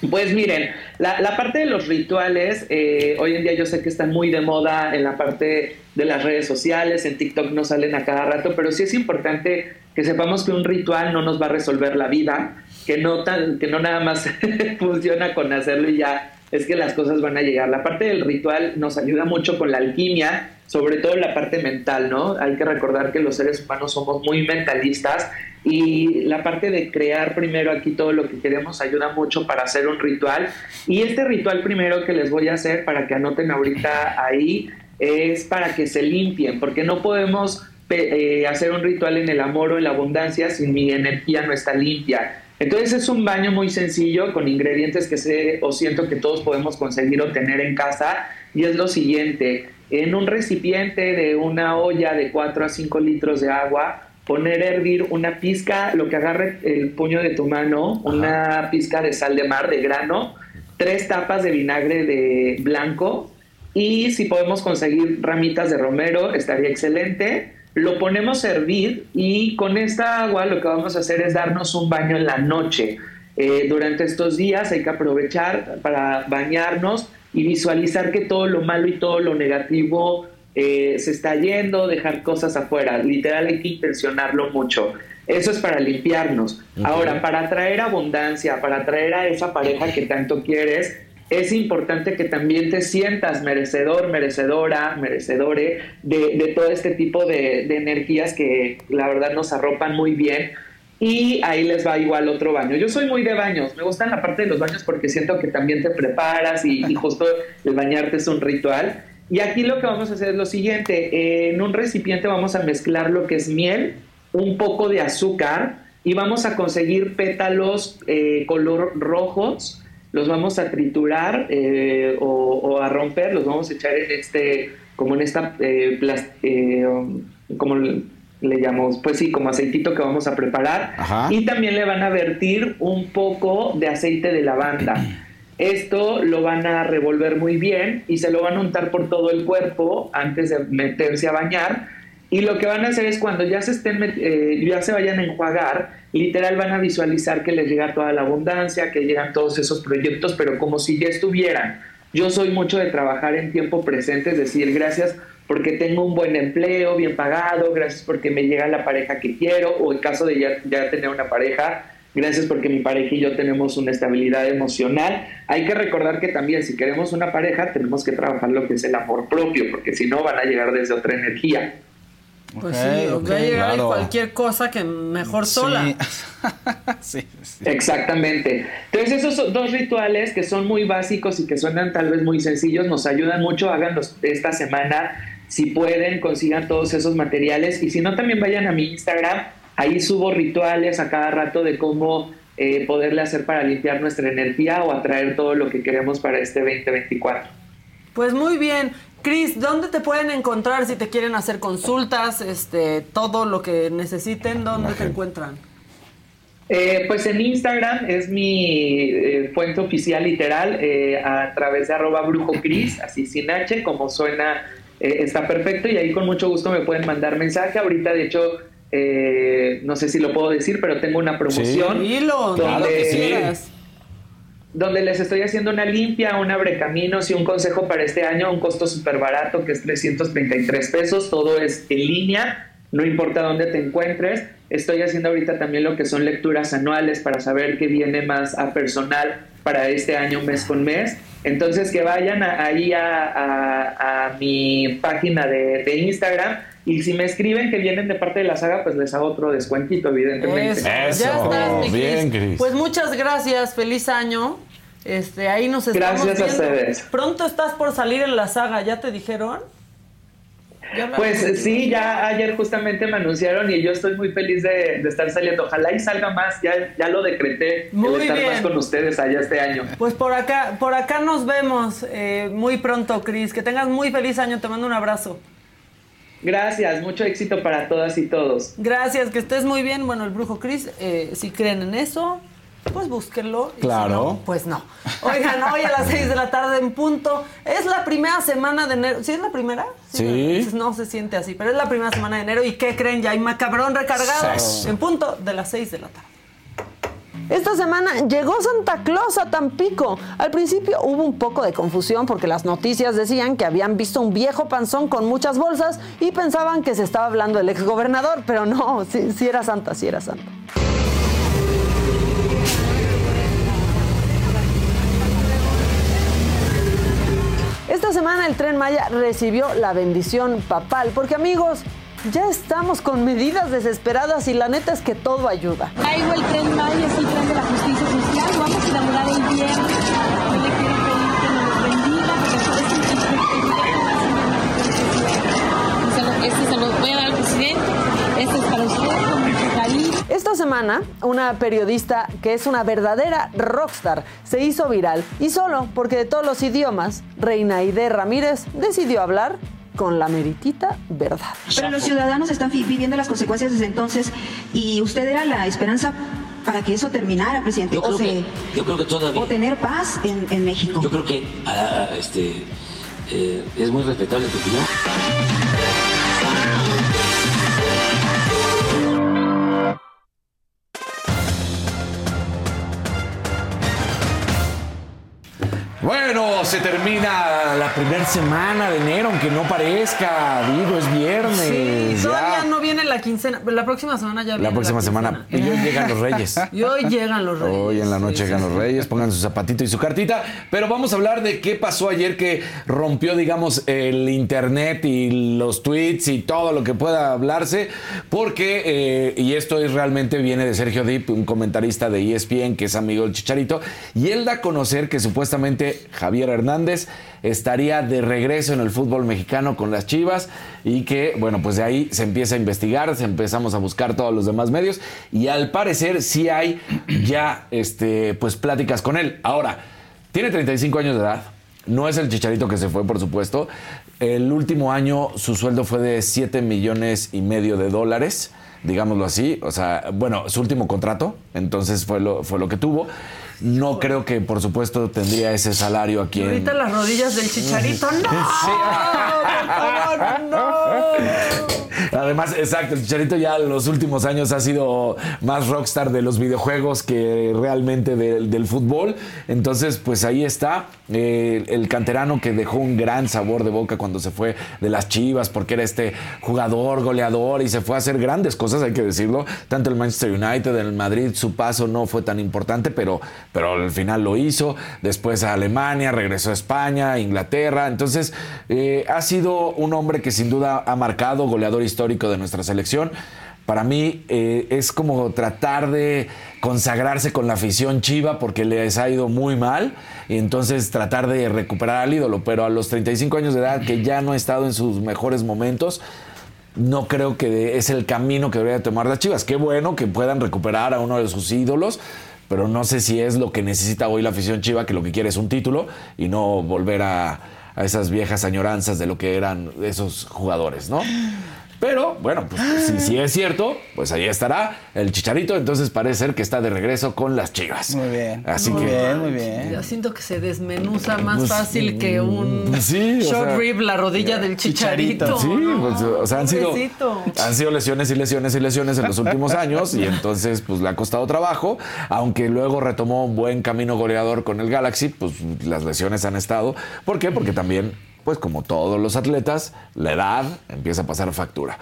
Pues miren, la, la, parte de los rituales, eh, hoy en día yo sé que están muy de moda en la parte de las redes sociales, en TikTok no salen a cada rato, pero sí es importante que sepamos que un ritual no nos va a resolver la vida, que no, tan, que no nada más (laughs) funciona con hacerlo y ya es que las cosas van a llegar. La parte del ritual nos ayuda mucho con la alquimia, sobre todo la parte mental, ¿no? Hay que recordar que los seres humanos somos muy mentalistas y la parte de crear primero aquí todo lo que queremos ayuda mucho para hacer un ritual. Y este ritual primero que les voy a hacer para que anoten ahorita ahí es para que se limpien, porque no podemos eh, hacer un ritual en el amor o en la abundancia si mi energía no está limpia. Entonces es un baño muy sencillo con ingredientes que sé o siento que todos podemos conseguir o tener en casa y es lo siguiente, en un recipiente de una olla de 4 a 5 litros de agua, poner a hervir una pizca, lo que agarre el puño de tu mano, una pizca de sal de mar de grano, tres tapas de vinagre de blanco y si podemos conseguir ramitas de romero estaría excelente lo ponemos a hervir y con esta agua lo que vamos a hacer es darnos un baño en la noche. Eh, durante estos días hay que aprovechar para bañarnos y visualizar que todo lo malo y todo lo negativo eh, se está yendo, dejar cosas afuera. Literal hay que intencionarlo mucho. Eso es para limpiarnos. Ahora, para atraer abundancia, para atraer a esa pareja que tanto quieres, es importante que también te sientas merecedor, merecedora, merecedore de, todo este tipo de, energías que la verdad nos arropan muy bien. Y ahí les va igual otro baño. Yo soy muy de baños, me gustan la parte de los baños porque siento que también te preparas y, y justo el bañarte es un ritual. Y aquí lo que vamos a hacer es lo siguiente, en un recipiente vamos a mezclar lo que es miel, un poco de azúcar y vamos a conseguir pétalos eh, color rojos los vamos a triturar eh, o, a romper, los vamos a echar en este, como en esta, eh, eh como le, llamamos, pues sí, como aceitito que vamos a preparar. Y también le van a vertir un poco de aceite de lavanda. Esto lo van a revolver muy bien y se lo van a untar por todo el cuerpo antes de meterse a bañar. Y lo que van a hacer es cuando ya se estén, eh, ya se vayan a enjuagar, literal van a visualizar que les llega toda la abundancia, que llegan todos esos proyectos, pero como si ya estuvieran. Yo soy mucho de trabajar en tiempo presente, es decir, gracias porque tengo un buen empleo, bien pagado, gracias porque me llega la pareja que quiero, o en caso de ya, ya tener una pareja, gracias porque mi pareja y yo tenemos una estabilidad emocional. Hay que recordar que también si queremos una pareja tenemos que trabajar lo que es el amor propio, porque si no van a llegar desde otra energía. Pues sí, va a llegar cualquier cosa que mejor sola. Sí. (laughs) Exactamente. Entonces esos dos rituales que son muy básicos y que suenan tal vez muy sencillos nos ayudan mucho. Háganlos esta semana. Si pueden, consigan todos esos materiales. Y si no, también vayan a mi Instagram. Ahí subo rituales a cada rato de cómo eh, poderle hacer para limpiar nuestra energía o atraer todo lo que queremos para este 2024. Pues muy bien. Cris, ¿dónde te pueden encontrar si te quieren hacer consultas, este, todo lo que necesiten? ¿Dónde te encuentran? Eh, pues en Instagram es mi eh, fuente oficial literal eh, a través de arroba brujo así sin H, como suena, está perfecto y ahí con mucho gusto me pueden mandar mensaje. Ahorita de hecho, no sé si lo puedo decir, pero tengo una promoción. Sí, lo, donde, donde les estoy haciendo una limpia, un abrecaminos y un consejo para este año, un costo súper barato que es 333 pesos, todo es en línea, no importa dónde te encuentres. Estoy haciendo ahorita también lo que son lecturas anuales para saber qué viene más a personal para este año mes con mes. Entonces que vayan ahí a, mi página de, Instagram y si me escriben que vienen de parte de la saga, pues les hago otro descuentito, evidentemente. Ya estás, Bien, Pues muchas gracias, feliz año. Este, ahí nos estamos Gracias a ustedes. Pronto estás por salir en la saga, ¿ya te dijeron? pues sí, ya ayer justamente me anunciaron y yo estoy muy feliz de, estar saliendo. Ojalá y salga más, ya, ya lo decreté, muy estar más con ustedes allá este año. Pues por acá, por acá nos vemos eh, muy pronto, Cris. Que tengas muy feliz año, te mando un abrazo. Gracias, mucho éxito para todas y todos. Gracias, que estés muy bien. Bueno, el brujo Cris, eh, si creen en eso, pues búsquenlo. y si Claro. no, pues no. Oigan, hoy a las 6 de la tarde en punto. Es la primera semana de enero. ¿Sí es la primera? Sí. No, no se siente así, pero es la primera semana de enero. ¿Y qué creen? Ya hay macabrón recargado en punto de las 6 de la tarde. Esta semana llegó Santa Claus a Tampico. Al principio hubo un poco de confusión porque las noticias decían que habían visto un viejo panzón con muchas bolsas y pensaban que se estaba hablando del exgobernador, pero no, sí, era Santa, sí era Santa. Esta semana el tren Maya recibió la bendición papal, porque amigos, ya estamos con medidas desesperadas y la neta es que todo ayuda. Este voy a dar al presidente. Esta semana, una periodista que es una verdadera rockstar se hizo viral y solo porque de todos los idiomas, Reinaide Ramírez decidió hablar con la meritita verdad. Pero los ciudadanos están vi- viviendo las consecuencias desde entonces y usted era la esperanza para que eso terminara, presidente. Yo creo, o, se- que, yo creo que todavía. o tener paz en, en México. Yo creo que ah, este, eh, es muy respetable tu opinión. Bueno, se termina la primera semana de enero, aunque no parezca, digo, es viernes. Sí, todavía ya. no viene la quincena, la próxima semana ya viene La próxima semana. Y hoy llegan los reyes. (laughs) Y hoy llegan los reyes. Hoy en la noche llegan los reyes, pongan su zapatito y su cartita. Pero vamos a hablar de qué pasó ayer que rompió, digamos, el internet y los tweets y todo lo que pueda hablarse. Porque, eh, y esto es realmente viene de Sergio Dip, un comentarista de ESPN que es amigo del Chicharito. Y él da a conocer que supuestamente Javier Hernández estaría de regreso en el fútbol mexicano con las Chivas y que, bueno, pues de ahí se empieza a investigar, se empezamos a buscar todos los demás medios y al parecer sí hay ya, este, pues pláticas con él. Ahora, tiene 35 años de edad, no es el chicharito que se fue, por supuesto. El último año su sueldo fue de 7 millones y medio de dólares, digámoslo así. O sea, bueno, su último contrato, entonces fue lo, fue lo que tuvo. No creo que, por supuesto, tendría ese salario aquí en, Ahorita las rodillas del chicharito. (laughs) ¡No! ¡Por favor, no! (laughs) Además, exacto, el Chicharito ya en los últimos años ha sido más rockstar de los videojuegos que realmente del- del fútbol. Entonces, pues ahí está eh, el canterano que dejó un gran sabor de boca cuando se fue de las Chivas, porque era este jugador, goleador y se fue a hacer grandes cosas, hay que decirlo. Tanto el Manchester United, el Madrid, su paso no fue tan importante, pero, pero al final lo hizo. Después a Alemania, regresó a España, Inglaterra. Entonces, eh, ha sido un hombre que sin duda ha marcado, goleador histórico de nuestra selección. Para mí eh, es como tratar de consagrarse con la afición chiva porque les ha ido muy mal y entonces tratar de recuperar al ídolo, pero a los 35 años de edad que ya no ha estado en sus mejores momentos, no creo que es el camino que debería tomar las Chivas. Qué bueno que puedan recuperar a uno de sus ídolos, pero no sé si es lo que necesita hoy la afición Chiva, que lo que quiere es un título y no volver a, a esas viejas añoranzas de lo que eran esos jugadores, ¿no? Pero bueno, pues si, si es cierto, pues ahí estará el chicharito. Entonces parece ser que está de regreso con las chivas. Muy bien. Así Muy que. bien, muy bien. Ya siento que se desmenuza más Pues, fácil que un sí, o short sea, rib la rodilla del chicharito. Sí, pues, o sea, han sido, han sido lesiones y lesiones y lesiones en los últimos años y entonces pues le ha costado trabajo, aunque luego retomó un buen camino goleador con el Galaxy, pues las lesiones han estado. ¿Por qué? Porque también, pues como todos los atletas, la edad empieza a pasar factura.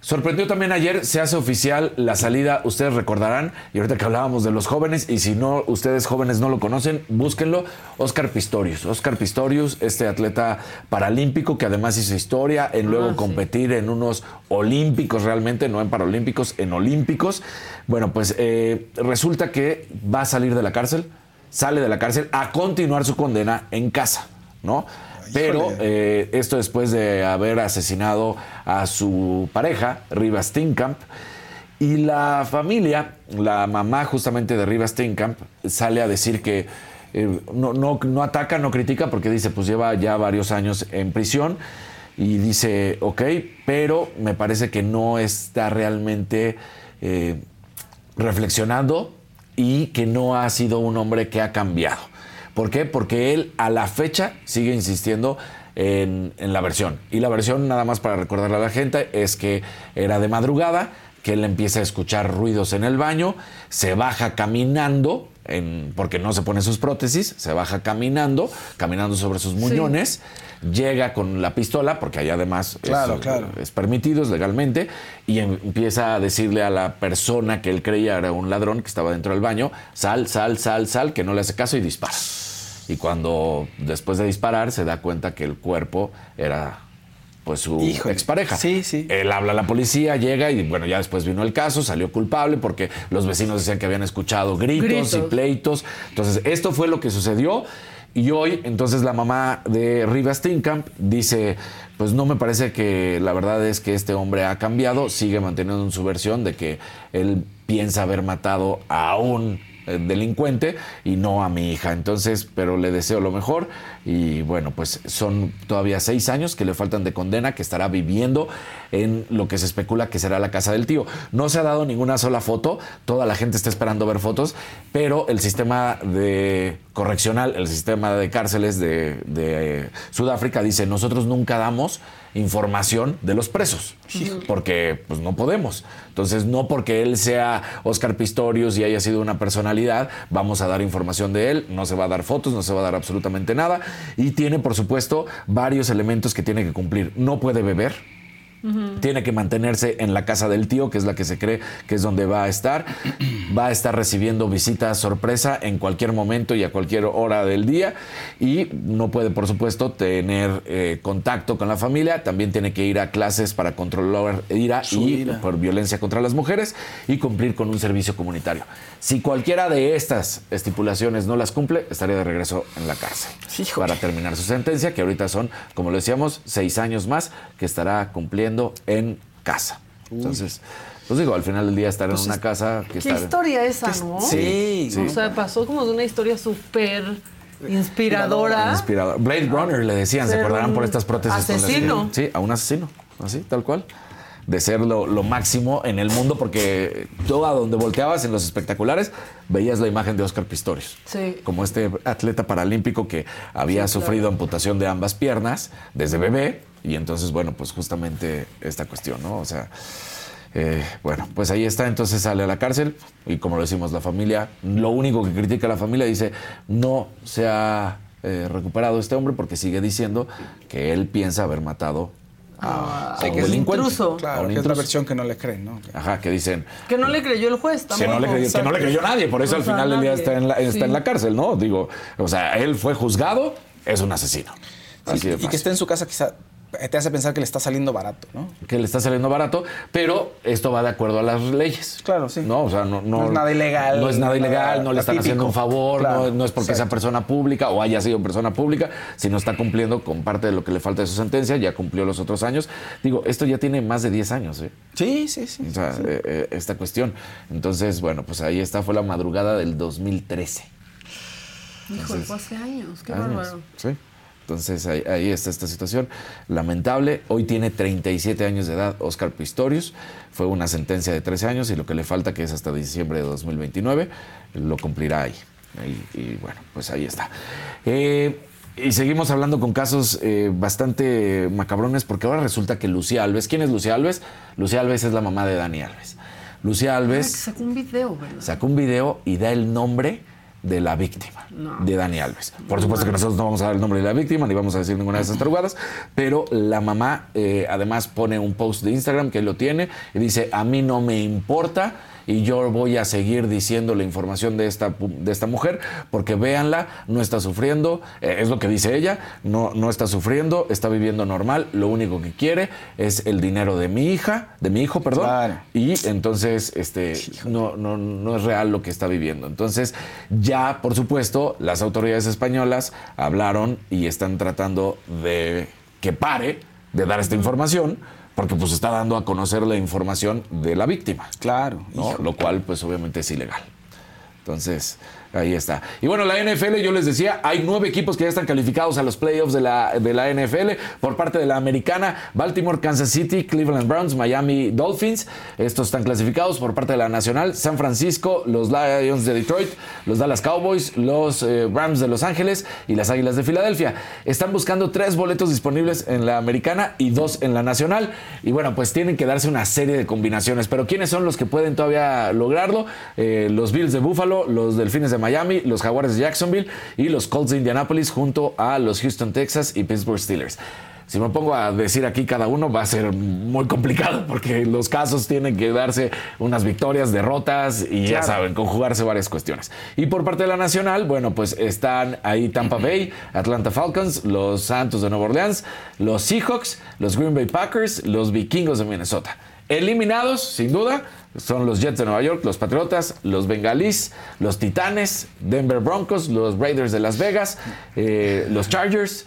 Sorprendió también ayer, se hace oficial la salida, ustedes recordarán, y ahorita que hablábamos de los jóvenes, y si no, ustedes jóvenes no lo conocen, búsquenlo, Oscar Pistorius. Oscar Pistorius, este atleta paralímpico que además hizo historia en luego Ah, sí. competir en unos olímpicos realmente, no en paralímpicos, en olímpicos. Bueno, pues eh, resulta que va a salir de la cárcel, sale de la cárcel a continuar su condena en casa, ¿no? Pero eh, esto después de haber asesinado a su pareja, Rivas Steenkamp. Y la familia, la mamá justamente de Rivas Steenkamp, sale a decir que eh, no, no, no ataca, no critica, porque dice, pues lleva ya varios años en prisión. Y dice, ok, pero me parece que no está realmente eh, reflexionando y que no ha sido un hombre que ha cambiado. ¿Por qué? Porque él a la fecha sigue insistiendo en, en la versión. Y la versión, nada más para recordarle a la gente, es que era de madrugada, que él empieza a escuchar ruidos en el baño, se baja caminando, en- porque no se pone sus prótesis, se baja caminando, caminando sobre sus muñones, llega con la pistola, porque ahí además Claro, es, claro. es permitido, es legalmente, y em- empieza a decirle a la persona que él creía era un ladrón que estaba dentro del baño, sal, sal, sal, sal, que no le hace caso y dispara. Y cuando después de disparar se da cuenta que el cuerpo era pues su Híjole. expareja. Sí, sí. Él habla a la policía, llega y bueno, ya después vino el caso, salió culpable porque los vecinos decían que habían escuchado gritos, Gritos. y pleitos. Entonces, esto fue lo que sucedió. Y hoy, entonces, la mamá de Rivas Steenkamp dice, pues no me parece que la verdad es que este hombre ha cambiado, sigue manteniendo en su versión de que él piensa haber matado a un delincuente y no a mi hija. Entonces, pero le deseo lo mejor y bueno, pues son todavía seis años que le faltan de condena, que estará viviendo en lo que se especula que será la casa del tío. No se ha dado ninguna sola foto, toda la gente está esperando ver fotos, pero el sistema de correccional, el sistema de cárceles de, de, eh, Sudáfrica dice, nosotros nunca damos información de los presos, porque pues no podemos. Entonces, no porque él sea Oscar Pistorius y haya sido una personalidad, vamos a dar información de él, no se va a dar fotos, no se va a dar absolutamente nada, y tiene, por supuesto, varios elementos que tiene que cumplir. No puede beber, tiene que mantenerse en la casa del tío, que es la que se cree que es donde va a estar. (clears throat) Va a estar recibiendo visitas sorpresa en cualquier momento y a cualquier hora del día. Y no puede, por supuesto, tener eh, contacto con la familia. También tiene que ir a clases para controlar ira Su y ira. por violencia contra las mujeres y cumplir con un servicio comunitario. Si cualquiera de estas estipulaciones no las cumple, estaría de regreso en la cárcel para terminar su sentencia, que ahorita son, como lo decíamos, seis años más que estará cumpliendo en casa. Entonces, pues digo, al final del día estar en una casa que Qué historia esa, ¿no? Sí, sí. O sea, pasó como de una historia súper inspiradora. Inspirador. Blade Runner le decían, ¿se acordarán por estas prótesis? que- asesino. sí, a un asesino, así, tal cual. De ser lo, lo máximo en el mundo, porque tú a donde volteabas en los espectaculares veías la imagen de Oscar Pistorius. Sí. Como este atleta paralímpico que había Sí, claro. sufrido amputación de ambas piernas desde bebé. Y entonces, bueno, pues justamente esta cuestión, ¿no? O sea, eh, bueno, pues ahí está, entonces sale a la cárcel y como lo decimos, la familia, lo único que critica la familia dice, no se ha eh, recuperado este hombre porque sigue diciendo que él piensa haber matado a, Sí, a un que es delincuente. intruso. a Claro, un que es la intruso. versión que no le creen, ¿no? Ajá, que dicen, Que no le creyó el juez que no, le creyó, que no le creyó nadie, por eso O al final del día está en, la, está Sí. en la cárcel, ¿no? Digo, o sea, él fue juzgado, es un asesino. Así de y que esté en su casa quizá te hace pensar que le está saliendo barato, ¿no? que le está saliendo barato, pero esto va de acuerdo a las leyes. Claro, sí. No, o sea, no, no, No es nada ilegal, No es nada ilegal, nada no le están haciendo un favor, Claro, no, no es porque sea exacto. persona pública o haya sido persona pública, sino está cumpliendo con parte de lo que le falta de su sentencia, ya cumplió los otros años. Digo, esto ya tiene más de 10 años, ¿eh? Sí, sí, sí. O sea, eh, eh, esta cuestión. Entonces, bueno, pues ahí está, fue la madrugada del 2013. Híjole, fue hace años. Qué Años, bárbaro. Sí. Entonces ahí, ahí está esta situación lamentable. Hoy tiene 37 años de edad Oscar Pistorius. Fue una sentencia de 13 años y lo que le falta, que es hasta diciembre de 2029, lo cumplirá ahí. Y, y bueno, pues ahí está. Eh, y seguimos hablando con casos eh, bastante macabrones porque ahora resulta que Lucía Alves, ¿quién es Lucía Alves? Lucía Alves es la mamá de Dani Alves. Lucía Ah, Alves sacó un video, ¿verdad? sacó un video y da el nombre de la víctima, No. de Dani Alves. Por supuesto que nosotros no vamos a dar el nombre de la víctima ni vamos a decir ninguna de esas tarugadas, pero la mamá eh, además pone un post de Instagram que lo tiene y dice, a mí no me importa y yo voy a seguir diciendo la información de esta, de esta mujer porque véanla, no está sufriendo, eh, es lo que dice ella, no, no está sufriendo, está viviendo normal, lo único que quiere es el dinero de mi hija, de mi hijo, perdón, Claro. y entonces este no, no, no es real lo que está viviendo. Entonces, ya, por supuesto, las autoridades españolas hablaron y están tratando de que pare de dar esta información, porque pues está dando a conocer la información de la víctima. Claro. ¿no? Lo cual, pues obviamente es ilegal. Entonces, Ahí está. Y bueno, la NFL, yo les decía, hay nueve equipos que ya están calificados a los playoffs de la, de la NFL por parte de la americana. Baltimore, Kansas City, Cleveland Browns, Miami Dolphins. Estos están clasificados por parte de la nacional. San Francisco, los Lions de Detroit, los Dallas Cowboys, los eh, Rams de Los Ángeles y las Águilas de Filadelfia. Están buscando tres boletos disponibles en la americana y dos en la nacional. Y bueno, pues tienen que darse una serie de combinaciones. Pero ¿quiénes son los que pueden todavía lograrlo? Eh, los Bills de Buffalo, los Delfines de Miami, los Jaguares de Jacksonville y los Colts de Indianapolis junto a los Houston Texas y Pittsburgh Steelers. Si me pongo a decir aquí cada uno va a ser muy complicado porque los casos tienen que darse unas victorias, derrotas y ya saben, conjugarse varias cuestiones. Y por parte de la nacional, bueno, pues están ahí Tampa Bay, Atlanta Falcons, los Santos de Nueva Orleans, los Seahawks, los Green Bay Packers, los Vikingos de Minnesota. Eliminados, sin duda, son los Jets de Nueva York, los Patriotas, los Bengalís, los Titanes, Denver Broncos, los Raiders de Las Vegas, eh, los Chargers,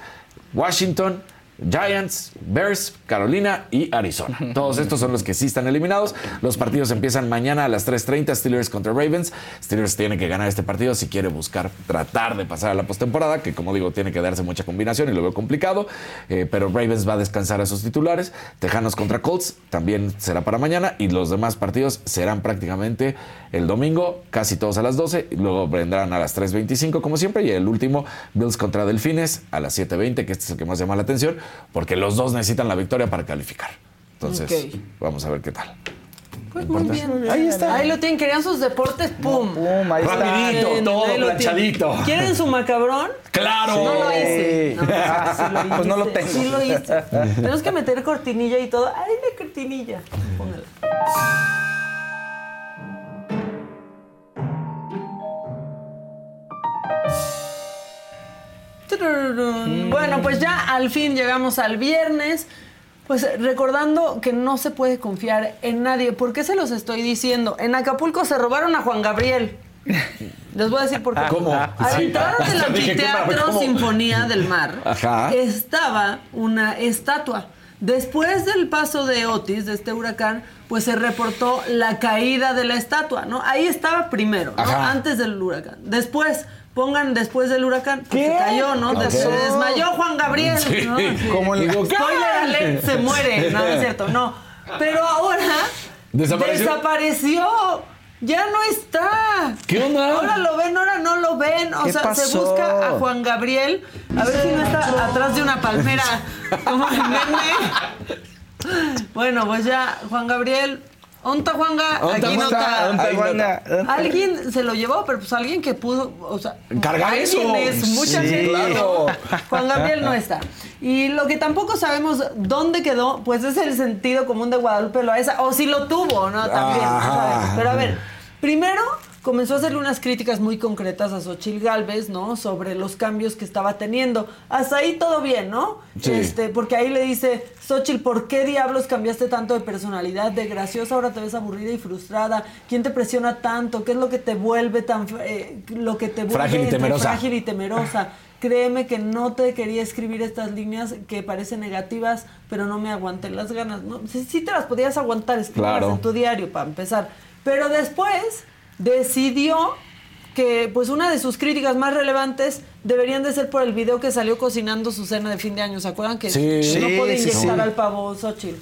Washington, Giants, Bears, Carolina y Arizona. (laughs) Todos estos son los que sí están eliminados. Los partidos empiezan mañana a las 3.30, Steelers contra Ravens. Steelers tiene que ganar este partido si quiere buscar tratar de pasar a la postemporada, que como digo, tiene que darse mucha combinación y lo veo complicado. Eh, pero Ravens va a descansar a sus titulares. Tejanos contra Colts también será para mañana y los demás partidos serán prácticamente el domingo, casi todos a las 12. y Luego vendrán a las 3.25 como siempre y el último Bills contra Delfines a las 7.20, que este es el que más llama la atención, porque los dos necesitan la victoria para calificar. Entonces, vamos a ver qué tal. Pues muy bien. Ahí está. Ahí lo tienen. Querían sus deportes. ¡Pum! Pum, ahí está. Rapidito, Bien, todo ahí planchadito. ¿Quieren su macabrón? ¡Claro! No lo hice. No, sí lo hice. (laughs) Pues no lo tengo. Sí lo hice. (laughs) Tenemos que meter cortinilla y todo. ¡Ay, de cortinilla! Póngala. Bueno, pues ya al fin llegamos al viernes. Pues recordando que no se puede confiar en nadie. ¿Por qué se los estoy diciendo? En Acapulco se robaron a Juan Gabriel. Les voy a decir por qué. ¿Cómo? Al Sí. entrar del (laughs) Dije, ¿qué para- anfiteatro? Sinfonía del Mar Ajá. estaba una estatua. Después del paso de Otis, de este huracán, pues se reportó la caída de la estatua, ¿no? Ahí estaba primero, ¿no? Antes del huracán. Después, pongan después del huracán, pues se cayó, ¿no? Se desmayó Juan Gabriel, Sí. ¿no? Así. Como en la- Spoiler alert, se muere. No, no es cierto, no. Pero ahora ¿Desapareció? desapareció. Ya no está. ¿Qué onda? Ahora lo ven, ahora no lo ven. O ¿Qué sea, se busca a Juan Gabriel. A ver si no está atrás de una palmera. Como el meme. Bueno, pues ya, Juan Gabriel. ¿Onta Juanga? ¿Onta, Aquí no está. Alguien se lo llevó, pero pues alguien que pudo, o sea, Cargar alguien eso. es mucha Sí, gente. claro. (laughs) Juan Gabriel no está. Y lo que tampoco sabemos dónde quedó, pues es el sentido común de Guadalupe Loaesa, o si lo tuvo, ¿no? También. Pero a ver, primero comenzó a hacerle unas críticas muy concretas a Xochil Gálvez, ¿no? Sobre los cambios que estaba teniendo. Hasta ahí todo bien, ¿no? Sí. Este, porque ahí le dice, Xochil, ¿por qué diablos cambiaste tanto de personalidad? De graciosa ahora te ves aburrida y frustrada. ¿Quién te presiona tanto? ¿Qué es lo que te vuelve tan eh, lo que te vuelve Frágil y temerosa. frágil y temerosa? (laughs) Créeme que no te quería escribir estas líneas que parecen negativas, pero no me aguanté las ganas. ¿no? Sí, sí te las podías aguantar, escribirlas Claro. en tu diario para empezar. Pero después decidió que pues una de sus críticas más relevantes deberían de ser por el video que salió cocinando su cena de fin de año. ¿Se acuerdan que Sí. no puede sí, inyectar sí. al pavo Xochitl?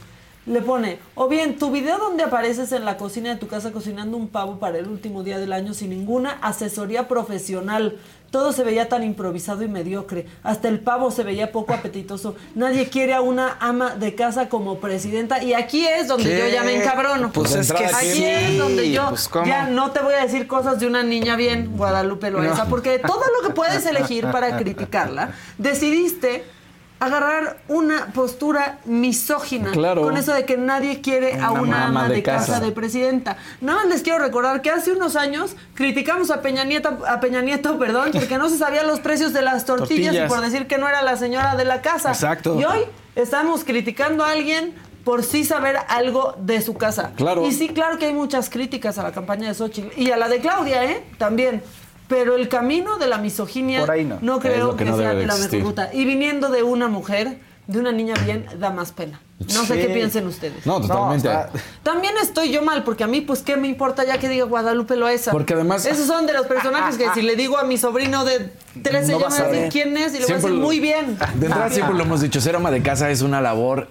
Le pone, o bien, tu video donde apareces en la cocina de tu casa cocinando un pavo para el último día del año sin ninguna asesoría profesional. Todo se veía tan improvisado y mediocre. Hasta el pavo se veía poco apetitoso. Nadie quiere a una ama de casa como presidenta. Y aquí es donde ¿Qué? yo ya me encabrono. Pues es que aquí sí. es donde yo Pues, ya no te voy a decir cosas de una niña bien, Guadalupe Loaiza, No. porque todo lo que puedes elegir para criticarla, decidiste agarrar una postura misógina Claro. con eso de que nadie quiere a una ama de, casa. de presidenta. Nada más les quiero recordar que hace unos años criticamos a Peña Nieto, a Peña Nieto, (laughs) perdón, porque no se sabían los precios de las tortillas, Tortillas. y por decir que no era la señora de la casa. Exacto. Y hoy estamos criticando a alguien por sí saber algo de su casa. Claro. Y sí, claro que hay muchas críticas a la campaña de Xochitl y a la de Claudia, ¿eh? También. Pero el camino de la misoginia Por ahí no. creo que que, no sea de la mejor ruta. Y viniendo de una mujer de una niña bien da más pena. No sé qué piensen ustedes. No, totalmente. No, o sea, También estoy yo mal, porque a mí, pues, ¿qué me importa ya que diga Guadalupe Loaiza? Porque además- Esos son de los personajes que si le digo a mi sobrino de 13 No ya vas me va a a decir ver. quién es y le voy a decir lo- muy bien. De entrada Ah, siempre lo hemos dicho, ser ama de casa es una labor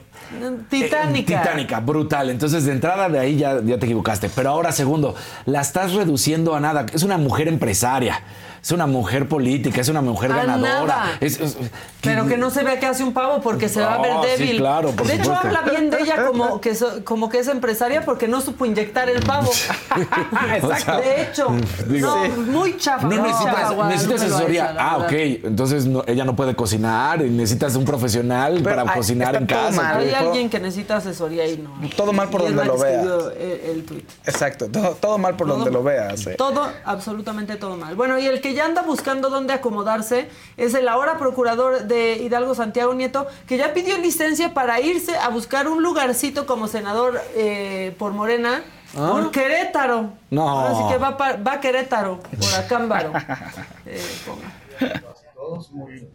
Titánica. eh, titánica, brutal. Entonces, de entrada de ahí ya, ya te equivocaste. Pero ahora, segundo, la estás reduciendo a nada. Es una mujer empresaria, es una mujer política, es una mujer A ganadora. nada. Es- es- Pero que no se vea que hace un pavo porque se va a ver sí, débil. claro, por de hecho, habla bien de ella como que, so- como que es empresaria porque no supo inyectar el pavo. (laughs) Exacto. De hecho, Digo- no, Sí. muy chafa. No necesitas, chafa, Guadalupe necesitas asesoría. Ah, ok. Entonces no- ella no puede cocinar y necesitas un profesional Pero, para cocinar en casa. mal. Hay alguien que necesita asesoría y no. Todo mal por Y donde lo veas. escribió El, el tuit. Exacto, todo, todo mal por Todo donde lo veas. eh. Todo, absolutamente todo mal. Bueno, y el que ya anda buscando dónde acomodarse es el ahora procurador de Hidalgo, Santiago Nieto, que ya pidió licencia para irse a buscar un lugarcito como senador eh, por Morena. Por Querétaro. No. Ahora sí que va, pa- va a Querétaro, por Acámbaro. Eh, todos (laughs) muy,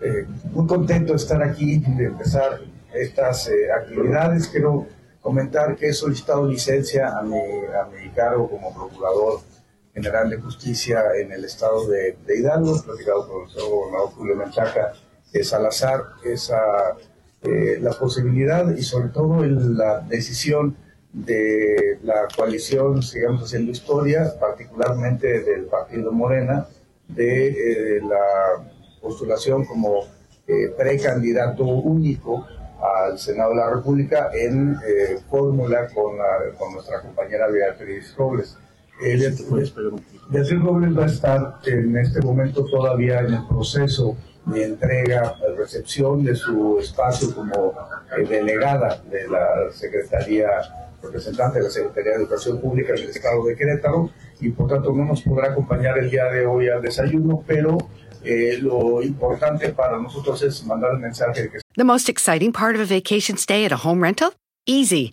eh, muy contento de estar aquí, de empezar estas eh, actividades. Quiero comentar que he solicitado licencia a mi, a mi cargo como Procurador General de Justicia en el estado de, Hidalgo, platicado con el gobernador Julio Menchaca de Salazar, esa, eh, la posibilidad y sobre todo la decisión de la coalición Sigamos Haciendo Historia, particularmente del Partido Morena, de eh, la postulación como eh, precandidato único al Senado de la República en eh, fórmula con, con nuestra compañera Beatriz Robles. Eh, Beatriz Beatriz Robles va a estar en este momento todavía en el proceso de entrega, de recepción de su espacio como eh, delegada de la Secretaría, representante de la Secretaría de Educación Pública del Estado de Querétaro, y por tanto no nos podrá acompañar el día de hoy al desayuno, pero eh, lo importante para nosotros es mandar el mensaje de que The most exciting part of a vacation stay at a home rental? Easy.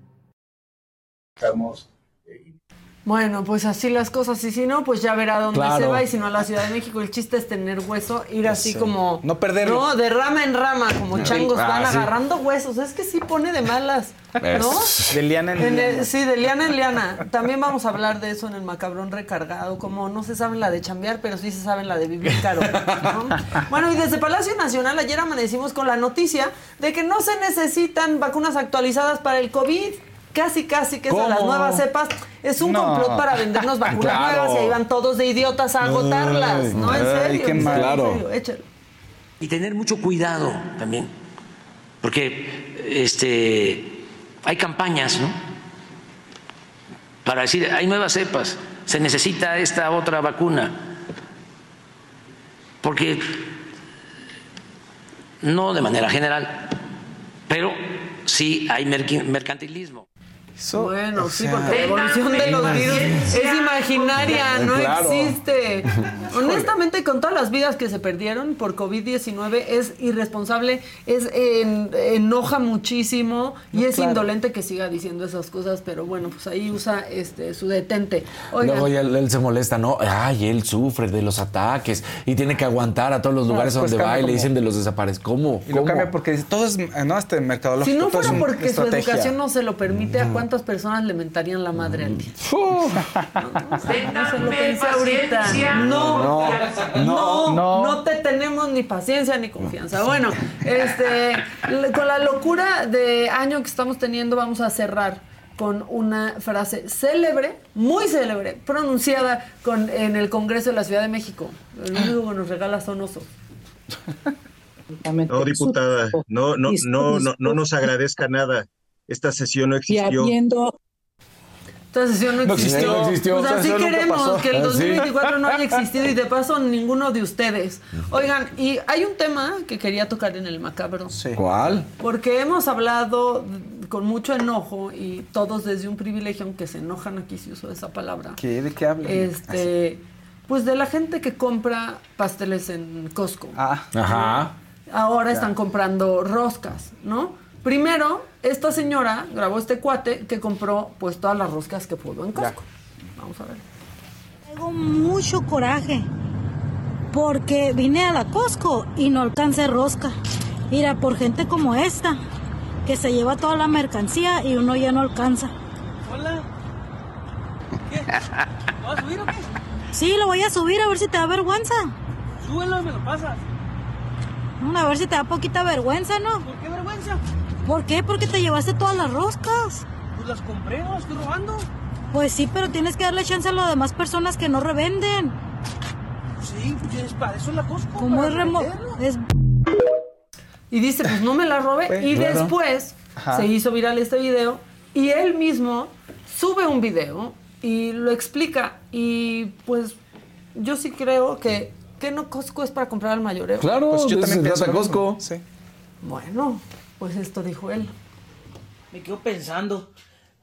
Estamos Bueno, pues así las cosas. Y si no, pues ya verá dónde Claro. se va. Y si no, a la Ciudad de México. El chiste es tener hueso, ir así Sí. como. No perderlo. No, de rama en rama, como changos. Ah, van sí. agarrando huesos. Es que sí pone de malas. ¿No? De liana en En el- liana. sí, de liana en liana. También vamos a hablar de eso en el macabrón recargado, como no se saben la de chambear, pero sí se saben la de vivir caro. ¿no? Bueno, y desde Palacio Nacional ayer amanecimos con la noticia de que no se necesitan vacunas actualizadas para el COVID. Casi, casi, que a las nuevas cepas. Es un No. complot para vendernos (laughs) vacunas Claro. nuevas y ahí van todos de idiotas a agotarlas. Ay, no, en ay, serio. qué mal. en serio, y tener mucho cuidado también, porque este, hay campañas, ¿no? Para decir, hay nuevas cepas, se necesita esta otra vacuna, porque no de manera general, pero sí hay merqui- Bueno, sí, sea, porque la evolución de los virus es imaginaria, no Claro. existe. (laughs) Honestamente, con todas las vidas que se perdieron por COVID-19, es irresponsable, es en- enoja muchísimo y es claro. indolente que siga diciendo esas cosas, pero bueno, pues ahí usa este su detente. Oigan, Luego ya él, él se molesta, ¿no? Ay, él sufre de los ataques y tiene que aguantar a todos los lugares pues donde va y le dicen de los desaparecidos. ¿Cómo? Y lo ¿Cómo? cambia porque dice, todo es, no, este mercadológico. si no fuera porque su educación no se lo permite, ¿a ¿cuántas personas le mentarían la madre al día? No se lo pensé ahorita. No, no, no, no te tenemos ni paciencia ni confianza. Bueno, este, con la locura de año que estamos teniendo, vamos a cerrar con una frase célebre, muy célebre, pronunciada con, en el Congreso de la Ciudad de México. Lo único que nos regala son osos. No, diputada, no, no, no, no, no nos agradezca nada. Esta sesión no existió. Esta sesión no existió. no existió. Pues así queremos pasó. que el Ah, sí. 2024 no haya existido y de (laughs) paso ninguno de ustedes. Oigan, y hay un tema que quería tocar en el macabro. ¿Cuál? Porque hemos hablado con mucho enojo y todos desde un privilegio, aunque se enojan aquí si uso esa palabra. ¿Qué? ¿De qué hablan? Este, pues de la gente que compra pasteles en Costco. Ah. Ajá. Ahora Ya. están comprando roscas, ¿no? Primero, esta señora grabó este cuate que compró pues todas las roscas que pudo en Costco. Vamos a ver. Tengo mucho coraje porque vine a la Costco y no alcancé rosca. Mira, por gente como esta, que se lleva toda la mercancía y uno ya no alcanza. Hola. ¿Qué? ¿Lo vas a subir o qué? Sí, lo voy a subir a ver si te da vergüenza. Súbelo y me lo pasas. A ver si te da poquita vergüenza, ¿no? ¿Por qué vergüenza? ¿Por qué? Porque te llevaste todas las roscas. Pues las compré, no estoy robando. Pues sí, pero tienes que darle chance a las demás personas que no revenden. Sí, pues es para eso la Costco. Como es remo... Es... Y dice, pues no me la robé. y claro. después Ajá. se hizo viral este video y él mismo sube un video y lo explica. Y pues yo sí creo que, que no Costco es para comprar al mayoreo. Claro, Pues yo también pienso. Costco. Sí. Bueno, pues esto dijo él. Me quedo pensando,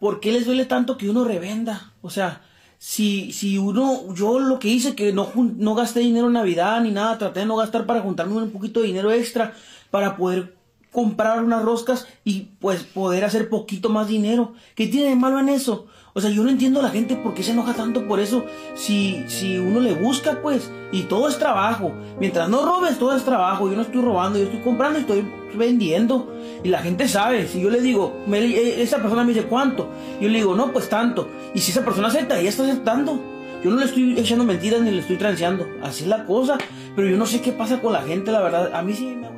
¿por qué les duele tanto que uno revenda? O sea, si, si uno, yo lo que hice, que no, no gasté dinero en Navidad ni nada, traté de no gastar para juntarme un poquito de dinero extra para poder comprar unas roscas y pues poder hacer poquito más dinero. ¿Qué tiene de malo en eso? O sea, yo no entiendo a la gente por qué se enoja tanto por eso. Si, si uno le busca, pues, y todo es trabajo. Mientras no robes, todo es trabajo. Yo no estoy robando, yo estoy comprando y estoy vendiendo. Y la gente sabe. Si yo le digo, eh, esa persona me dice cuánto, yo le digo, no, pues tanto. Y si esa persona acepta, ella está aceptando. Yo no le estoy echando mentiras ni le estoy transeando. Así es la cosa. Pero yo no sé qué pasa con la gente, la verdad. A mí sí me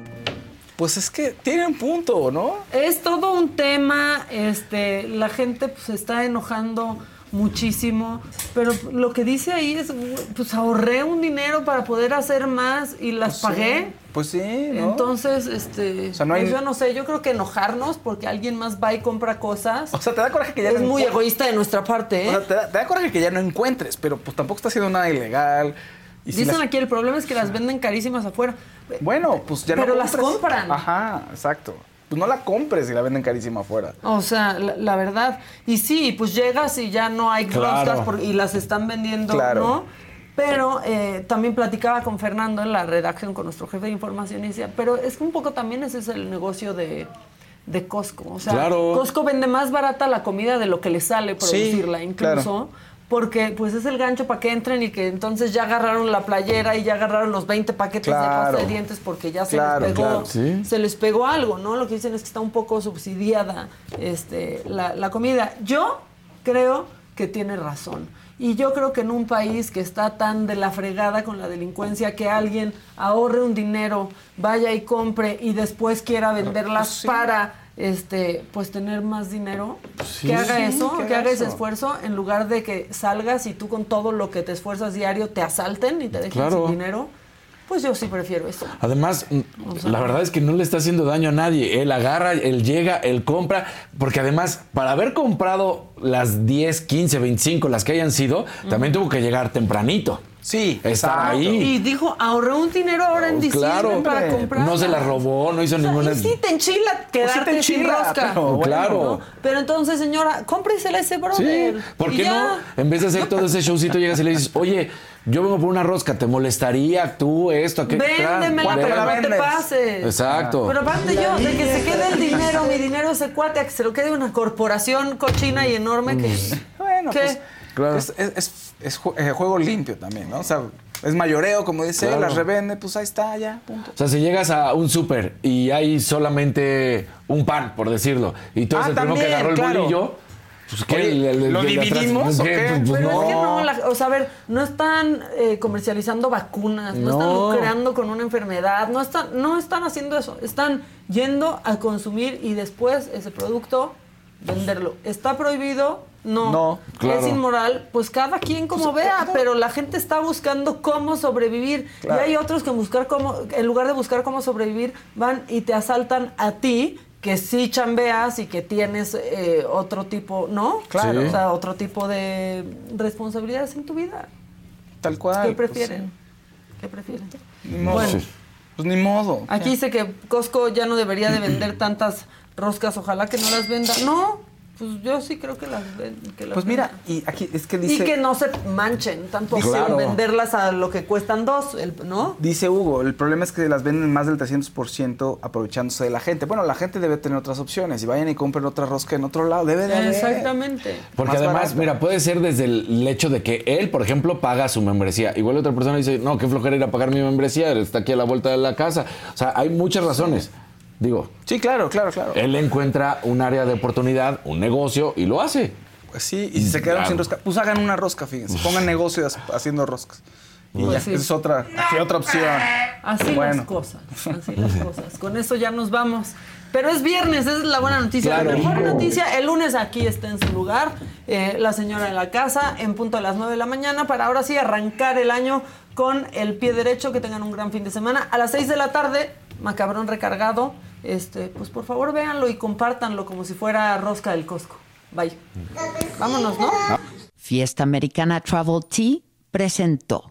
Pues es que tiene un punto, ¿no? Es todo un tema, este, la gente pues se está enojando muchísimo, pero lo que dice ahí es, pues ahorré un dinero para poder hacer más y las Pues sí, pagué. Pues sí, ¿no? Entonces, este, sea, no hay- pues yo no sé, yo creo que enojarnos porque alguien más va y compra cosas. O sea, te da coraje que ya es no muy egoísta de nuestra parte, ¿eh? O sea, te da, te da coraje que ya no encuentres, pero pues tampoco está haciendo nada ilegal. Y si Dicen las- aquí el problema es que las venden carísimas afuera. Bueno, pues ya no Pero las compran. Ajá, exacto. Pues no la compres y la venden carísima afuera. O sea, la, la verdad. Y sí, pues llegas y ya no hay Claro. por- y las están vendiendo, Claro. ¿no? Pero eh, también platicaba con Fernando en la redacción, con nuestro jefe de información, y decía, pero es que un poco también ese es el negocio de, de Costco. O sea, Claro. Costco vende más barata la comida de lo que le sale producirla, Sí, incluso. claro. Porque pues es el gancho para que entren y que entonces ya agarraron la playera y ya agarraron los 20 paquetes de pasta de dientes porque ya se Claro, les pegó claro. Sí. se les pegó algo, ¿no? Lo que dicen es que está un poco subsidiada este, la, la comida. Yo creo que tiene razón. Y yo creo que en un país que está tan de la fregada con la delincuencia, que alguien ahorre un dinero, vaya y compre y después quiera venderlas pues sí. para este pues tener más dinero, sí. que haga Sí, eso, que que, haga ese esfuerzo, en lugar de que salgas y tú con todo lo que te esfuerzas diario te asalten y te dejen Claro. sin dinero, pues yo sí prefiero eso. Además, la verdad es que no le está haciendo daño a nadie. Él agarra, él llega, él compra, porque además, para haber comprado las 10, 15, 25, las que hayan sido, también tuvo que llegar tempranito. Sí, Está ahí. Y dijo, ahorré un dinero ahora en diciembre Claro, para comprar. no se la robó, no hizo ninguna. Y sí te enchila quedarte te sin enchila, rosca. pero bueno, Claro. ¿no? Pero entonces, señora, cómpresela a ese Sí, brother. ¿por qué no? En vez de hacer todo ese showcito, llegas y le dices, oye, yo vengo por una rosca, ¿te molestaría tú esto? aquello? Véndemela, Claro, pero no te pases. Exacto. Pero aparte yo, de que se quede el dinero, mi dinero ese cuate, a que se lo quede una corporación cochina y enorme que... (laughs) Bueno, ¿Qué? pues es, es- es- es ju- eh, juego limpio también, ¿no? O sea, es mayoreo, como dice, Claro. las revende, pues ahí está, ya, punto. O sea, si llegas a un súper y hay solamente un pan, por decirlo, y tú eres Ah, el primero que agarró el claro. bolillo, Pues, ¿qué? Oye, El- el- el ¿lo de atrás, dividimos o ¿qué? qué? Pues, Pero no. es que no, la- o sea, a ver, no están eh, comercializando vacunas, no. están lucrando con una enfermedad, no están, no están haciendo eso, están yendo a consumir y después ese producto venderlo. ¿Está prohibido? No. No, claro. ¿Es inmoral? Pues cada quien como vea, pero la gente está buscando cómo sobrevivir. Claro. Y hay otros que buscar cómo, en lugar de buscar cómo sobrevivir, van y te asaltan a ti, que sí chambeas y que tienes eh, otro tipo, ¿no? Claro. O sea, otro tipo de responsabilidades en tu vida. Tal cual. ¿Qué pues, prefieren? ¿Qué prefieren? Ni modo. Bueno. Pues ni modo. Aquí dice que Costco ya no debería de vender tantas roscas, ojalá que no las venda. No, pues yo sí creo que las ven. que las Pues mira, y aquí es que dice. Y que no se manchen tampoco Claro. en venderlas a lo que cuestan dos, el- ¿no? Dice Hugo, el problema es que las venden más del 300% aprovechándose de la gente. Bueno, la gente debe tener otras opciones y vayan y compren otra rosca en otro lado. Debe de haber. Exactamente. Porque Más además, barato. mira, puede ser desde el hecho de que él, por ejemplo, paga su membresía. Igual otra persona dice, no, qué flojera ir a pagar mi membresía, está aquí a la vuelta de la casa. O sea, hay muchas razones. Digo, Sí, claro, claro, claro. él encuentra un área de oportunidad, un negocio y lo hace. Pues sí, y si se quedaron Claro. sin rosca, pues hagan una rosca, fíjense. Pongan negocio haciendo roscas. Y Pues ya, sí. esa es otra, aquí otra opción. Así Bueno. las cosas, así las cosas. Con eso ya nos vamos. Pero es viernes, esa es la buena noticia. Claro. La mejor noticia, el lunes aquí está en su lugar, eh, la señora en la casa, en punto a las 9 de la mañana, para ahora sí arrancar el año con el pie derecho, que tengan un gran fin de semana. A las 6 de la tarde, Macabrón recargado, este, pues por favor véanlo y compártanlo como si fuera rosca del Costco. Bye. Vámonos, ¿no? Fiesta Americana Travel Tea presentó.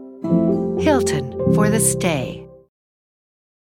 Hilton for the stay.